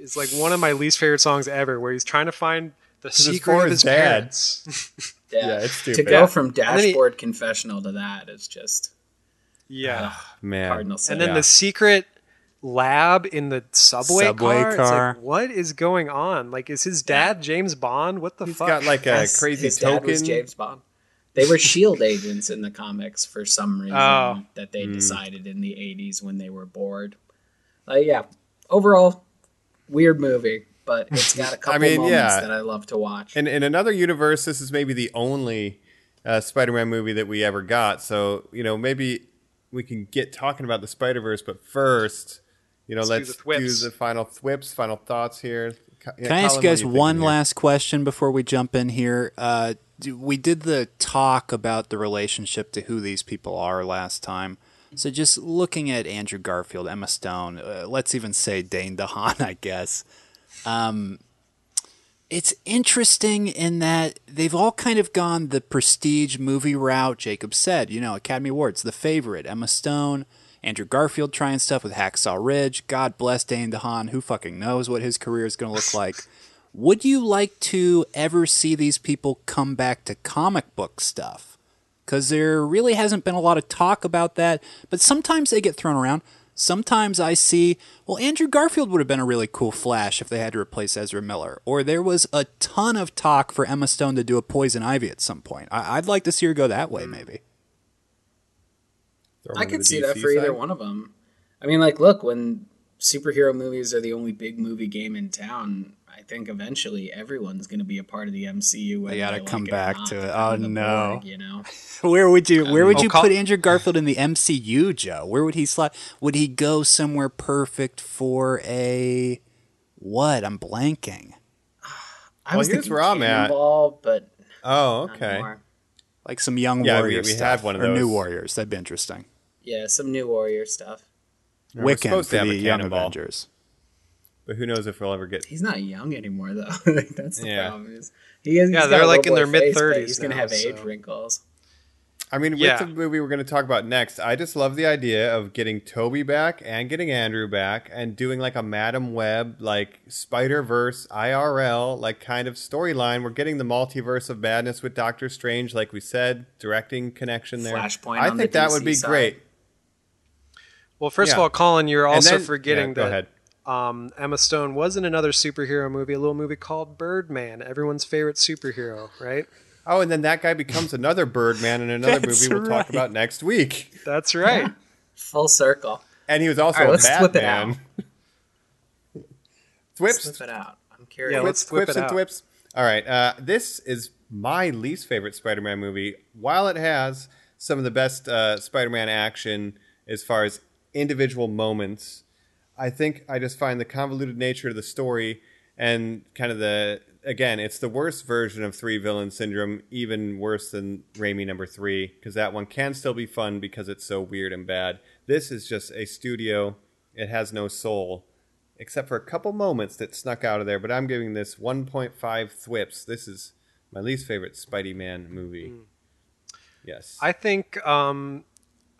[SPEAKER 7] is like one of my least favorite songs ever, where he's trying to find the secret of
[SPEAKER 1] his
[SPEAKER 7] his
[SPEAKER 1] dad.
[SPEAKER 7] parents.
[SPEAKER 3] Yeah,
[SPEAKER 1] Yeah, it's
[SPEAKER 3] to go from
[SPEAKER 7] then he-
[SPEAKER 3] dashboard confessional to that is just
[SPEAKER 7] yeah,
[SPEAKER 1] Man.
[SPEAKER 3] Cardinal sin.
[SPEAKER 7] and then
[SPEAKER 1] Yeah.
[SPEAKER 7] the secret lab in the subway,
[SPEAKER 6] Subway
[SPEAKER 7] car. It's
[SPEAKER 6] car.
[SPEAKER 7] like, what is going on? Like, is his dad James Bond? What the
[SPEAKER 1] He's
[SPEAKER 7] fuck?
[SPEAKER 1] got like a
[SPEAKER 3] Yes,
[SPEAKER 1] crazy
[SPEAKER 3] his dad
[SPEAKER 1] token.
[SPEAKER 3] was James Bond. They were Shield agents in the comics for some reason
[SPEAKER 7] Oh.
[SPEAKER 3] that they decided in the '80s when they were bored. Uh, yeah, overall, weird movie, but it's got a couple
[SPEAKER 1] mean,
[SPEAKER 3] moments
[SPEAKER 1] yeah.
[SPEAKER 3] that I love to watch.
[SPEAKER 1] And in another universe, this is maybe the only uh, Spider-Man movie that we ever got. So you know, maybe we can get talking about the Spider-Verse. But first, you know,
[SPEAKER 7] Let's do
[SPEAKER 1] let's,
[SPEAKER 7] the
[SPEAKER 1] do the final thwips, final thoughts here. Co- yeah,
[SPEAKER 6] Can I ask
[SPEAKER 1] Colin,
[SPEAKER 6] you guys
[SPEAKER 1] do
[SPEAKER 6] one
[SPEAKER 1] here?
[SPEAKER 6] last question before we jump in here? Uh, do- we did the talk about the relationship to who these people are last time. So just looking at Andrew Garfield, Emma Stone, uh, let's even say Dane DeHaan, I guess. Um, it's interesting in that they've all kind of gone the prestige movie route. Jacob said, you know, Academy Awards, the favorite. Emma Stone, Andrew Garfield trying stuff with Hacksaw Ridge. God bless Dane DeHaan. Who fucking knows what his career is going to look like? Would you like to ever see these people come back to comic book stuff? Because there really hasn't been a lot of talk about that, but sometimes they get thrown around. Sometimes I see, well, Andrew Garfield would have been a really cool Flash if they had to replace Ezra Miller. Or there was a ton of talk for Emma Stone to do a Poison Ivy at some point. I- I'd like to see her go that way, mm. maybe.
[SPEAKER 1] Throw 'em
[SPEAKER 3] I could
[SPEAKER 1] the
[SPEAKER 3] see that
[SPEAKER 1] DC
[SPEAKER 3] for either one of them. I mean, like, look, when superhero movies are the only big movie game in town, I think eventually everyone's going to be a part of the MCU. whether
[SPEAKER 6] gotta come
[SPEAKER 3] or
[SPEAKER 6] back to it. Oh, no.
[SPEAKER 3] Borg, you know.
[SPEAKER 6] Where would you Where um, would
[SPEAKER 7] Oh,
[SPEAKER 6] you
[SPEAKER 7] call-
[SPEAKER 6] put Andrew Garfield in the MCU, Joe? Where would he slot? Would he go somewhere perfect for a what? I'm blanking.
[SPEAKER 3] I
[SPEAKER 1] Well,
[SPEAKER 3] was
[SPEAKER 1] here's
[SPEAKER 3] thinking
[SPEAKER 1] where I'm at.
[SPEAKER 3] Cannonball, but
[SPEAKER 1] Oh, okay.
[SPEAKER 6] Like some young
[SPEAKER 1] Yeah, we-
[SPEAKER 6] warrior
[SPEAKER 1] we
[SPEAKER 6] stuff
[SPEAKER 1] had one of those.
[SPEAKER 6] or new warriors. That'd be interesting.
[SPEAKER 3] Yeah, some new warrior stuff.
[SPEAKER 1] we're
[SPEAKER 6] Wiccan
[SPEAKER 1] supposed
[SPEAKER 6] for
[SPEAKER 1] to have
[SPEAKER 6] the
[SPEAKER 1] a
[SPEAKER 6] young
[SPEAKER 1] cannonball.
[SPEAKER 6] Avengers.
[SPEAKER 1] But who knows if we'll ever get?
[SPEAKER 3] He's not young anymore, though. like, that's the
[SPEAKER 1] Yeah.
[SPEAKER 3] problem. Is he is,
[SPEAKER 7] Yeah,
[SPEAKER 3] he's
[SPEAKER 7] they're
[SPEAKER 3] a
[SPEAKER 7] like in their
[SPEAKER 3] boy face, but
[SPEAKER 7] mid-thirties
[SPEAKER 3] He's gonna
[SPEAKER 7] now,
[SPEAKER 3] have age
[SPEAKER 7] so.
[SPEAKER 3] wrinkles.
[SPEAKER 1] I mean, with
[SPEAKER 7] Yeah.
[SPEAKER 1] the movie we're going to talk about next, I just love the idea of getting Tobey back and getting Andrew back and doing like a Madam Web, like Spider Verse IRL, like kind of storyline. We're getting the multiverse of madness with Doctor Strange, like we said, directing connection there.
[SPEAKER 3] Flashpoint
[SPEAKER 1] I
[SPEAKER 3] on
[SPEAKER 1] think
[SPEAKER 3] the
[SPEAKER 1] that would
[SPEAKER 3] DC
[SPEAKER 1] be
[SPEAKER 3] side.
[SPEAKER 1] great.
[SPEAKER 7] Well, first of all, Colin, you're
[SPEAKER 1] And
[SPEAKER 7] also
[SPEAKER 1] then-
[SPEAKER 7] forgetting
[SPEAKER 1] yeah, go
[SPEAKER 7] that
[SPEAKER 1] ahead.
[SPEAKER 7] um, Emma Stone was in another superhero movie, a little movie called Birdman, everyone's favorite superhero, right?
[SPEAKER 1] Oh, and then that guy becomes another Birdman in another movie we'll talk about next week.
[SPEAKER 7] That's right.
[SPEAKER 3] Full circle.
[SPEAKER 1] And he was also
[SPEAKER 3] All right,
[SPEAKER 1] a
[SPEAKER 3] let's flip it
[SPEAKER 1] Batman. Thwips,
[SPEAKER 3] Flip it out. I'm curious.
[SPEAKER 7] Yeah,
[SPEAKER 1] Quips,
[SPEAKER 7] let's whip
[SPEAKER 1] quips
[SPEAKER 7] it
[SPEAKER 1] and
[SPEAKER 7] out.
[SPEAKER 1] thwips. All right, uh, this is my least favorite Spider-Man movie. While it has some of the best uh, Spider-Man action as far as individual moments, I think I just find the convoluted nature of the story and kind of the again, it's the worst version of three villain syndrome, even worse than Raimi number three, because that one can still be fun because it's so weird and bad. This is just a studio; it has no soul except for a couple moments that snuck out of there. But I'm giving this 1.5 thwips. This is my least favorite Spidey Man movie. Yes.
[SPEAKER 7] I think um,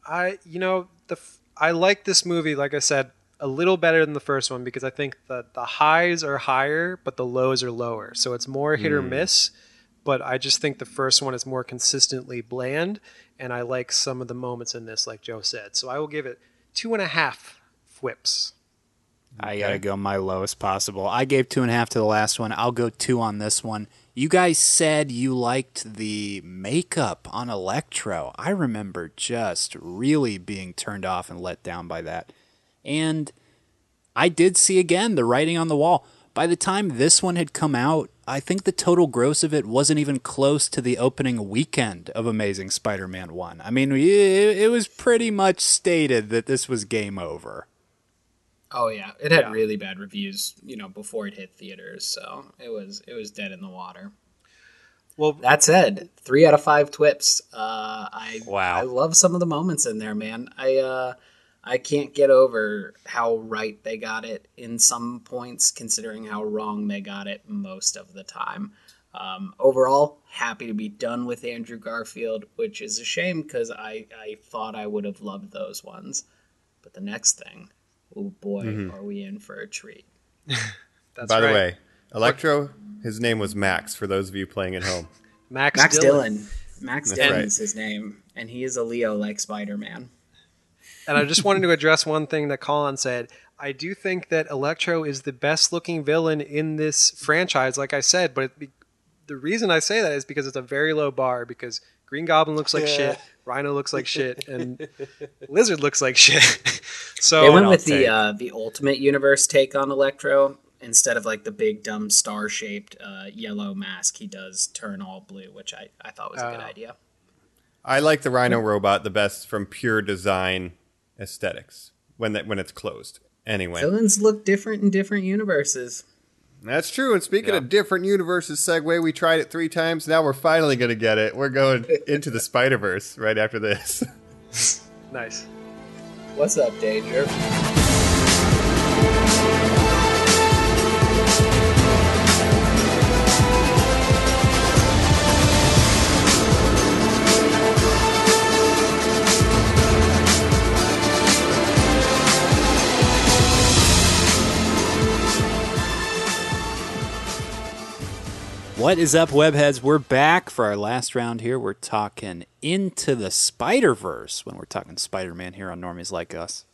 [SPEAKER 7] I you know the f- I like this movie. Like I said, a little better than the first one because I think the the highs are higher, but the lows are lower. So it's more hit or hmm. miss. But I just think the first one is more consistently bland, and I like some of the moments in this, like Joe said. So I will give it two and a half whips.
[SPEAKER 6] I gotta go my lowest possible. I gave two and a half to the last one. I'll go two on this one. You guys said you liked the makeup on Electro. I remember just really being turned off and let down by that. And I did see again the writing on the wall. By the time this one had come out, I think the total gross of it wasn't even close to the opening weekend of Amazing Spider Man 1. I mean, it, it was pretty much stated that this was game over.
[SPEAKER 3] Oh yeah, it had really bad reviews, you know, before it hit theaters, so it was it was dead in the water.
[SPEAKER 7] Well,
[SPEAKER 3] That said, three out of five thwips. Uh, I
[SPEAKER 6] Wow.
[SPEAKER 3] I love some of the moments in there, man. I uh, I can't get over how right they got it in some points, considering how wrong they got it most of the time. Um, overall, happy to be done with Andrew Garfield, which is a shame because I, I thought I would have loved those ones. But the next thing, oh boy, mm-hmm. are we in for a treat.
[SPEAKER 7] that's
[SPEAKER 1] By the way, Electro, his name was Max. For those of you playing at home,
[SPEAKER 7] Max,
[SPEAKER 3] Max
[SPEAKER 7] Dillon.
[SPEAKER 3] Dillon. Max
[SPEAKER 1] That's
[SPEAKER 3] Dillon
[SPEAKER 1] right.
[SPEAKER 3] is his name, and he is a Leo like Spider Man.
[SPEAKER 7] And I just wanted to address one thing that Colin said. I do think that Electro is the best looking villain in this franchise, like I said, but it, the reason I say that is because it's a very low bar because Green Goblin looks like shit, Rhino looks like shit, and Lizard looks like shit. so
[SPEAKER 3] They went with the
[SPEAKER 1] take.
[SPEAKER 3] uh, the Ultimate Universe take on Electro instead of like the big dumb star shaped uh, yellow mask. He does turn all blue, which I, I thought was a good
[SPEAKER 7] Oh.
[SPEAKER 3] idea.
[SPEAKER 1] I like the Rhino robot the best from pure design aesthetics when that when it's closed. Anyway,
[SPEAKER 3] Villains look different in different universes.
[SPEAKER 1] That's true. And speaking of different universes segue, we tried it three times. Now we're finally going to get it. We're going into the Spider Verse right after this.
[SPEAKER 7] nice.
[SPEAKER 3] What's up, Danger?
[SPEAKER 6] What is up, webheads? We're back for our last round here. We're talking into the Spider Verse when we're talking Spider Man here on Normies Like Us.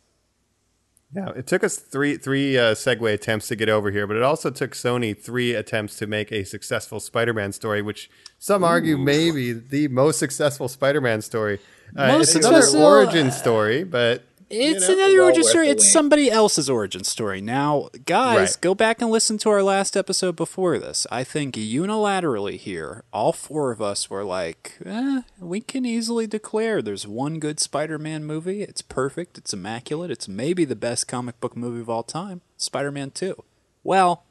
[SPEAKER 1] Yeah, it took us three three uh, segue attempts to get over here, but it also took Sony three attempts to make a successful Spider-Man story, which some argue may be the most successful Spider-Man story. Uh,
[SPEAKER 6] Most
[SPEAKER 1] it's another
[SPEAKER 6] successful,
[SPEAKER 1] origin story, but
[SPEAKER 6] It's
[SPEAKER 1] know,
[SPEAKER 6] another
[SPEAKER 3] well
[SPEAKER 6] origin story. It's somebody else's origin story. Now, guys,
[SPEAKER 1] Right.
[SPEAKER 6] go back and listen to our last episode before this. I think unilaterally here, all four of us were like, eh, we can easily declare there's one good Spider Man movie. It's perfect. It's immaculate. It's maybe the best comic book movie of all time Spider Man 2. Well,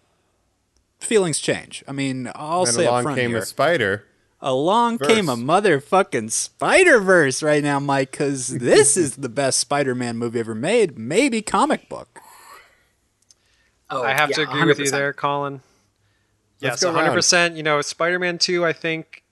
[SPEAKER 6] feelings change. I mean, I'll
[SPEAKER 1] then
[SPEAKER 6] say up front
[SPEAKER 1] came
[SPEAKER 6] here.
[SPEAKER 1] a spider.
[SPEAKER 6] Along
[SPEAKER 1] Verse.
[SPEAKER 6] came a motherfucking Spider Verse right now, Mike, because this is the best Spider Man movie ever made, maybe comic book.
[SPEAKER 3] Oh,
[SPEAKER 7] I have
[SPEAKER 3] yeah,
[SPEAKER 7] to agree with you there, Colin. Yes,
[SPEAKER 1] go
[SPEAKER 7] 100%. You know, Spider-Man 2, I think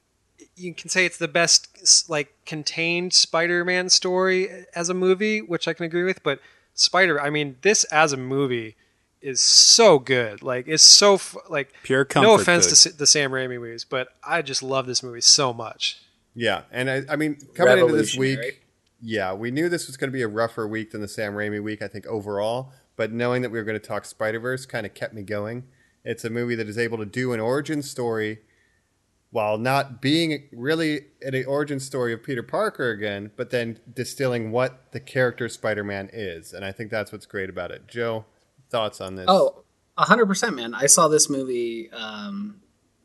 [SPEAKER 7] you can say it's the best like contained Spider-Man story as a movie, which I can agree with, but Spider I mean, this as a movie is so good. Like it's so f- like
[SPEAKER 6] Pure
[SPEAKER 7] No offense
[SPEAKER 6] food.
[SPEAKER 7] to the Sam Raimi movies, but I just love this movie so much.
[SPEAKER 1] Yeah, and I, I mean, coming into this week, yeah, we knew this was going to be a rougher week than the Sam Raimi week. I think overall, but knowing that we were going to talk Spider Verse kind of kept me going. It's a movie that is able to do an origin story while not being really an origin story of Peter Parker again, but then distilling what the character Spider Man is, and I think that's what's great about it. Joe, thoughts on this?
[SPEAKER 3] Oh, 100%, man. I saw this movie um,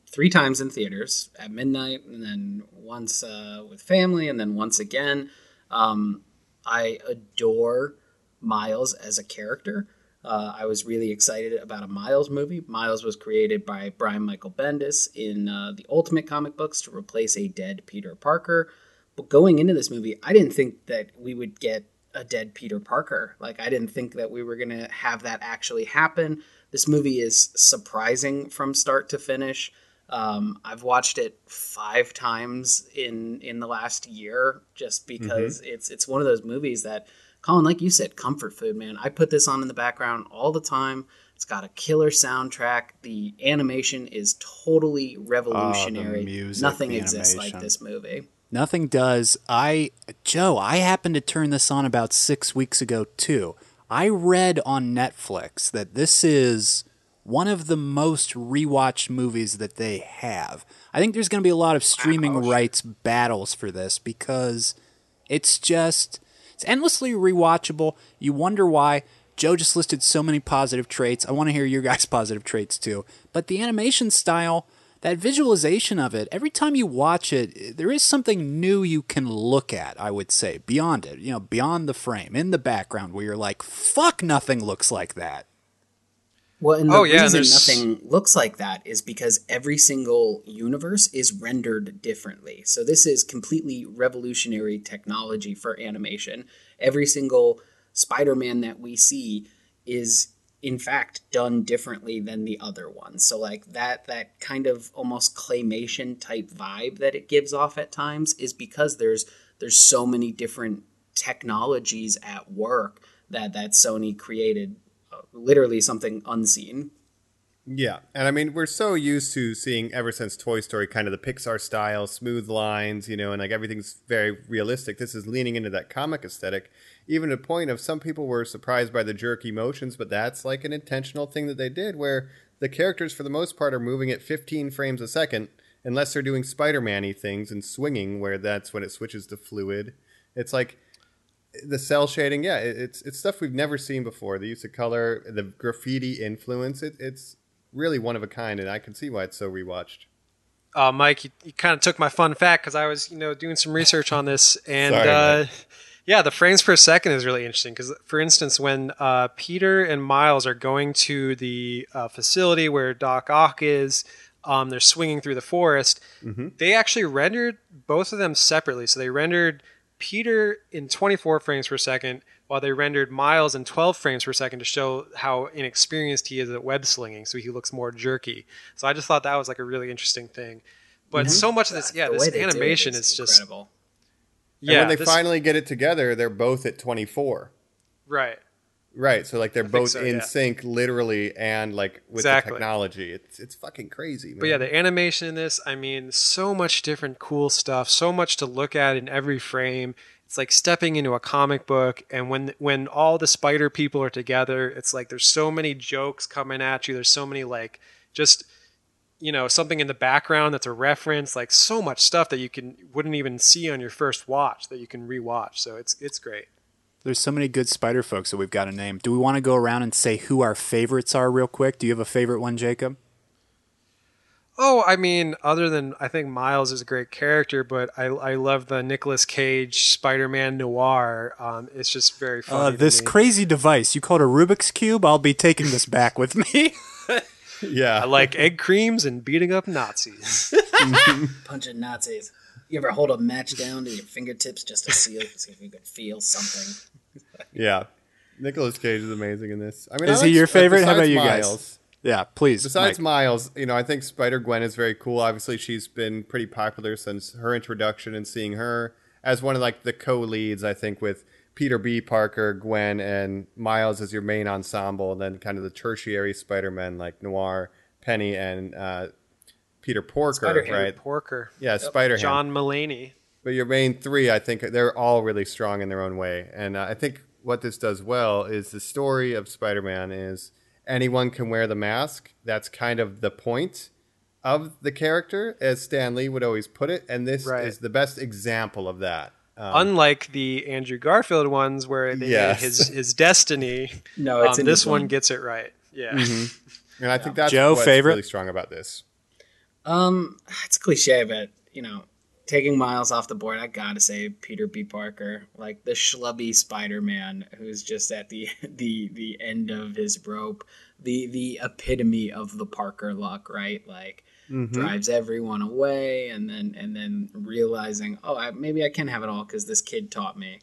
[SPEAKER 3] three times in theaters at midnight, and then once uh, with family, and then once again. Um, I adore Miles as a character. Uh, I was really excited about a Miles movie. Miles was created by Brian Michael Bendis in uh, the Ultimate comic books to replace a dead Peter Parker. But going into this movie, I didn't think that we would get a dead Peter Parker. Like, I didn't think that we were going to have that actually happen. This movie is surprising from start to finish. Um, I've watched it five times in in the last year just because it's it's one of those movies that Colin, like you said, comfort food, man. I put this on in the background all the time. It's got a killer soundtrack. The animation is totally revolutionary.
[SPEAKER 6] music,
[SPEAKER 3] Nothing exists like this movie.
[SPEAKER 6] Nothing does. I, Joe, I happened to turn this on about six weeks ago, too. I read on Netflix that this is one of the most rewatched movies that they have. I think there's going to be a lot of streaming rights battles for this because it's just it's endlessly rewatchable. You wonder why. Joe just listed so many positive traits. I want to hear your guys' positive traits too. But the animation style, that visualization of it, every time you watch it, there is something new you can look at, I would say, beyond it, you know, beyond the frame, in the background, where you're like, fuck, nothing looks like that.
[SPEAKER 3] Well, and the
[SPEAKER 7] Oh, yeah,
[SPEAKER 3] reason
[SPEAKER 7] there's-
[SPEAKER 3] nothing looks like that is because every single universe is rendered differently. So this is completely revolutionary technology for animation. Every single Spider-Man that we see is in fact done differently than the other ones. So like that that kind of almost claymation type vibe that it gives off at times is because there's there's so many different technologies at work that that Sony created uh, literally something unseen.
[SPEAKER 1] Yeah, and I mean we're so used to seeing ever since Toy Story kind of the Pixar style, smooth lines, you know, and like everything's very realistic. This is leaning into that comic aesthetic, even to the point of some people were surprised by the jerky motions, but that's like an intentional thing that they did, where the characters for the most part are moving at 15 frames a second, unless they're doing Spider-Man-y things and swinging, where that's when it switches to fluid. It's like the cell shading, yeah, it's it's stuff we've never seen before. The use of color, the graffiti influence, it, it's really one of a kind, and I can see why it's so rewatched.
[SPEAKER 7] uh, Mike, you, you kind of took my fun fact because I was, you know, doing some research on this, and
[SPEAKER 1] Sorry,
[SPEAKER 7] uh. Yeah, the frames per second is really interesting because, for instance, when uh, Peter and Miles are going to the uh, facility where Doc Ock is, um, they're swinging through the forest. They actually rendered both of them separately. So they rendered Peter in 24 frames per second, while they rendered Miles in 12 frames per second to show how inexperienced he is at web slinging, so he looks more jerky. So I just thought that was like a really interesting thing. But so much of this, yeah,
[SPEAKER 3] The
[SPEAKER 7] this
[SPEAKER 3] way they did
[SPEAKER 7] animation is just
[SPEAKER 3] incredible.
[SPEAKER 1] And
[SPEAKER 7] yeah.
[SPEAKER 1] when they
[SPEAKER 7] this-
[SPEAKER 1] finally get it together, they're both at 24.
[SPEAKER 7] right,
[SPEAKER 1] Right, so like they're
[SPEAKER 7] think
[SPEAKER 1] both
[SPEAKER 7] so,
[SPEAKER 1] in
[SPEAKER 7] yeah.
[SPEAKER 1] sync, literally, and like with
[SPEAKER 7] Exactly.
[SPEAKER 1] the technology. It's it's fucking crazy. Man.
[SPEAKER 7] but yeah, the animation in this, I mean, so much different cool stuff, so much to look at in every frame. It's like stepping into a comic book, and when when all the spider people are together, it's like there's so many jokes coming at you. There's so many like just you know something in the background that's a reference, like so much stuff that you can wouldn't even see on your first watch that you can rewatch. So it's it's great.
[SPEAKER 6] There's so many good spider folks that we've got to name. Do we want to go around and say who our favorites are real quick? Do you have a favorite one, Jacob?
[SPEAKER 7] Oh, I mean, other than I think Miles is a great character, but I, I love the Nicolas Cage Spider-Man noir. Um, it's just very funny.
[SPEAKER 6] Uh, this crazy device. You called a Rubik's Cube? I'll be taking this back with me.
[SPEAKER 1] yeah,
[SPEAKER 7] I like egg creams and beating up Nazis.
[SPEAKER 3] Punching Nazis. You ever hold a match down to your fingertips just to see, see if you can feel something?
[SPEAKER 1] yeah. Nicolas Cage is amazing in this. I mean,
[SPEAKER 6] Is
[SPEAKER 1] I
[SPEAKER 6] he
[SPEAKER 1] like-
[SPEAKER 6] your favorite? How about you guys?
[SPEAKER 1] Miles,
[SPEAKER 6] yeah, please.
[SPEAKER 1] Besides
[SPEAKER 6] Mike.
[SPEAKER 1] Miles, you know, I think Spider Gwen is very cool. Obviously, she's been pretty popular since her introduction, and seeing her as one of like the co-leads, I think, with Peter B. Parker, Gwen, and Miles as your main ensemble, and then kind of the tertiary Spider-Men like Noir, Penny, and uh, Peter Porker,
[SPEAKER 3] Spider-Ham.
[SPEAKER 1] right?
[SPEAKER 7] Porker.
[SPEAKER 1] Yeah, Spider-Ham.
[SPEAKER 7] John Mulaney.
[SPEAKER 1] But your main three, I think, they're all really strong in their own way. And uh, I think what this does well is the story of Spider Man is anyone can wear the mask. That's kind of the point of the character, as Stan Lee would always put it. And this
[SPEAKER 7] Right.
[SPEAKER 1] is the best example of that. Um,
[SPEAKER 7] Unlike the Andrew Garfield ones where they
[SPEAKER 1] Yes.
[SPEAKER 7] made his his destiny,
[SPEAKER 3] No, it's
[SPEAKER 7] um, this one gets it right. Yeah.
[SPEAKER 1] and I think that's
[SPEAKER 6] Joe,
[SPEAKER 1] what's
[SPEAKER 6] favorite?
[SPEAKER 1] really strong about this.
[SPEAKER 3] Um, it's cliche, but you know, taking Miles off the board, I gotta say Peter B. Parker, like the schlubby Spider-Man who's just at the the the end of his rope, the the epitome of the Parker luck, right? Like drives everyone away, and then and then realizing, oh, I, maybe I can have it all because this kid taught me.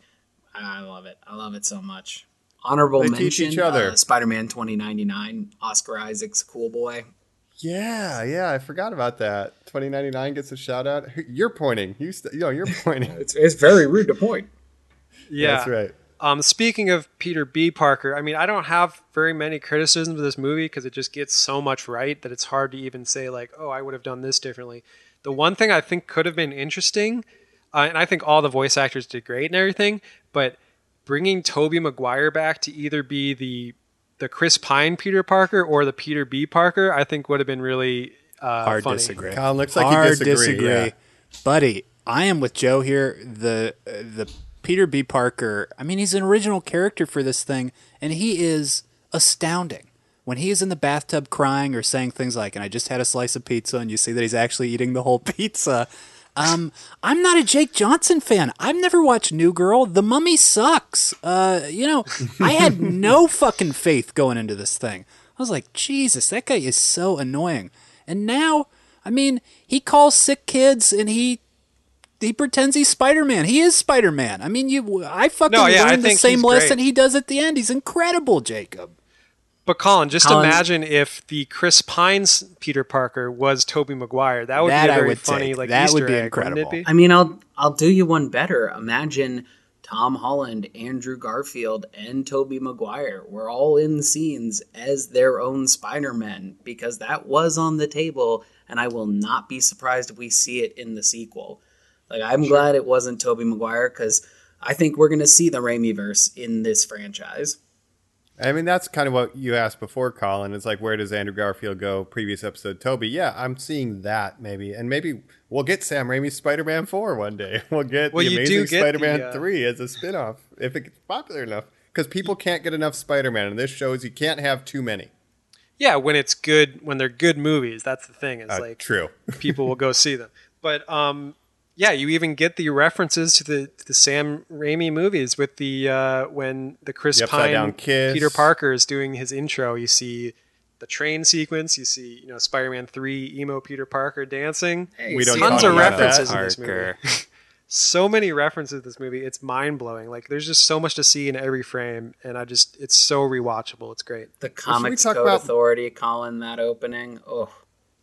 [SPEAKER 3] I love it. I love it so much. Honorable
[SPEAKER 1] They
[SPEAKER 3] mention:
[SPEAKER 1] teach each other.
[SPEAKER 3] Uh, Spider-Man 2099, Oscar Isaac's cool boy.
[SPEAKER 1] Yeah, yeah, I forgot about that. Twenty ninety nine gets a shout out. You're pointing. You, st- yo, you're pointing.
[SPEAKER 3] It's it's very rude to point.
[SPEAKER 7] Yeah.
[SPEAKER 1] That's right.
[SPEAKER 7] Um, speaking of Peter B. Parker, I mean, I don't have very many criticisms of this movie because it just gets so much right that it's hard to even say like, oh, I would have done this differently. The one thing I think could have been interesting, uh, and I think all the voice actors did great and everything, but bringing Tobey Maguire back to either be the the Chris Pine Peter Parker or the Peter B Parker, I think would have been really uh,
[SPEAKER 6] Hard
[SPEAKER 7] funny.
[SPEAKER 6] disagree.
[SPEAKER 1] Colin looks like you
[SPEAKER 6] Hard
[SPEAKER 1] disagree, yeah.
[SPEAKER 6] buddy. I am with Joe here. The uh, the Peter B. Parker. I mean, he's an original character for this thing, and he is astounding. When he is in the bathtub crying or saying things like, "And I just had a slice of pizza," and you see that he's actually eating the whole pizza. Um, I'm not a Jake Johnson fan. I've never watched New Girl. The Mummy sucks. Uh, you know, I had no fucking faith going into this thing. I was like, Jesus, that guy is so annoying. And now, I mean, he calls sick kids and he he pretends he's Spider Man. He is Spider Man. I mean, you, I fucking
[SPEAKER 7] No, yeah, I
[SPEAKER 6] learned the same lesson
[SPEAKER 7] great.
[SPEAKER 6] he does at the end. He's incredible, Jacob.
[SPEAKER 7] But Colin, just
[SPEAKER 3] Colin-
[SPEAKER 7] imagine if the Chris Pine's Peter Parker was Tobey Maguire. That would
[SPEAKER 6] That
[SPEAKER 7] be a
[SPEAKER 6] I
[SPEAKER 7] very
[SPEAKER 6] would
[SPEAKER 7] funny
[SPEAKER 6] take.
[SPEAKER 7] like
[SPEAKER 6] That
[SPEAKER 7] Easter
[SPEAKER 6] would be
[SPEAKER 7] egg,
[SPEAKER 6] incredible.
[SPEAKER 7] be?
[SPEAKER 3] I mean, I'll I'll do you one better. Imagine Tom Holland, Andrew Garfield, and Tobey Maguire were all in scenes as their own Spider-Man because that was on the table, and I will not be surprised if we see it in the sequel. Like, I'm glad it wasn't Tobey Maguire because I think we're gonna see the Raimi verse in this franchise.
[SPEAKER 1] I mean, that's kind of what you asked before, Colin. It's like, where does Andrew Garfield go? Previous episode, Tobey. Yeah, I'm seeing that maybe, and maybe we'll get Sam Raimi's Spider-Man Four one day. We'll get
[SPEAKER 7] Well,
[SPEAKER 1] the
[SPEAKER 7] you do
[SPEAKER 1] Amazing
[SPEAKER 7] get
[SPEAKER 1] Spider-Man
[SPEAKER 7] the, uh,
[SPEAKER 1] Three as a spin-off if it gets popular enough. Because people can't get enough Spider-Man, and this shows you can't have too many.
[SPEAKER 7] Yeah, when it's good, when they're good movies, that's the thing. Is
[SPEAKER 1] Uh,
[SPEAKER 7] like
[SPEAKER 1] true.
[SPEAKER 7] people will go see them. But um, yeah, you even get the references to the to the Sam Raimi movies with the uh, when the Chris
[SPEAKER 1] The Upside Down
[SPEAKER 7] Pine
[SPEAKER 1] Kiss.
[SPEAKER 7] Peter Parker is doing his intro. You see the train sequence. You see you know Spider-Man three emo Peter Parker dancing.
[SPEAKER 3] Hey,
[SPEAKER 1] We don't
[SPEAKER 3] see
[SPEAKER 7] Tons of
[SPEAKER 1] about
[SPEAKER 7] references
[SPEAKER 1] that.
[SPEAKER 7] in this movie. So many references to this movie. It's mind blowing. Like there's just so much to see in every frame, and I just it's so rewatchable. It's great.
[SPEAKER 3] The Comics
[SPEAKER 1] talk
[SPEAKER 3] Code
[SPEAKER 1] about-
[SPEAKER 3] Authority calling that opening. Oh,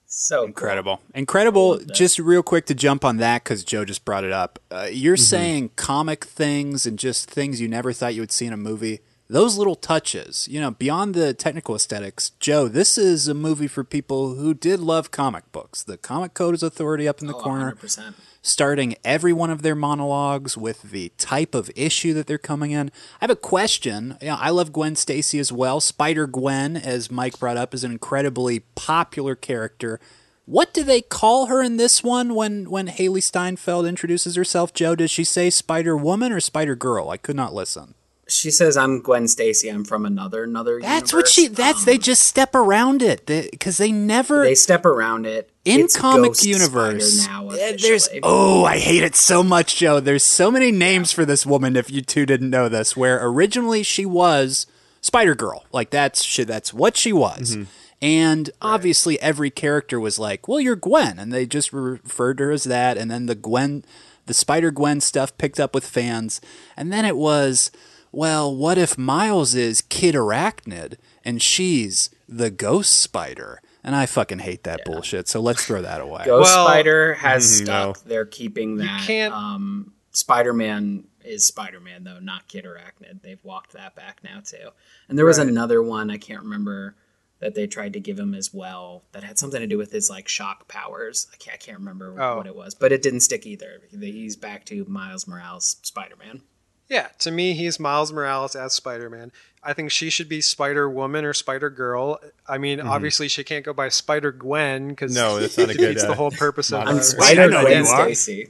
[SPEAKER 3] so cool.
[SPEAKER 6] Incredible. Incredible. Just real quick to jump on that because Joe just brought it up. Uh, you're
[SPEAKER 1] Mm-hmm.
[SPEAKER 6] saying comic things and just things you never thought you would see in a movie. Those little touches, you know, beyond the technical aesthetics. Joe, this is a movie for people who did love comic books. The Comic Code is Authority up in the
[SPEAKER 3] Oh,
[SPEAKER 6] corner.
[SPEAKER 3] 100%.
[SPEAKER 6] starting every one of their monologues with the type of issue that they're coming in. I have a question. Yeah, I love Gwen Stacy as well. Spider Gwen, as Mike brought up, is an incredibly popular character. What do they call her in this one when when Hailee Steinfeld introduces herself? Joe, does she say Spider Woman or Spider Girl? I could not listen.
[SPEAKER 3] She says, "I'm Gwen Stacy. I'm from another another."
[SPEAKER 6] That's what she. That's
[SPEAKER 3] Um,
[SPEAKER 6] they just step around it because they, never
[SPEAKER 3] They step around it
[SPEAKER 6] in
[SPEAKER 3] It's
[SPEAKER 6] comic
[SPEAKER 3] Ghost
[SPEAKER 6] universe.
[SPEAKER 3] Now.
[SPEAKER 6] there's oh, I hate it so much, Joe. There's so many names for this woman. If you two didn't know this, where originally she was Spider Girl, like that's she, that's what she was. And obviously, every character was like, "Well, you're Gwen," and they just referred to her as that. And then the Gwen, the Spider Gwen stuff picked up with fans. And then it was, "Well, what if Miles is Kid Arachnid and she's the Ghost Spider?" And I fucking hate that bullshit. So let's throw that away.
[SPEAKER 3] Ghost
[SPEAKER 7] Well-
[SPEAKER 3] Spider has
[SPEAKER 1] Mhm,
[SPEAKER 3] stuck.
[SPEAKER 1] no.
[SPEAKER 3] They're keeping that.
[SPEAKER 7] You can't-
[SPEAKER 3] Um, Spider Man is Spider Man though, not Kid Arachnid. They've walked that back now too. And there was
[SPEAKER 7] Right.
[SPEAKER 3] another one I can't remember that they tried to give him as well that had something to do with his like shock powers. I can't, I can't remember
[SPEAKER 7] Oh.
[SPEAKER 3] what it was, but it didn't stick either. He's back to Miles Morales Spider Man.
[SPEAKER 7] Yeah, to me, he's Miles Morales as Spider Man. I think she should be Spider Woman or Spider Girl. I mean, obviously, she can't go by Spider Gwen because
[SPEAKER 1] Mm-hmm. No, that's not a good,
[SPEAKER 7] defeats
[SPEAKER 1] uh,
[SPEAKER 7] the whole purpose of
[SPEAKER 1] I'm
[SPEAKER 3] I'm Spider
[SPEAKER 6] I know who
[SPEAKER 3] Gwen. Stacy.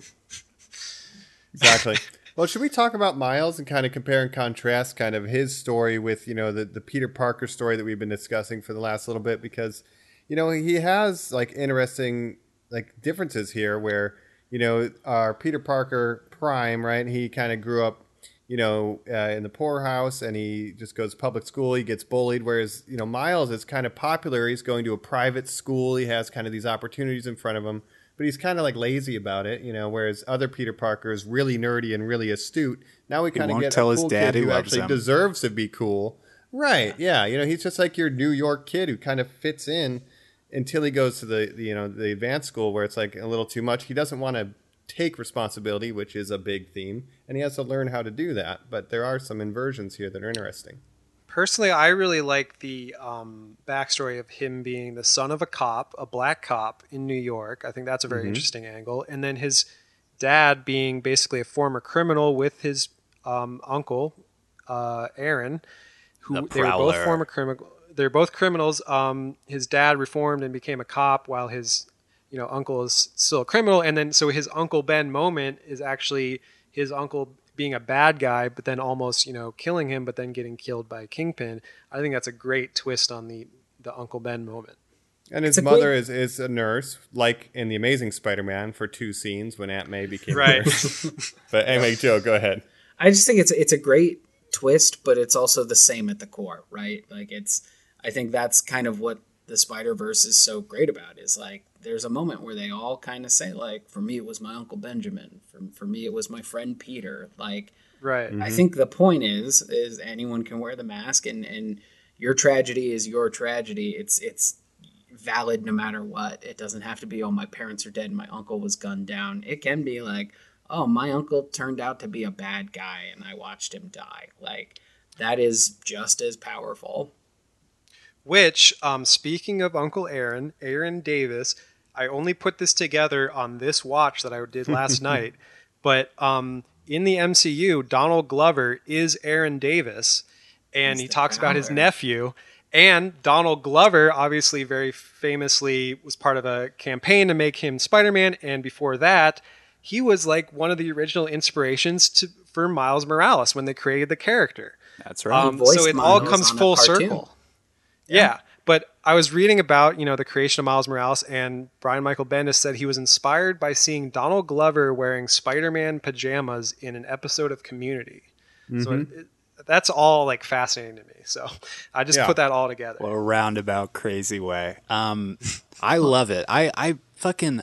[SPEAKER 1] Exactly. well, should we talk about Miles and kind of compare and contrast kind of his story with, you know, the, the Peter Parker story that we've been discussing for the last little bit? Because, you know, he has like interesting like differences here where, you know, our Peter Parker prime, right? He kind of grew up, you know, uh, in the poorhouse and he just goes to public school. He gets bullied. Whereas, you know, Miles is kind of popular. He's going to a private school. He has kind of these opportunities in front of him but he's kind of like lazy about it, you know. Whereas other Peter Parker is really nerdy and really astute. Now we kind of get
[SPEAKER 6] tell
[SPEAKER 1] a
[SPEAKER 6] his
[SPEAKER 1] cool
[SPEAKER 6] dad
[SPEAKER 1] kid who actually
[SPEAKER 6] him.
[SPEAKER 1] deserves to be cool, right? Yeah, you know, he's just like your New York kid who kind of fits in until he goes to the, the you know the advanced school where it's like a little too much. He doesn't want to take responsibility, which is a big theme, and he has to learn how to do that. But there are some inversions here that are interesting.
[SPEAKER 7] Personally, I really like the um, backstory of him being the son of a cop, a black cop in New York. I think that's a very interesting angle. And then his dad being basically a former criminal with his um, uncle, uh, Aaron. who
[SPEAKER 6] The
[SPEAKER 7] they were both former criminal. They're both criminals. Um, his dad reformed and became a cop, while his you know uncle is still a criminal. And then so his uncle Ben moment is actually his uncle being a bad guy, but then almost you know killing him, but then getting killed by a Kingpin. I think that's a great twist on the the Uncle Ben moment.
[SPEAKER 1] And his mother
[SPEAKER 3] great-
[SPEAKER 1] is, is a nurse, like in The Amazing Spider Man for two scenes when Aunt May became
[SPEAKER 7] Right.
[SPEAKER 1] a nurse. but anyway, Joe, go ahead.
[SPEAKER 3] I just think it's it's a great twist, but it's also the same at the core, right? Like it's I think that's kind of what the Spider Verse is so great about is like there's a moment where they all kind of say like for me it was my uncle Benjamin, for for me it was my friend Peter, like
[SPEAKER 7] Right.
[SPEAKER 3] I think the point is is anyone can wear the mask and and your tragedy is your tragedy. It's it's valid no matter what. It doesn't have to be oh my parents are dead and my uncle was gunned down. It can be like oh my uncle turned out to be a bad guy and I watched him die. Like that is just as powerful.
[SPEAKER 7] Which, um, speaking of Uncle Aaron, Aaron Davis, I only put this together on this watch that I did last night. But um, in the MCU, Donald Glover is Aaron Davis, and he
[SPEAKER 3] the
[SPEAKER 7] talks about his nephew. And Donald Glover, obviously, very famously, was part of a campaign to make him Spider Man. And before that, he was like one of the original inspirations to, for Miles Morales when they created the character.
[SPEAKER 6] That's right.
[SPEAKER 7] Um, so it all comes full
[SPEAKER 3] cartoon.
[SPEAKER 7] circle. Yeah. But I was reading about, you know, the creation of Miles Morales and Brian Michael Bendis said he was inspired by seeing Donald Glover wearing Spider-Man pajamas in an episode of Community. So it, it, that's all like fascinating to me. So I just
[SPEAKER 1] Yeah.
[SPEAKER 7] put that all together.
[SPEAKER 6] What a roundabout crazy way. Um, I love it. I, I fucking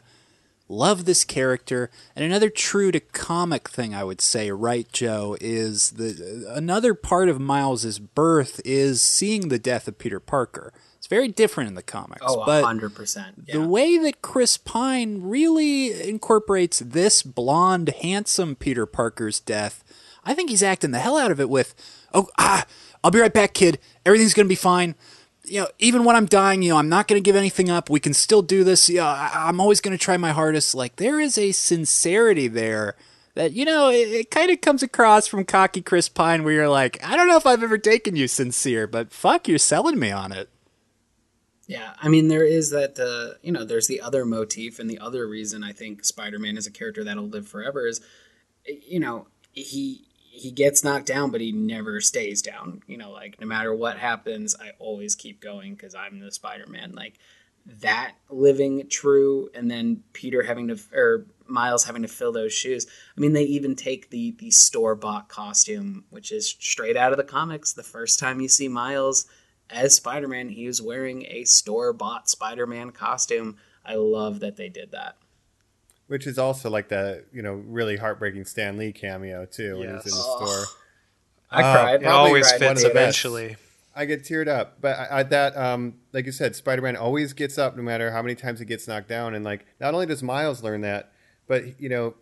[SPEAKER 6] love this character. And another true to comic thing I would say, right, Joe, is the another part of Miles's birth is seeing the death of Peter Parker. It's very different in the comics,
[SPEAKER 3] Oh,
[SPEAKER 6] but
[SPEAKER 3] hundred percent.
[SPEAKER 6] the way that Chris Pine really incorporates this blonde, handsome Peter Parker's death, I think he's acting the hell out of it with, oh, ah, I'll be right back, kid. Everything's going to be fine. You know, even when I'm dying, you know, I'm not going to give anything up. We can still do this. You know, I, I'm always going to try my hardest. Like, there is a sincerity there that, you know, it, it kind of comes across from cocky Chris Pine where you're like, I don't know if I've ever taken you sincere, but fuck, you're selling me on it.
[SPEAKER 3] Yeah, I mean there is that uh, you know there's the other motif and the other reason I think Spider-Man is a character that'll live forever is you know he he gets knocked down but he never stays down. You know like no matter what happens I always keep going cuz I'm the Spider-Man like that living true and then Peter having to or Miles having to fill those shoes. I mean they even take the the store-bought costume which is straight out of the comics the first time you see Miles as Spider-Man, he was wearing a store-bought Spider-Man costume. I love that they did that.
[SPEAKER 1] Which is also like the you know really heartbreaking Stan Lee cameo too when he's in the store.
[SPEAKER 3] I
[SPEAKER 1] Uh,
[SPEAKER 3] cried.
[SPEAKER 7] it
[SPEAKER 1] Probably
[SPEAKER 7] always
[SPEAKER 1] right, one
[SPEAKER 7] fits
[SPEAKER 1] of the best.
[SPEAKER 7] eventually.
[SPEAKER 1] I get teared up, but I, I, that um like you said, Spider Man always gets up no matter how many times he gets knocked down, and like not only does Miles learn that, but you know,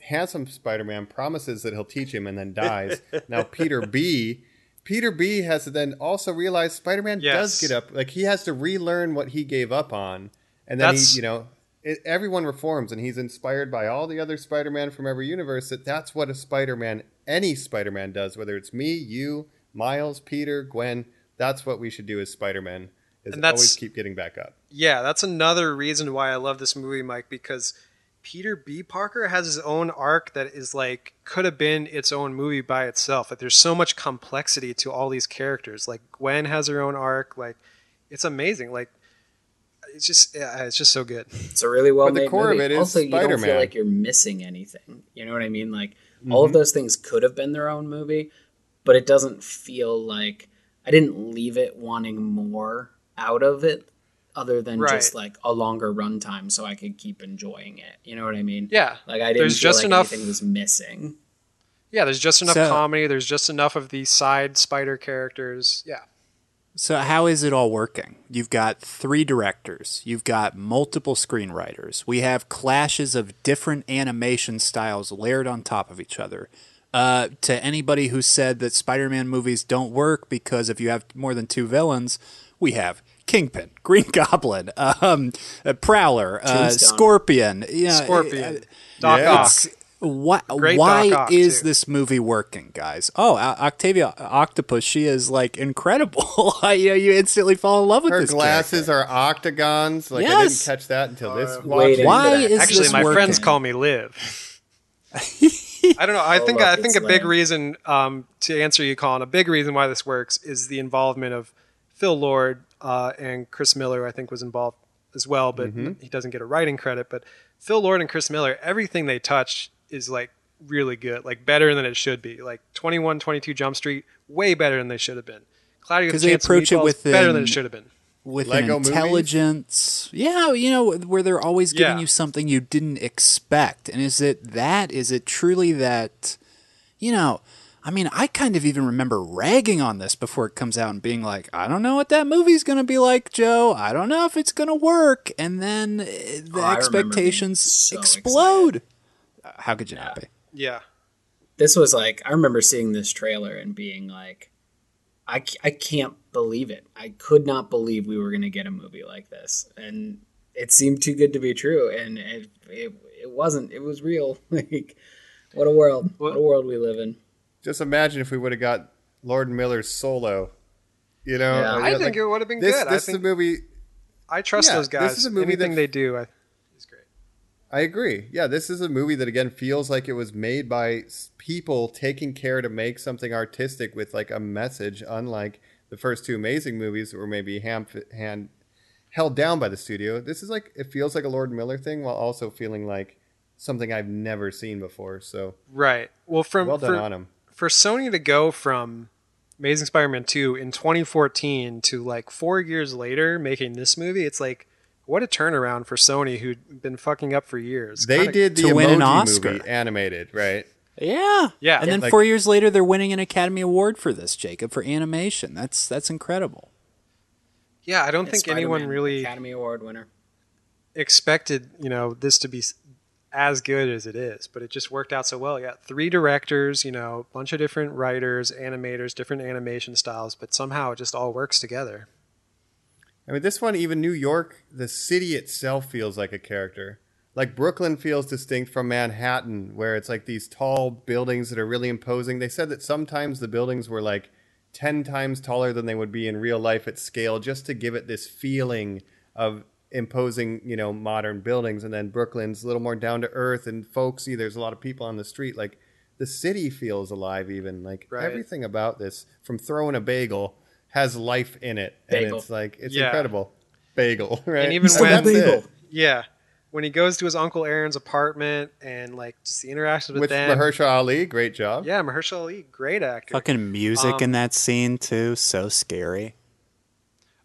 [SPEAKER 1] handsome Spider Man promises that he'll teach him and then dies. now Peter B. Peter B has to then also realize Spider Man
[SPEAKER 7] Yes.
[SPEAKER 1] does get up. Like he has to relearn what he gave up on, and then
[SPEAKER 7] That's-
[SPEAKER 1] he, you know, it, everyone reforms, and he's inspired by all the other Spider Man from every universe. That that's what a Spider Man, any Spider Man, does. Whether it's me, you, Miles, Peter, Gwen, that's what we should do as Spider Man. Is
[SPEAKER 7] And that's-
[SPEAKER 1] always keep getting back up.
[SPEAKER 7] Yeah, that's another reason why I love this movie, Mike, because Peter B. Parker has his own arc that is like could have been its own movie by itself. Like there's so much complexity to all these characters. Like Gwen has her own arc. Like it's amazing. Like it's just yeah, it's just so good.
[SPEAKER 3] It's a really well
[SPEAKER 1] But the
[SPEAKER 3] made
[SPEAKER 1] core of
[SPEAKER 3] movie.
[SPEAKER 1] it is
[SPEAKER 3] also, you don't feel like you're missing anything. You know what I mean? Like all of mm-hmm. those things could have been their own movie, but it doesn't feel like I didn't leave it wanting more out of it, other than just like a longer runtime, so I could keep enjoying it. You know what I mean?
[SPEAKER 7] Yeah,
[SPEAKER 3] Like I didn't
[SPEAKER 7] There's
[SPEAKER 3] feel
[SPEAKER 7] just
[SPEAKER 3] like
[SPEAKER 7] enough-
[SPEAKER 3] anything was missing.
[SPEAKER 7] Yeah, there's just enough
[SPEAKER 6] So-
[SPEAKER 7] comedy. There's just enough of the side spider characters. Yeah.
[SPEAKER 6] So how is it all working? You've got three directors. You've got multiple screenwriters. We have clashes of different animation styles layered on top of each other. Uh, to anybody who said that Spider-Man movies don't work because if you have more than two villains, we have Kingpin, Green Goblin, um, uh, Prowler, uh, Scorpion. You know,
[SPEAKER 7] Scorpion,
[SPEAKER 6] uh,
[SPEAKER 7] Doc
[SPEAKER 1] Yeah.
[SPEAKER 7] Ock.
[SPEAKER 6] it's- Why,
[SPEAKER 7] Great
[SPEAKER 6] why
[SPEAKER 7] Doc Ock,
[SPEAKER 6] is
[SPEAKER 7] too.
[SPEAKER 6] this movie working, guys? Oh, Octavia Octopus, she is like incredible. you know, you instantly fall in love with
[SPEAKER 1] Her
[SPEAKER 6] this
[SPEAKER 1] glasses
[SPEAKER 6] character.
[SPEAKER 1] are octagons. Like I didn't catch that until this.
[SPEAKER 3] waiting.
[SPEAKER 1] watching.
[SPEAKER 6] Why
[SPEAKER 3] that.
[SPEAKER 6] is
[SPEAKER 7] Actually,
[SPEAKER 6] this
[SPEAKER 7] my
[SPEAKER 6] working?
[SPEAKER 7] friends call me Liv. I don't know. I think I think a big
[SPEAKER 3] Liv.
[SPEAKER 7] reason um, to answer you, Colin. A big reason why this works is the involvement of Phil Lord uh, and Chris Miller. I think was involved as well, but he doesn't get a writing credit. But Phil Lord and Chris Miller, everything they touch is like really good, like better than it should be. Like 21, 22 Jump Street, way better than they should have been. Cloudy with
[SPEAKER 6] 'Cause
[SPEAKER 7] a
[SPEAKER 6] they
[SPEAKER 7] Chance of
[SPEAKER 6] approach it
[SPEAKER 7] Meatballs,
[SPEAKER 6] with
[SPEAKER 7] better than it should have been.
[SPEAKER 6] with
[SPEAKER 1] Lego
[SPEAKER 6] an
[SPEAKER 1] movies?
[SPEAKER 6] intelligence. Yeah, you know, where they're always giving
[SPEAKER 7] Yeah.
[SPEAKER 6] you something you didn't expect. And is it that? Is it truly that? You know, I mean, I kind of even remember ragging on this before it comes out and being like, I don't know what that movie's going to be like, Joe. I don't know if it's going to work. And then uh, the
[SPEAKER 3] Oh, I remember being
[SPEAKER 6] expectations
[SPEAKER 3] so
[SPEAKER 6] explode. Uh, How could you not be?
[SPEAKER 7] Yeah.
[SPEAKER 3] this was like I remember seeing this trailer and being like, I, I can't believe it. I could not believe we were going to get a movie like this, and it seemed too good to be true, and it it, it wasn't. It was real. like, what a world! What a world we live in.
[SPEAKER 1] Just imagine if we would have got Lord Miller's solo. You know,
[SPEAKER 3] Yeah.
[SPEAKER 1] or,
[SPEAKER 7] I
[SPEAKER 1] yeah,
[SPEAKER 7] think it would have been
[SPEAKER 1] this,
[SPEAKER 7] good. I
[SPEAKER 1] This is
[SPEAKER 7] think
[SPEAKER 1] a movie.
[SPEAKER 7] I trust
[SPEAKER 1] Yeah,
[SPEAKER 7] those guys.
[SPEAKER 1] this is a movie
[SPEAKER 7] Anything
[SPEAKER 1] that-
[SPEAKER 7] they do, I, is great.
[SPEAKER 1] I agree. Yeah, this is a movie that again feels like it was made by people taking care to make something artistic with like a message, unlike the first two amazing movies that were maybe ham, hand held down by the studio. This is like it feels like a Lord Miller thing while also feeling like something I've never seen before. So
[SPEAKER 7] Right. Well, from
[SPEAKER 1] well done
[SPEAKER 7] for,
[SPEAKER 1] on him.
[SPEAKER 7] For Sony to go from Amazing Spider-Man 2 in 2014 to like 4 years later making this movie, it's like what a turnaround for Sony who'd been fucking up for years.
[SPEAKER 1] They
[SPEAKER 7] Kinda-
[SPEAKER 1] did the
[SPEAKER 6] to win an Oscar.
[SPEAKER 1] movie animated, right?
[SPEAKER 6] Yeah.
[SPEAKER 7] Yeah.
[SPEAKER 6] And then
[SPEAKER 1] Like-
[SPEAKER 6] four years later, they're winning an Academy Award for this, Jacob, for animation. That's that's incredible.
[SPEAKER 7] Yeah, I don't think anyone
[SPEAKER 3] Spider-Man
[SPEAKER 7] really
[SPEAKER 3] Academy Award winner.
[SPEAKER 7] expected, you know, this to be s- as good as it is, but it just worked out so well. Yeah, three directors, you know, a bunch of different writers, animators, different animation styles, but somehow it just all works together.
[SPEAKER 1] I mean, this one, even New York, the city itself feels like a character. Like Brooklyn feels distinct from Manhattan, where it's like these tall buildings that are really imposing. They said that sometimes the buildings were like 10 times taller than they would be in real life at scale, just to give it this feeling of imposing, you know, modern buildings. And then Brooklyn's a little more down to earth and folksy. There's a lot of people on the street. Like the city feels alive, even. Like
[SPEAKER 7] Right.
[SPEAKER 1] everything about this, from throwing a bagel, has life in it. And it's like, it's
[SPEAKER 7] Yeah.
[SPEAKER 1] incredible. Bagel, right?
[SPEAKER 7] even
[SPEAKER 1] So
[SPEAKER 7] when-
[SPEAKER 3] Bagel.
[SPEAKER 1] it.
[SPEAKER 7] Yeah. When he goes to his uncle Aaron's apartment and like just the interactions with,
[SPEAKER 1] With
[SPEAKER 7] them.
[SPEAKER 1] Mahershala Ali, great job.
[SPEAKER 7] Yeah, Mahershala Ali, great actor.
[SPEAKER 6] Fucking music
[SPEAKER 7] Um,
[SPEAKER 6] in that scene too, so scary.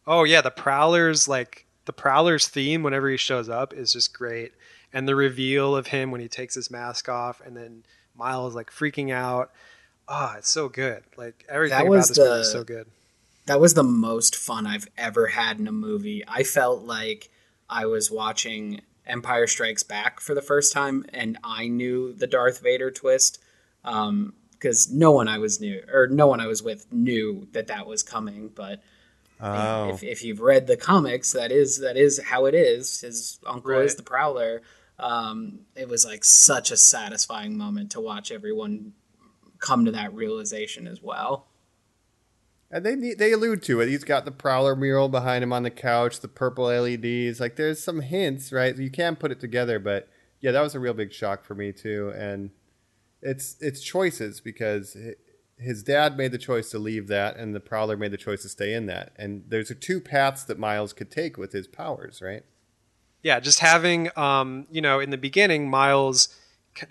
[SPEAKER 7] Oh yeah, the Prowler's like the Prowler's theme whenever he shows up is just great, and the reveal of him when he takes his mask off, and then Miles like freaking out. Ah, it's so good. Like everything
[SPEAKER 3] That
[SPEAKER 7] about
[SPEAKER 3] was
[SPEAKER 7] this movie is so good.
[SPEAKER 3] that was the most fun I've ever had in a movie. I felt like I was watching Empire Strikes Back for the first time, and I knew the Darth Vader twist because no one I was new or no one I was with knew that that was coming. But
[SPEAKER 1] Oh.
[SPEAKER 3] if, if you've read the comics, that is that is how it is. His uncle is the Prowler. Um, it was like such a satisfying moment to watch everyone come to that realization as well.
[SPEAKER 1] And they they allude to it. He's got the Prowler mural behind him on the couch, the purple LEDs. Like there's some hints, right? You can put it together, but yeah, that was a real big shock for me too. And it's it's choices because his dad made the choice to leave that, and the Prowler made the choice to stay in that. And there's two paths that Miles could take with his powers, right?
[SPEAKER 7] Yeah, just having um, you know, in the beginning, Miles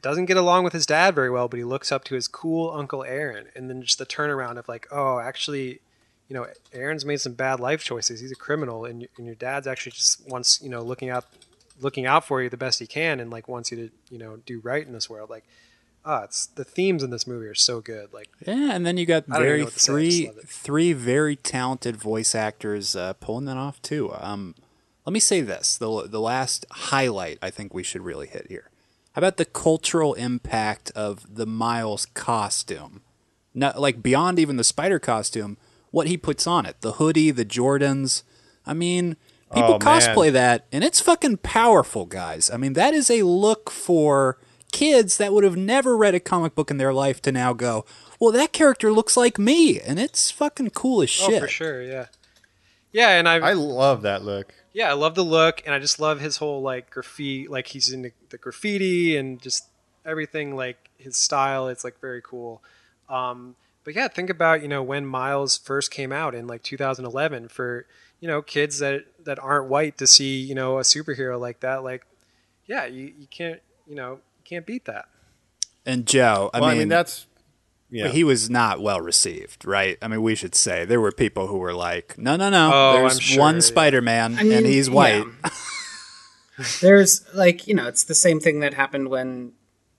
[SPEAKER 7] doesn't get along with his dad very well, but he looks up to his cool uncle Aaron, and then just the turnaround of like, oh, actually, you know, Aaron's made some bad life choices. He's a criminal, and, and your dad's actually just wants you know looking out, looking out for you the best he can, and like wants you to you know do right in this world. Like, ah, it's the themes in this movie are so good. Like,
[SPEAKER 6] Yeah, and then you got
[SPEAKER 7] I don't even
[SPEAKER 6] very
[SPEAKER 7] know what to say, I just
[SPEAKER 6] three three very talented voice actors uh, pulling that off too. Um, let me say this: the the last highlight I think we should really hit here. How about the cultural impact of the Miles costume? Not like beyond even the spider costume, what he puts on it, the hoodie, the Jordans. I mean, people
[SPEAKER 1] Oh, man.
[SPEAKER 6] cosplay that, and it's fucking powerful, guys. I mean, that is a look for kids that would have never read a comic book in their life to now go, well, that character looks like me, and it's fucking cool as shit.
[SPEAKER 7] Oh, for sure, yeah. Yeah, and I,
[SPEAKER 1] I love that look.
[SPEAKER 7] yeah, I love the look, and I just love his whole like graffiti, like he's in the graffiti and just everything, like his style. It's like very cool. Um, but yeah, think about you know when Miles first came out in like 2011 for you know kids that that aren't white to see you know a superhero like that. Like, yeah, you, you can't you know you can't beat that.
[SPEAKER 6] And Joe, I
[SPEAKER 1] well,
[SPEAKER 6] mean,
[SPEAKER 1] I mean that's yeah.
[SPEAKER 6] he was not well received, right? I mean, we should say there were people who were like, "No, no, no,
[SPEAKER 7] Oh,
[SPEAKER 6] there's
[SPEAKER 7] I'm sure,
[SPEAKER 6] one
[SPEAKER 7] yeah.
[SPEAKER 6] Spider-Man,
[SPEAKER 3] I mean,
[SPEAKER 6] and he's white."
[SPEAKER 3] yeah. There's like you know, it's the same thing that happened when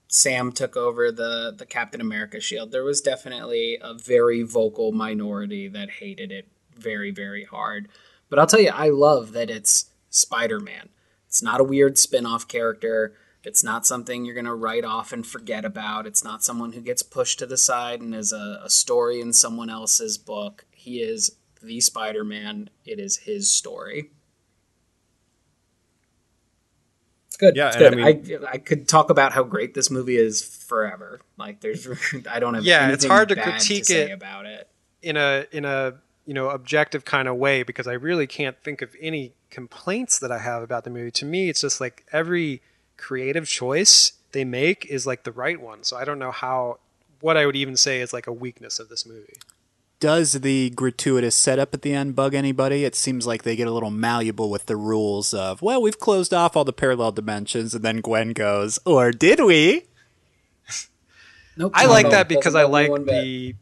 [SPEAKER 3] Sam took over the the Captain America shield. There was definitely a very vocal minority that hated it very very hard. But I'll tell you, I love that it's Spider Man. It's not a weird spin off character. It's not something you're going to write off and forget about. It's not someone who gets pushed to the side and is a, a story in someone else's book. He is the Spider Man. It is his story. It's good.
[SPEAKER 1] Yeah,
[SPEAKER 3] it's
[SPEAKER 1] and I
[SPEAKER 3] good. I, I could talk about how great this movie is forever. Like, there's, I don't have.
[SPEAKER 7] Yeah, it's hard to critique
[SPEAKER 3] say
[SPEAKER 7] it.
[SPEAKER 3] about it.
[SPEAKER 7] in a in a you know objective kind of way because I really can't think of any complaints that I have about the movie. To me, it's just like every creative choice they make is like the right one. So I don't know how what I would even say is like a weakness of this movie.
[SPEAKER 6] Does the gratuitous setup at the end bug anybody? It seems like they get a little malleable with the rules of, well, we've closed off all the parallel dimensions, and then Gwen goes, or did we?
[SPEAKER 3] Nope.
[SPEAKER 7] I like that because
[SPEAKER 3] doesn't
[SPEAKER 7] I like the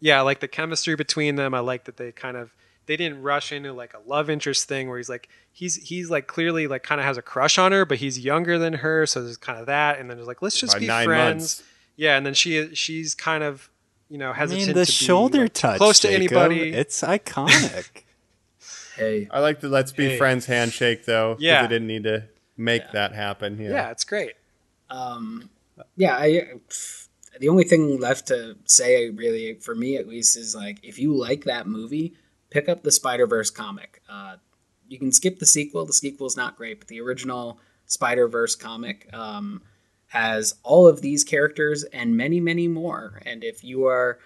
[SPEAKER 7] yeah, I like the chemistry between them. I like that they kind of they didn't rush into like a love interest thing where he's like he's he's like clearly like kind of has a crush on her, but he's younger than her, so there's kind of that. And then there's like let's just
[SPEAKER 1] By
[SPEAKER 7] be
[SPEAKER 1] nine
[SPEAKER 7] friends.
[SPEAKER 1] months.
[SPEAKER 7] Yeah, and then she she's kind of you know hesitant.
[SPEAKER 6] I
[SPEAKER 7] hesitant
[SPEAKER 6] mean, the
[SPEAKER 7] to be,
[SPEAKER 6] shoulder
[SPEAKER 7] like,
[SPEAKER 6] touch,
[SPEAKER 7] close to
[SPEAKER 6] Jacob,
[SPEAKER 7] anybody.
[SPEAKER 6] It's iconic.
[SPEAKER 3] Hey,
[SPEAKER 1] I like the let's be
[SPEAKER 7] Hey.
[SPEAKER 1] friends handshake though.
[SPEAKER 7] Yeah.
[SPEAKER 1] they didn't need to make that happen. Yeah.
[SPEAKER 7] yeah, it's great.
[SPEAKER 3] um, yeah, I, the only thing left to say, really, for me at least, is like if you like that movie, pick up the Spider Verse comic. Uh, you can skip the sequel. The sequel's not great, but the original Spider Verse comic um, has all of these characters and many, many more. And if you are,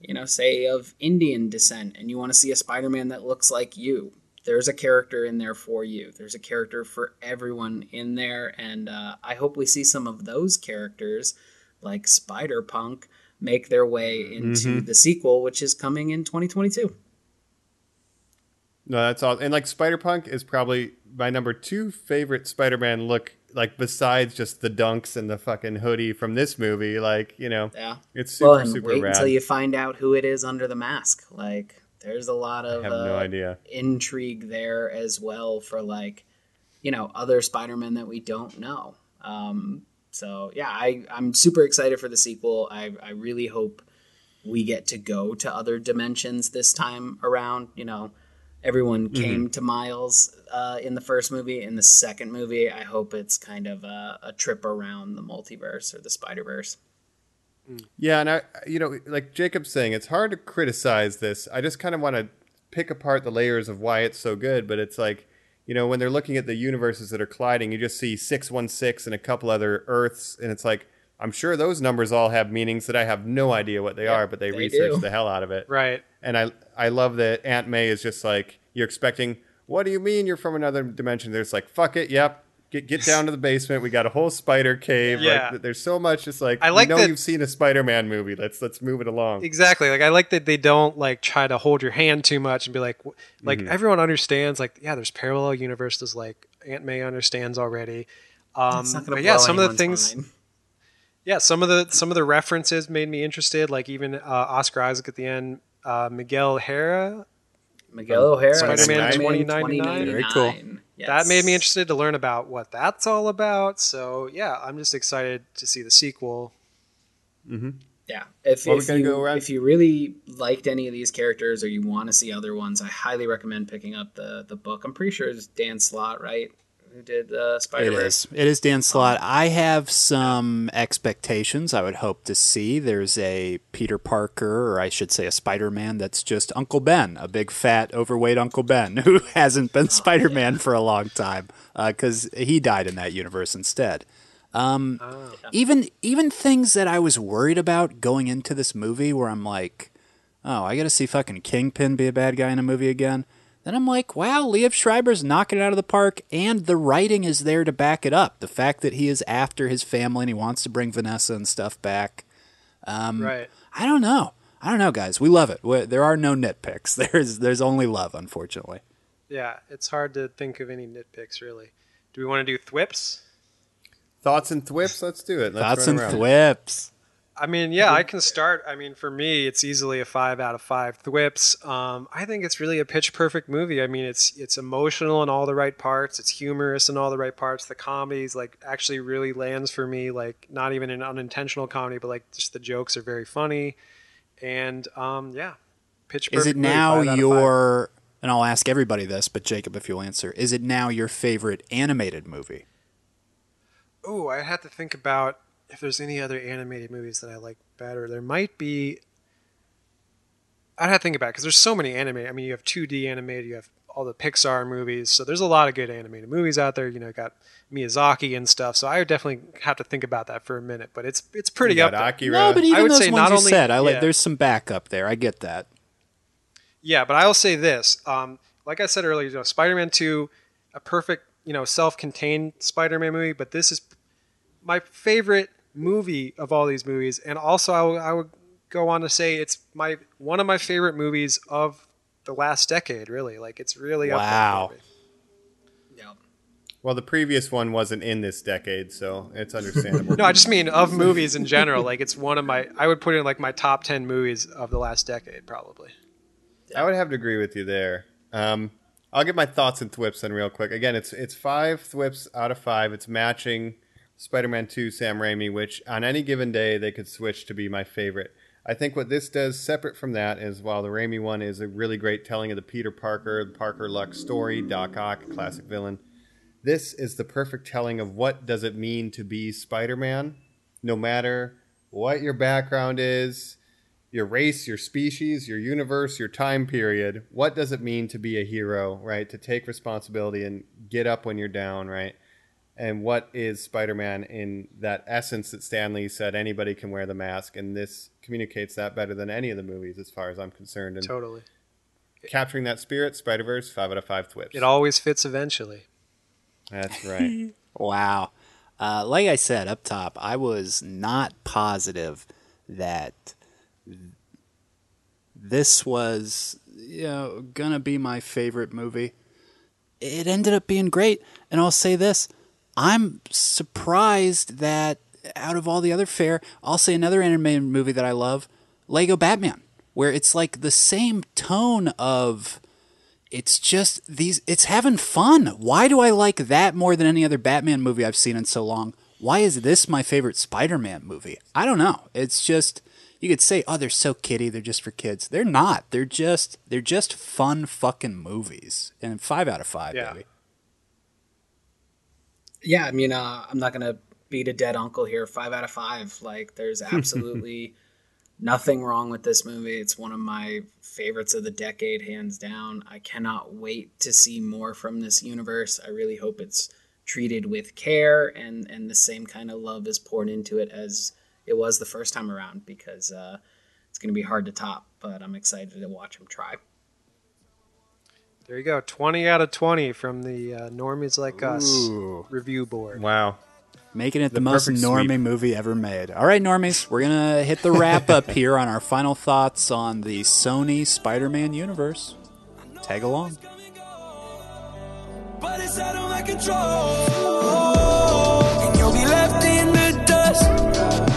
[SPEAKER 3] you know, say of Indian descent and you want to see a Spider Man that looks like you, there's a character in there for you. There's a character for everyone in there, and uh, I hope we see some of those characters, like Spider Punk, make their way into the sequel, which is coming in 2022.
[SPEAKER 1] No, that's all. And like Spider Punk is probably my number two favorite Spider Man look. Like besides just the dunks and the fucking hoodie from this movie, like you know,
[SPEAKER 3] Yeah.
[SPEAKER 1] it's super
[SPEAKER 3] well, and
[SPEAKER 1] super
[SPEAKER 3] wait
[SPEAKER 1] rad.
[SPEAKER 3] until you find out who it is under the mask. Like, there's a lot of
[SPEAKER 1] I have
[SPEAKER 3] uh,
[SPEAKER 1] no idea.
[SPEAKER 3] intrigue there as well for like, you know, other Spider Men that we don't know. Um, so yeah, I I'm super excited for the sequel. I I really hope we get to go to other dimensions this time around. You know, everyone
[SPEAKER 1] Mm-hmm.
[SPEAKER 3] came to Miles uh, in the first movie. In the second movie, I hope it's kind of a, a trip around the multiverse or the Spider Verse.
[SPEAKER 1] Yeah, and I, you know, like Jacob's saying, it's hard to criticize this. I just kind of want to pick apart the layers of why it's so good. But it's like, you know, when they're looking at the universes that are colliding, you just see six one six and a couple other Earths, and it's like, I'm sure those numbers all have meanings that I have no idea what they are, but they,
[SPEAKER 3] they
[SPEAKER 1] research
[SPEAKER 3] do.
[SPEAKER 1] the hell out of it.
[SPEAKER 7] Right.
[SPEAKER 1] And I, I love that Aunt May is just like, you're expecting. What do you mean you're from another dimension? There's like, fuck it, yep. Get, get down to the basement. We got a whole spider cave.
[SPEAKER 7] Yeah.
[SPEAKER 1] Like, there's so much. Just like
[SPEAKER 7] I like
[SPEAKER 1] we know
[SPEAKER 7] that-
[SPEAKER 1] you've seen a Spider-Man movie. Let's let's move it along.
[SPEAKER 7] Exactly. Like I like that they don't like try to hold your hand too much and be like, like
[SPEAKER 1] Mm-hmm.
[SPEAKER 7] everyone understands. Like, yeah, there's parallel universes. Like Aunt May understands already. Um,
[SPEAKER 3] not gonna
[SPEAKER 7] but yeah, some of the things.
[SPEAKER 3] mind.
[SPEAKER 7] Yeah, some of the some of the references made me interested. Like even uh, Oscar Isaac at the end, uh, Miguel O'Hara.
[SPEAKER 3] Miguel O'Hara,
[SPEAKER 7] Spider-Man
[SPEAKER 3] Spider-Man
[SPEAKER 7] 2099.
[SPEAKER 6] Very cool.
[SPEAKER 3] 2099.
[SPEAKER 7] That made me interested to learn about what that's all about. So yeah, I'm just excited to see the sequel.
[SPEAKER 3] Yeah, if,
[SPEAKER 1] Well,
[SPEAKER 3] if you
[SPEAKER 1] go
[SPEAKER 3] if you really liked any of these characters or you want to see other ones, I highly recommend picking up the the book. I'm pretty sure it's Dan Slott, right? Who did uh, Spider
[SPEAKER 6] It
[SPEAKER 3] Verse?
[SPEAKER 6] is. It is Dan Slott. I have some expectations I would hope to see. There's a Peter Parker, or I should say a Spider Man that's just Uncle Ben, a big fat overweight Uncle Ben who hasn't been Spider Man for a long time because he died in that universe instead. Um, even even things that I was worried about going into this movie, where I'm like, oh, I got to see fucking Kingpin be a bad guy in a movie again. Then I'm like, wow, Liev Schreiber's knocking it out of the park, and the writing is there to back it up. The fact that he is after his family and he wants to bring Vanessa and stuff back. Um,
[SPEAKER 7] Right.
[SPEAKER 6] I don't know. I don't know, guys. We love it. we there are no nitpicks. There's there's only love, unfortunately.
[SPEAKER 7] Yeah, it's hard to think of any nitpicks really. Do we want to do thwips?
[SPEAKER 1] Thoughts and thwips? Let's do it. Let's
[SPEAKER 6] Thoughts and
[SPEAKER 1] around.
[SPEAKER 6] thwips.
[SPEAKER 7] I mean, yeah, I can start. I mean, for me, it's easily a five out of five thwips. Um, I think it's really a pitch perfect movie. I mean, it's it's emotional in all the right parts. It's humorous in all the right parts. The comedy's like actually really lands for me. Like not even an unintentional comedy, but like just the jokes are very funny. And um, yeah, pitch perfect.
[SPEAKER 6] Is it now
[SPEAKER 7] five out of five.
[SPEAKER 6] your and I'll ask everybody this, but Jacob, if you'll answer, is it now your favorite animated movie?
[SPEAKER 7] Oh, I had to think about if there's any other animated movies that I like better. There might be. I'd have to think about it because there's so many animated. I mean, you have 2D animated, you have all the Pixar movies, so there's a lot of good animated movies out there. You know, got Miyazaki and stuff. So I would definitely have to think about that for a minute. But it's it's pretty
[SPEAKER 1] You
[SPEAKER 7] up there.
[SPEAKER 1] Akira.
[SPEAKER 6] No, but even
[SPEAKER 7] would
[SPEAKER 6] those
[SPEAKER 7] say
[SPEAKER 6] ones
[SPEAKER 7] not
[SPEAKER 6] you
[SPEAKER 7] only-
[SPEAKER 6] said, I like.
[SPEAKER 7] yeah.
[SPEAKER 6] There's some backup there. I get that.
[SPEAKER 7] Yeah, but I'll say this. Um, like I said earlier, you know, Spider-Man Two, a perfect, you know, self-contained Spider-Man movie. But this is my favorite movie of all these movies, and also I would- go on to say it's my one of my favorite movies of the last decade. Really, like it's really up there
[SPEAKER 6] Wow.
[SPEAKER 3] Yeah.
[SPEAKER 1] Well, the previous one wasn't in this decade, so it's understandable.
[SPEAKER 7] No, I just mean of movies in general. Like it's one of my. I would put it in like my top ten movies of the last decade, probably.
[SPEAKER 1] I would have to agree with you there. Um, I'll get my thoughts and thwips then real quick. Again, it's it's five thwips out of five. It's matching Spider-Man 2 Sam Raimi, which on any given day they could switch to be my favorite. I think what this does, separate from that, is while the Raimi one is a really great telling of the Peter Parker, the Parker Luck story, Doc Ock, classic villain. This is the perfect telling of what does it mean to be Spider-Man, no matter what your background is, your race, your species, your universe, your time period. What does it mean to be a hero, right? To take responsibility and get up when you're down, right? And what is Spider Man in that essence that Stan Lee said anybody can wear the mask? And this communicates that better than any of the movies, as far as I'm concerned. And
[SPEAKER 7] Totally.
[SPEAKER 1] capturing that spirit, Spider Verse, five out of five thwips.
[SPEAKER 7] It always fits eventually.
[SPEAKER 1] That's right.
[SPEAKER 6] Wow. Uh, like I said up top, I was not positive that this was you know gonna be my favorite movie. It ended up being great, and I'll say this: I'm surprised that out of all the other fare, I'll say another animated movie that I love, Lego Batman, where it's like the same tone of it's just these it's having fun. Why do i like that more than any other batman movie i've seen in so long? Why is this my favorite spider-man movie? I don't know. It's just you could say oh they're so kiddie they're just for kids. They're not. They're just they're just fun fucking movies. And five out of five
[SPEAKER 7] Yeah.
[SPEAKER 6] baby
[SPEAKER 3] Yeah, I mean, uh, I'm not gonna beat a dead uncle here. Five out of five. Like, there's absolutely nothing wrong with this movie. It's one of my favorites of the decade, hands down. I cannot wait to see more from this universe. I really hope it's treated with care and and the same kind of love is poured into it as it was the first time around because uh, it's gonna be hard to top. But I'm excited to watch him try.
[SPEAKER 7] There you go. 20 out of 20 from the uh, Normies Like Us
[SPEAKER 6] Ooh.
[SPEAKER 7] review board.
[SPEAKER 1] wow.
[SPEAKER 6] making it the,
[SPEAKER 1] The
[SPEAKER 6] most normie
[SPEAKER 1] sweep.
[SPEAKER 6] movie ever made all right normies we're gonna hit the wrap up here on our final thoughts on the sony spider-man universe tag along
[SPEAKER 8] but it's out of my control. And you'll be left in the dust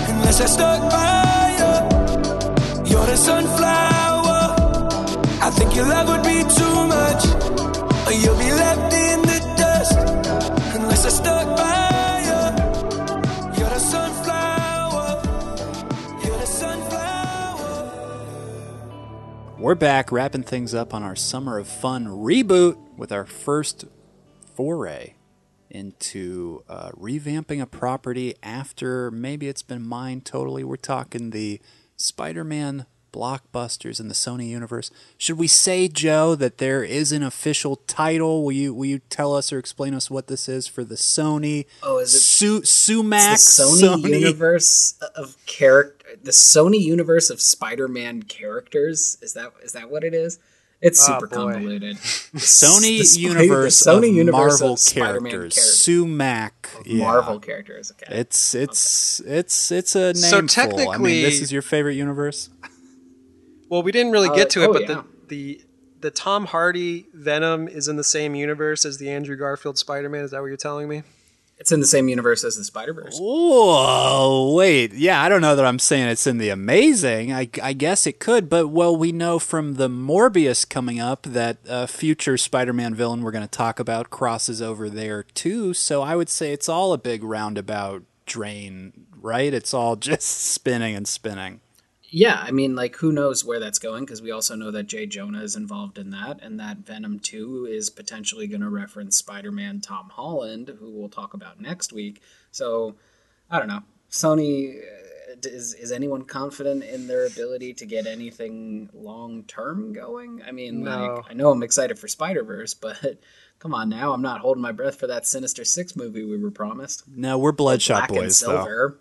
[SPEAKER 8] unless I stuck by you. You're the sunflower. I think your love would be too much. Or you'll be left in the dust unless I stuck by you. You're sunflower. You're sunflower.
[SPEAKER 6] We're back wrapping things up on our Summer of Fun reboot with our first foray into uh, revamping a property after maybe it's been mined totally. We're talking the Spider Man blockbusters in the Sony universe. Should we say, Joe, that there is an official title? Will you will you tell us or explain us what this is for the Sony?
[SPEAKER 3] Oh, is it-
[SPEAKER 6] Su- Sumac
[SPEAKER 3] It's the Sony, universe of character, the Sony universe of Spider-Man characters. Is that is that what it is? It's
[SPEAKER 7] Oh,
[SPEAKER 3] super
[SPEAKER 7] boy.
[SPEAKER 3] convoluted.
[SPEAKER 6] Sony
[SPEAKER 3] The Sp-
[SPEAKER 6] universe
[SPEAKER 3] the Sony
[SPEAKER 6] of
[SPEAKER 3] universe
[SPEAKER 6] Marvel
[SPEAKER 3] of
[SPEAKER 6] characters.
[SPEAKER 3] characters.
[SPEAKER 6] Sumac. Yeah.
[SPEAKER 3] Marvel characters. Okay.
[SPEAKER 6] It's it's it's it's a name.
[SPEAKER 7] So
[SPEAKER 6] I mean, this is your favorite universe.
[SPEAKER 7] Well, we didn't really
[SPEAKER 3] Uh,
[SPEAKER 7] get to it,
[SPEAKER 3] oh,
[SPEAKER 7] but
[SPEAKER 3] yeah.
[SPEAKER 7] the, the the Tom Hardy Venom is in the same universe as the Andrew Garfield Spider Man. Is that what you're telling me?
[SPEAKER 3] it's in the same universe as the Spider Verse.
[SPEAKER 6] Whoa, wait. Yeah, I don't know that I'm saying it's in the amazing. I, I guess it could, but well, we know from the Morbius coming up that a future Spider Man villain we're going to talk about crosses over there too. So I would say it's all a big roundabout drain, right? It's all just spinning and spinning.
[SPEAKER 3] Yeah, I mean, like, who knows where that's going? Because we also know that J. Jonah is involved in that, and that Venom 2 is potentially going to reference Spider Man Tom Holland, who we'll talk about next week. So, I don't know. Sony, uh, is, is anyone confident in their ability to get anything long term going? I mean,
[SPEAKER 7] No.
[SPEAKER 3] like, I know I'm excited for Spider Verse, but come on now. I'm not holding my breath for that Sinister Six movie we were promised.
[SPEAKER 6] No, we're Bloodshot
[SPEAKER 3] Black and
[SPEAKER 6] Boys, though.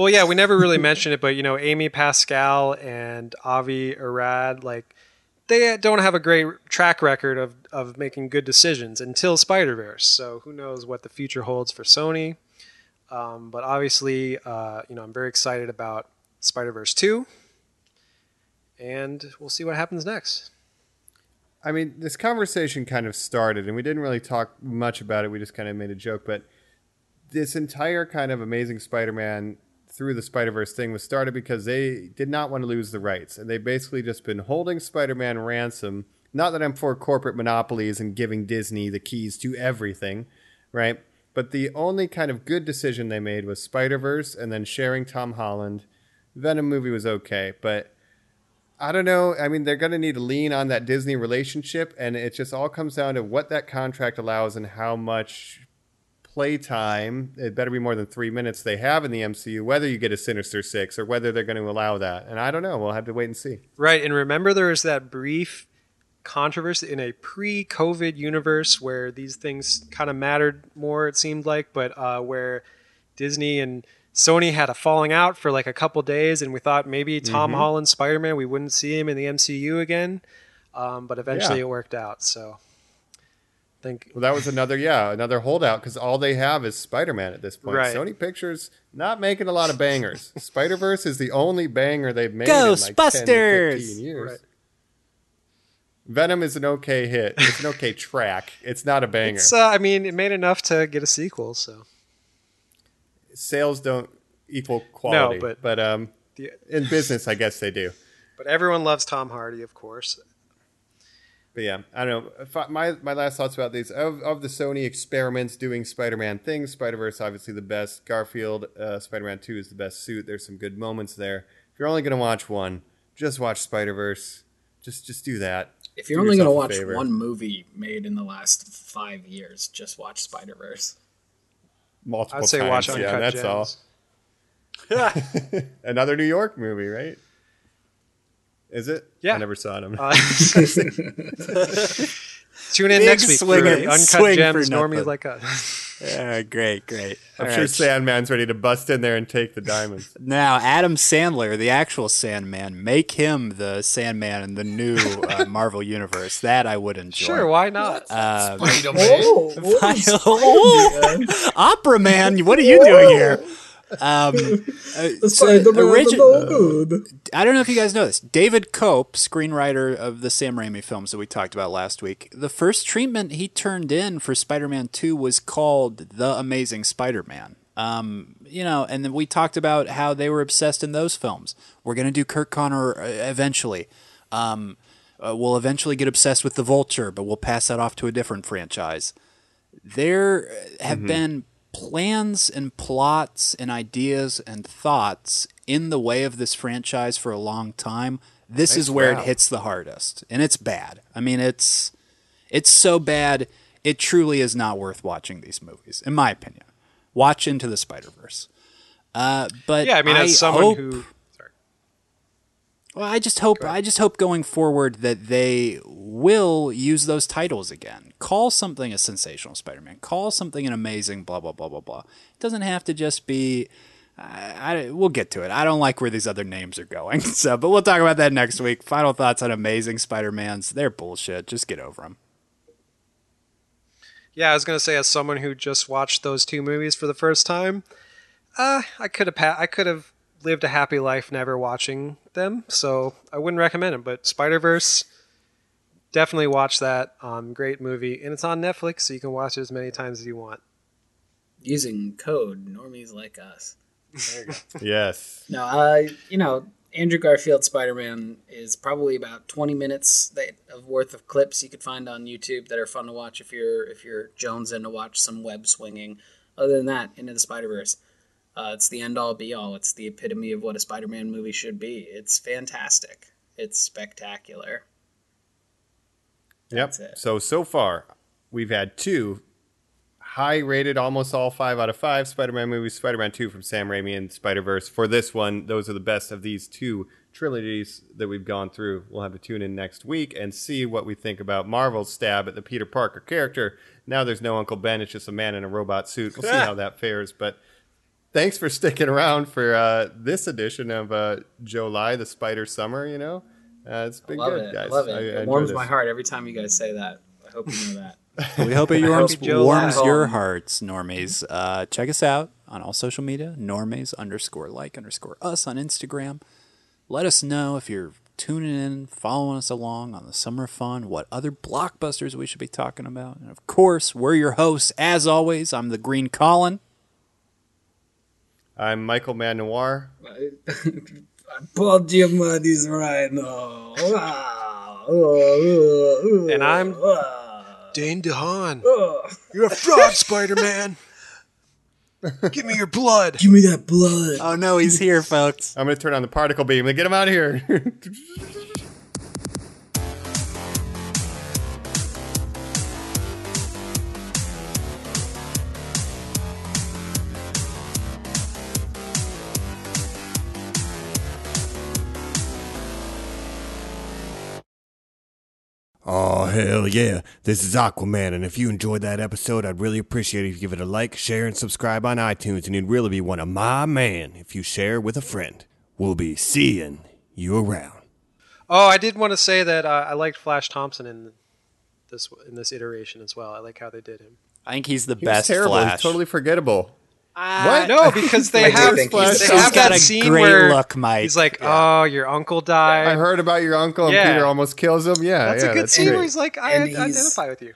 [SPEAKER 7] Well, yeah, we never really mentioned it, but you know, Amy Pascal and Avi Arad, like they don't have a great track record of of making good decisions until Spider Verse. So who knows what the future holds for Sony? Um, but obviously, uh, you know, I'm very excited about Spider Verse two, and we'll see what happens next.
[SPEAKER 1] I mean, this conversation kind of started, and we didn't really talk much about it. We just kind of made a joke, but this entire kind of Amazing Spider-Man through the Spider-Verse thing was started because they did not want to lose the rights, and they've basically just been holding Spider-Man ransom. Not that I'm for corporate monopolies and giving Disney the keys to everything, right? But the only kind of good decision they made was Spider-Verse, and then sharing Tom Holland. Venom movie was okay, but I don't know. I mean, they're going to need to lean on that Disney relationship, and it just all comes down to what that contract allows and how much playtime. It better be more than three minutes they have in the MCU, whether you get a Sinister Six or whether they're going to allow that. And I don't know. We'll have to wait and see.
[SPEAKER 7] Right, and remember there was that brief controversy in a pre-COVID universe where these things kind of mattered more. It seemed like, but uh, where Disney and Sony had a falling out for like a couple days, and we thought maybe Tom Holland Spider-Man we wouldn't see him in the MCU again, um, but eventually
[SPEAKER 1] Yeah.
[SPEAKER 7] it worked out. So, think
[SPEAKER 1] Well, that was another, yeah, another holdout because all they have is Spider Man at this point.
[SPEAKER 7] Right.
[SPEAKER 1] Sony Pictures not making a lot of bangers. Spider Verse is the only banger they've made in like 10,
[SPEAKER 6] Ghostbusters!
[SPEAKER 1] 15 years.
[SPEAKER 7] Right.
[SPEAKER 1] Venom is an okay hit. It's an okay track. It's not a banger.
[SPEAKER 7] it's. Uh, I mean, it made enough to get a sequel. So,
[SPEAKER 1] Sales don't equal quality, no,
[SPEAKER 7] but-
[SPEAKER 1] but um,
[SPEAKER 7] the,
[SPEAKER 1] in business, I guess they do.
[SPEAKER 7] but everyone loves Tom Hardy, of course.
[SPEAKER 1] But yeah, I don't know. My my last thoughts about these of of the Sony experiments doing Spider-Man things. Spider-Verse obviously the best. Garfield, uh, Spider-Man Two is the best suit. There's some good moments there. If you're only gonna watch one, just watch Spider-Verse. Just just do that.
[SPEAKER 3] If you're
[SPEAKER 1] Do
[SPEAKER 3] only going to watch
[SPEAKER 1] favor.
[SPEAKER 3] one movie made in the last five years, just watch Spider Verse.
[SPEAKER 1] multiple
[SPEAKER 7] I'd say
[SPEAKER 1] times.
[SPEAKER 7] watch
[SPEAKER 1] yeah, that's
[SPEAKER 7] Gems.
[SPEAKER 1] all. Another New York movie, right? Is it?
[SPEAKER 7] Yeah.
[SPEAKER 1] I never saw them.
[SPEAKER 7] Uh, Tune in
[SPEAKER 6] Big
[SPEAKER 7] next week
[SPEAKER 6] swinger-
[SPEAKER 7] for Uncut
[SPEAKER 6] swing for
[SPEAKER 7] Gems,
[SPEAKER 6] nothing.
[SPEAKER 7] normies like us.
[SPEAKER 6] Yeah, great, great.
[SPEAKER 1] I'm
[SPEAKER 6] All
[SPEAKER 1] sure
[SPEAKER 6] right.
[SPEAKER 1] Sandman's ready to bust in there and take the diamonds.
[SPEAKER 6] Now, Adam Sandler, the actual Sandman, make him the Sandman in the new uh, Marvel universe. That I would enjoy.
[SPEAKER 7] Sure, why not?
[SPEAKER 6] Uh,
[SPEAKER 3] Oh,
[SPEAKER 6] oh, Opera Man, what are you doing here? Um, uh, so origi- I don't know if you guys know this. David Koepp, screenwriter of the Sam Raimi films that we talked about last week, the first treatment he turned in for Spider-Man 2 was called The Amazing Spider-Man. Um, you know, and then we talked about how they were obsessed in those films. We're going to do Curt Connor uh, eventually. Um, uh, we'll eventually get obsessed with the Vulture, but we'll pass that off to a different franchise. There have been plans and plots and ideas and thoughts in the way of this franchise for a long time. This is where
[SPEAKER 1] wow.
[SPEAKER 6] it hits the hardest, and it's bad. I mean, it's it's so bad. It truly is not worth watching these movies, in my opinion. Watch Into the Spider Verse. Uh, but
[SPEAKER 7] yeah, I mean, as someone who.
[SPEAKER 6] Well, I just hope I just hope going forward that they will use those titles again. Call something a sensational Spider-Man. Call something an amazing blah blah blah blah blah. It doesn't have to just be. I, I we'll get to it. I don't like where these other names are going. So, but we'll talk about that next week. Final thoughts on Amazing Spider-Mans. They're bullshit. Just get over them.
[SPEAKER 7] Yeah, I was gonna say, as someone who just watched those two movies for the first time, uh, I could have pa- I could have lived a happy life never watching them, so I wouldn't recommend them. But Spider Verse, definitely watch that. Um, great movie, and it's on Netflix, so you can watch it as many times as you want.
[SPEAKER 3] Using code normies like us.
[SPEAKER 1] Yes.
[SPEAKER 3] No, uh, you know, Andrew Garfield Spider Man is probably about twenty minutes that, of worth of clips you could find on YouTube that are fun to watch if you're if you're jonesing to watch some web swinging. Other than that, Into the Spider Verse. Uh, it's the end all be all. It's the epitome of what a Spider Man movie should be. It's fantastic. It's spectacular.
[SPEAKER 1] Yep.
[SPEAKER 3] It.
[SPEAKER 1] So so far, we've had two high-rated, almost all five out of five Spider-Man movies. Spider-Man Two from Sam Raimi and Spider-Verse. For this one, those are the best of these two trilogies that we've gone through. We'll have to tune in next week and see what we think about Marvel's stab at the Peter Parker character. Now there's no Uncle Ben; it's just a man in a robot suit. We'll see how that fares, but. Thanks for sticking around for uh, this edition of uh, July, the Spider Summer. You know, uh, it's been
[SPEAKER 3] love
[SPEAKER 1] good,
[SPEAKER 3] it.
[SPEAKER 1] guys.
[SPEAKER 3] love it.
[SPEAKER 1] I- I
[SPEAKER 3] it
[SPEAKER 1] enjoy
[SPEAKER 3] warms
[SPEAKER 1] this.
[SPEAKER 3] my heart every time you guys say that. I hope you know that.
[SPEAKER 6] We hope it warms,
[SPEAKER 7] hope
[SPEAKER 6] warms your hearts, normies. Uh, check us out on all social media, normies underscore like underscore us on Instagram. Let us know if you're tuning in, following us along on the summer fun, what other blockbusters we should be talking about. And of course, we're your hosts. As always, I'm the Green Colin.
[SPEAKER 1] I'm Michael Man Noir.
[SPEAKER 3] I pulled your muddies right now. and
[SPEAKER 7] And I'm Dane DeHaan. You're a fraud, Spider Man. Give me your blood.
[SPEAKER 3] Give me that blood.
[SPEAKER 6] Oh no, he's here, folks.
[SPEAKER 1] I'm going to turn on the particle beam and get him out of here.
[SPEAKER 9] Oh, hell yeah. This is Aquaman, and if you enjoyed that episode, I'd really appreciate it if you give it a like, share, and subscribe on iTunes, and you'd really be one of my man if you share with a friend. We'll be seeing you around.
[SPEAKER 7] Oh, I did want to say that uh, I liked Flash Thompson in this in this iteration as well. I like how they did him.
[SPEAKER 6] I think he's the
[SPEAKER 1] He was
[SPEAKER 6] best
[SPEAKER 1] terrible.
[SPEAKER 6] Flash.
[SPEAKER 1] He's totally forgettable.
[SPEAKER 6] Ah,
[SPEAKER 1] what?
[SPEAKER 7] No, because they have
[SPEAKER 3] think
[SPEAKER 7] they
[SPEAKER 3] he's-
[SPEAKER 7] have
[SPEAKER 6] got
[SPEAKER 7] that
[SPEAKER 6] a
[SPEAKER 7] scene
[SPEAKER 6] great
[SPEAKER 7] where
[SPEAKER 6] look, Mike.
[SPEAKER 7] he's like, "Oh, your uncle died."
[SPEAKER 1] I heard about your uncle and
[SPEAKER 7] Yeah.
[SPEAKER 1] Peter almost kills him. Yeah,
[SPEAKER 7] that's
[SPEAKER 1] yeah,
[SPEAKER 7] a good
[SPEAKER 1] that's
[SPEAKER 7] scene
[SPEAKER 1] great.
[SPEAKER 7] where he's like, "I
[SPEAKER 3] And he's-
[SPEAKER 7] identify with you."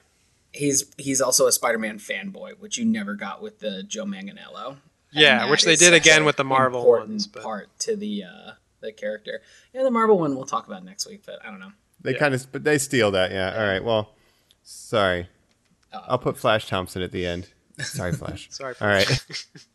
[SPEAKER 3] He's he's also a Spider-Man fanboy, which you never got with the Joe Manganiello. And
[SPEAKER 7] Yeah, which they did again with the Marvel
[SPEAKER 3] important
[SPEAKER 7] ones, but-
[SPEAKER 3] part to the uh, the character. Yeah, the Marvel one we'll talk about next week, but I don't know.
[SPEAKER 1] They kind of, but they steal that. Yeah. All right. Well, sorry. I'll put Flash Thompson at the end. Sorry, Flash.
[SPEAKER 7] Sorry,
[SPEAKER 1] All right.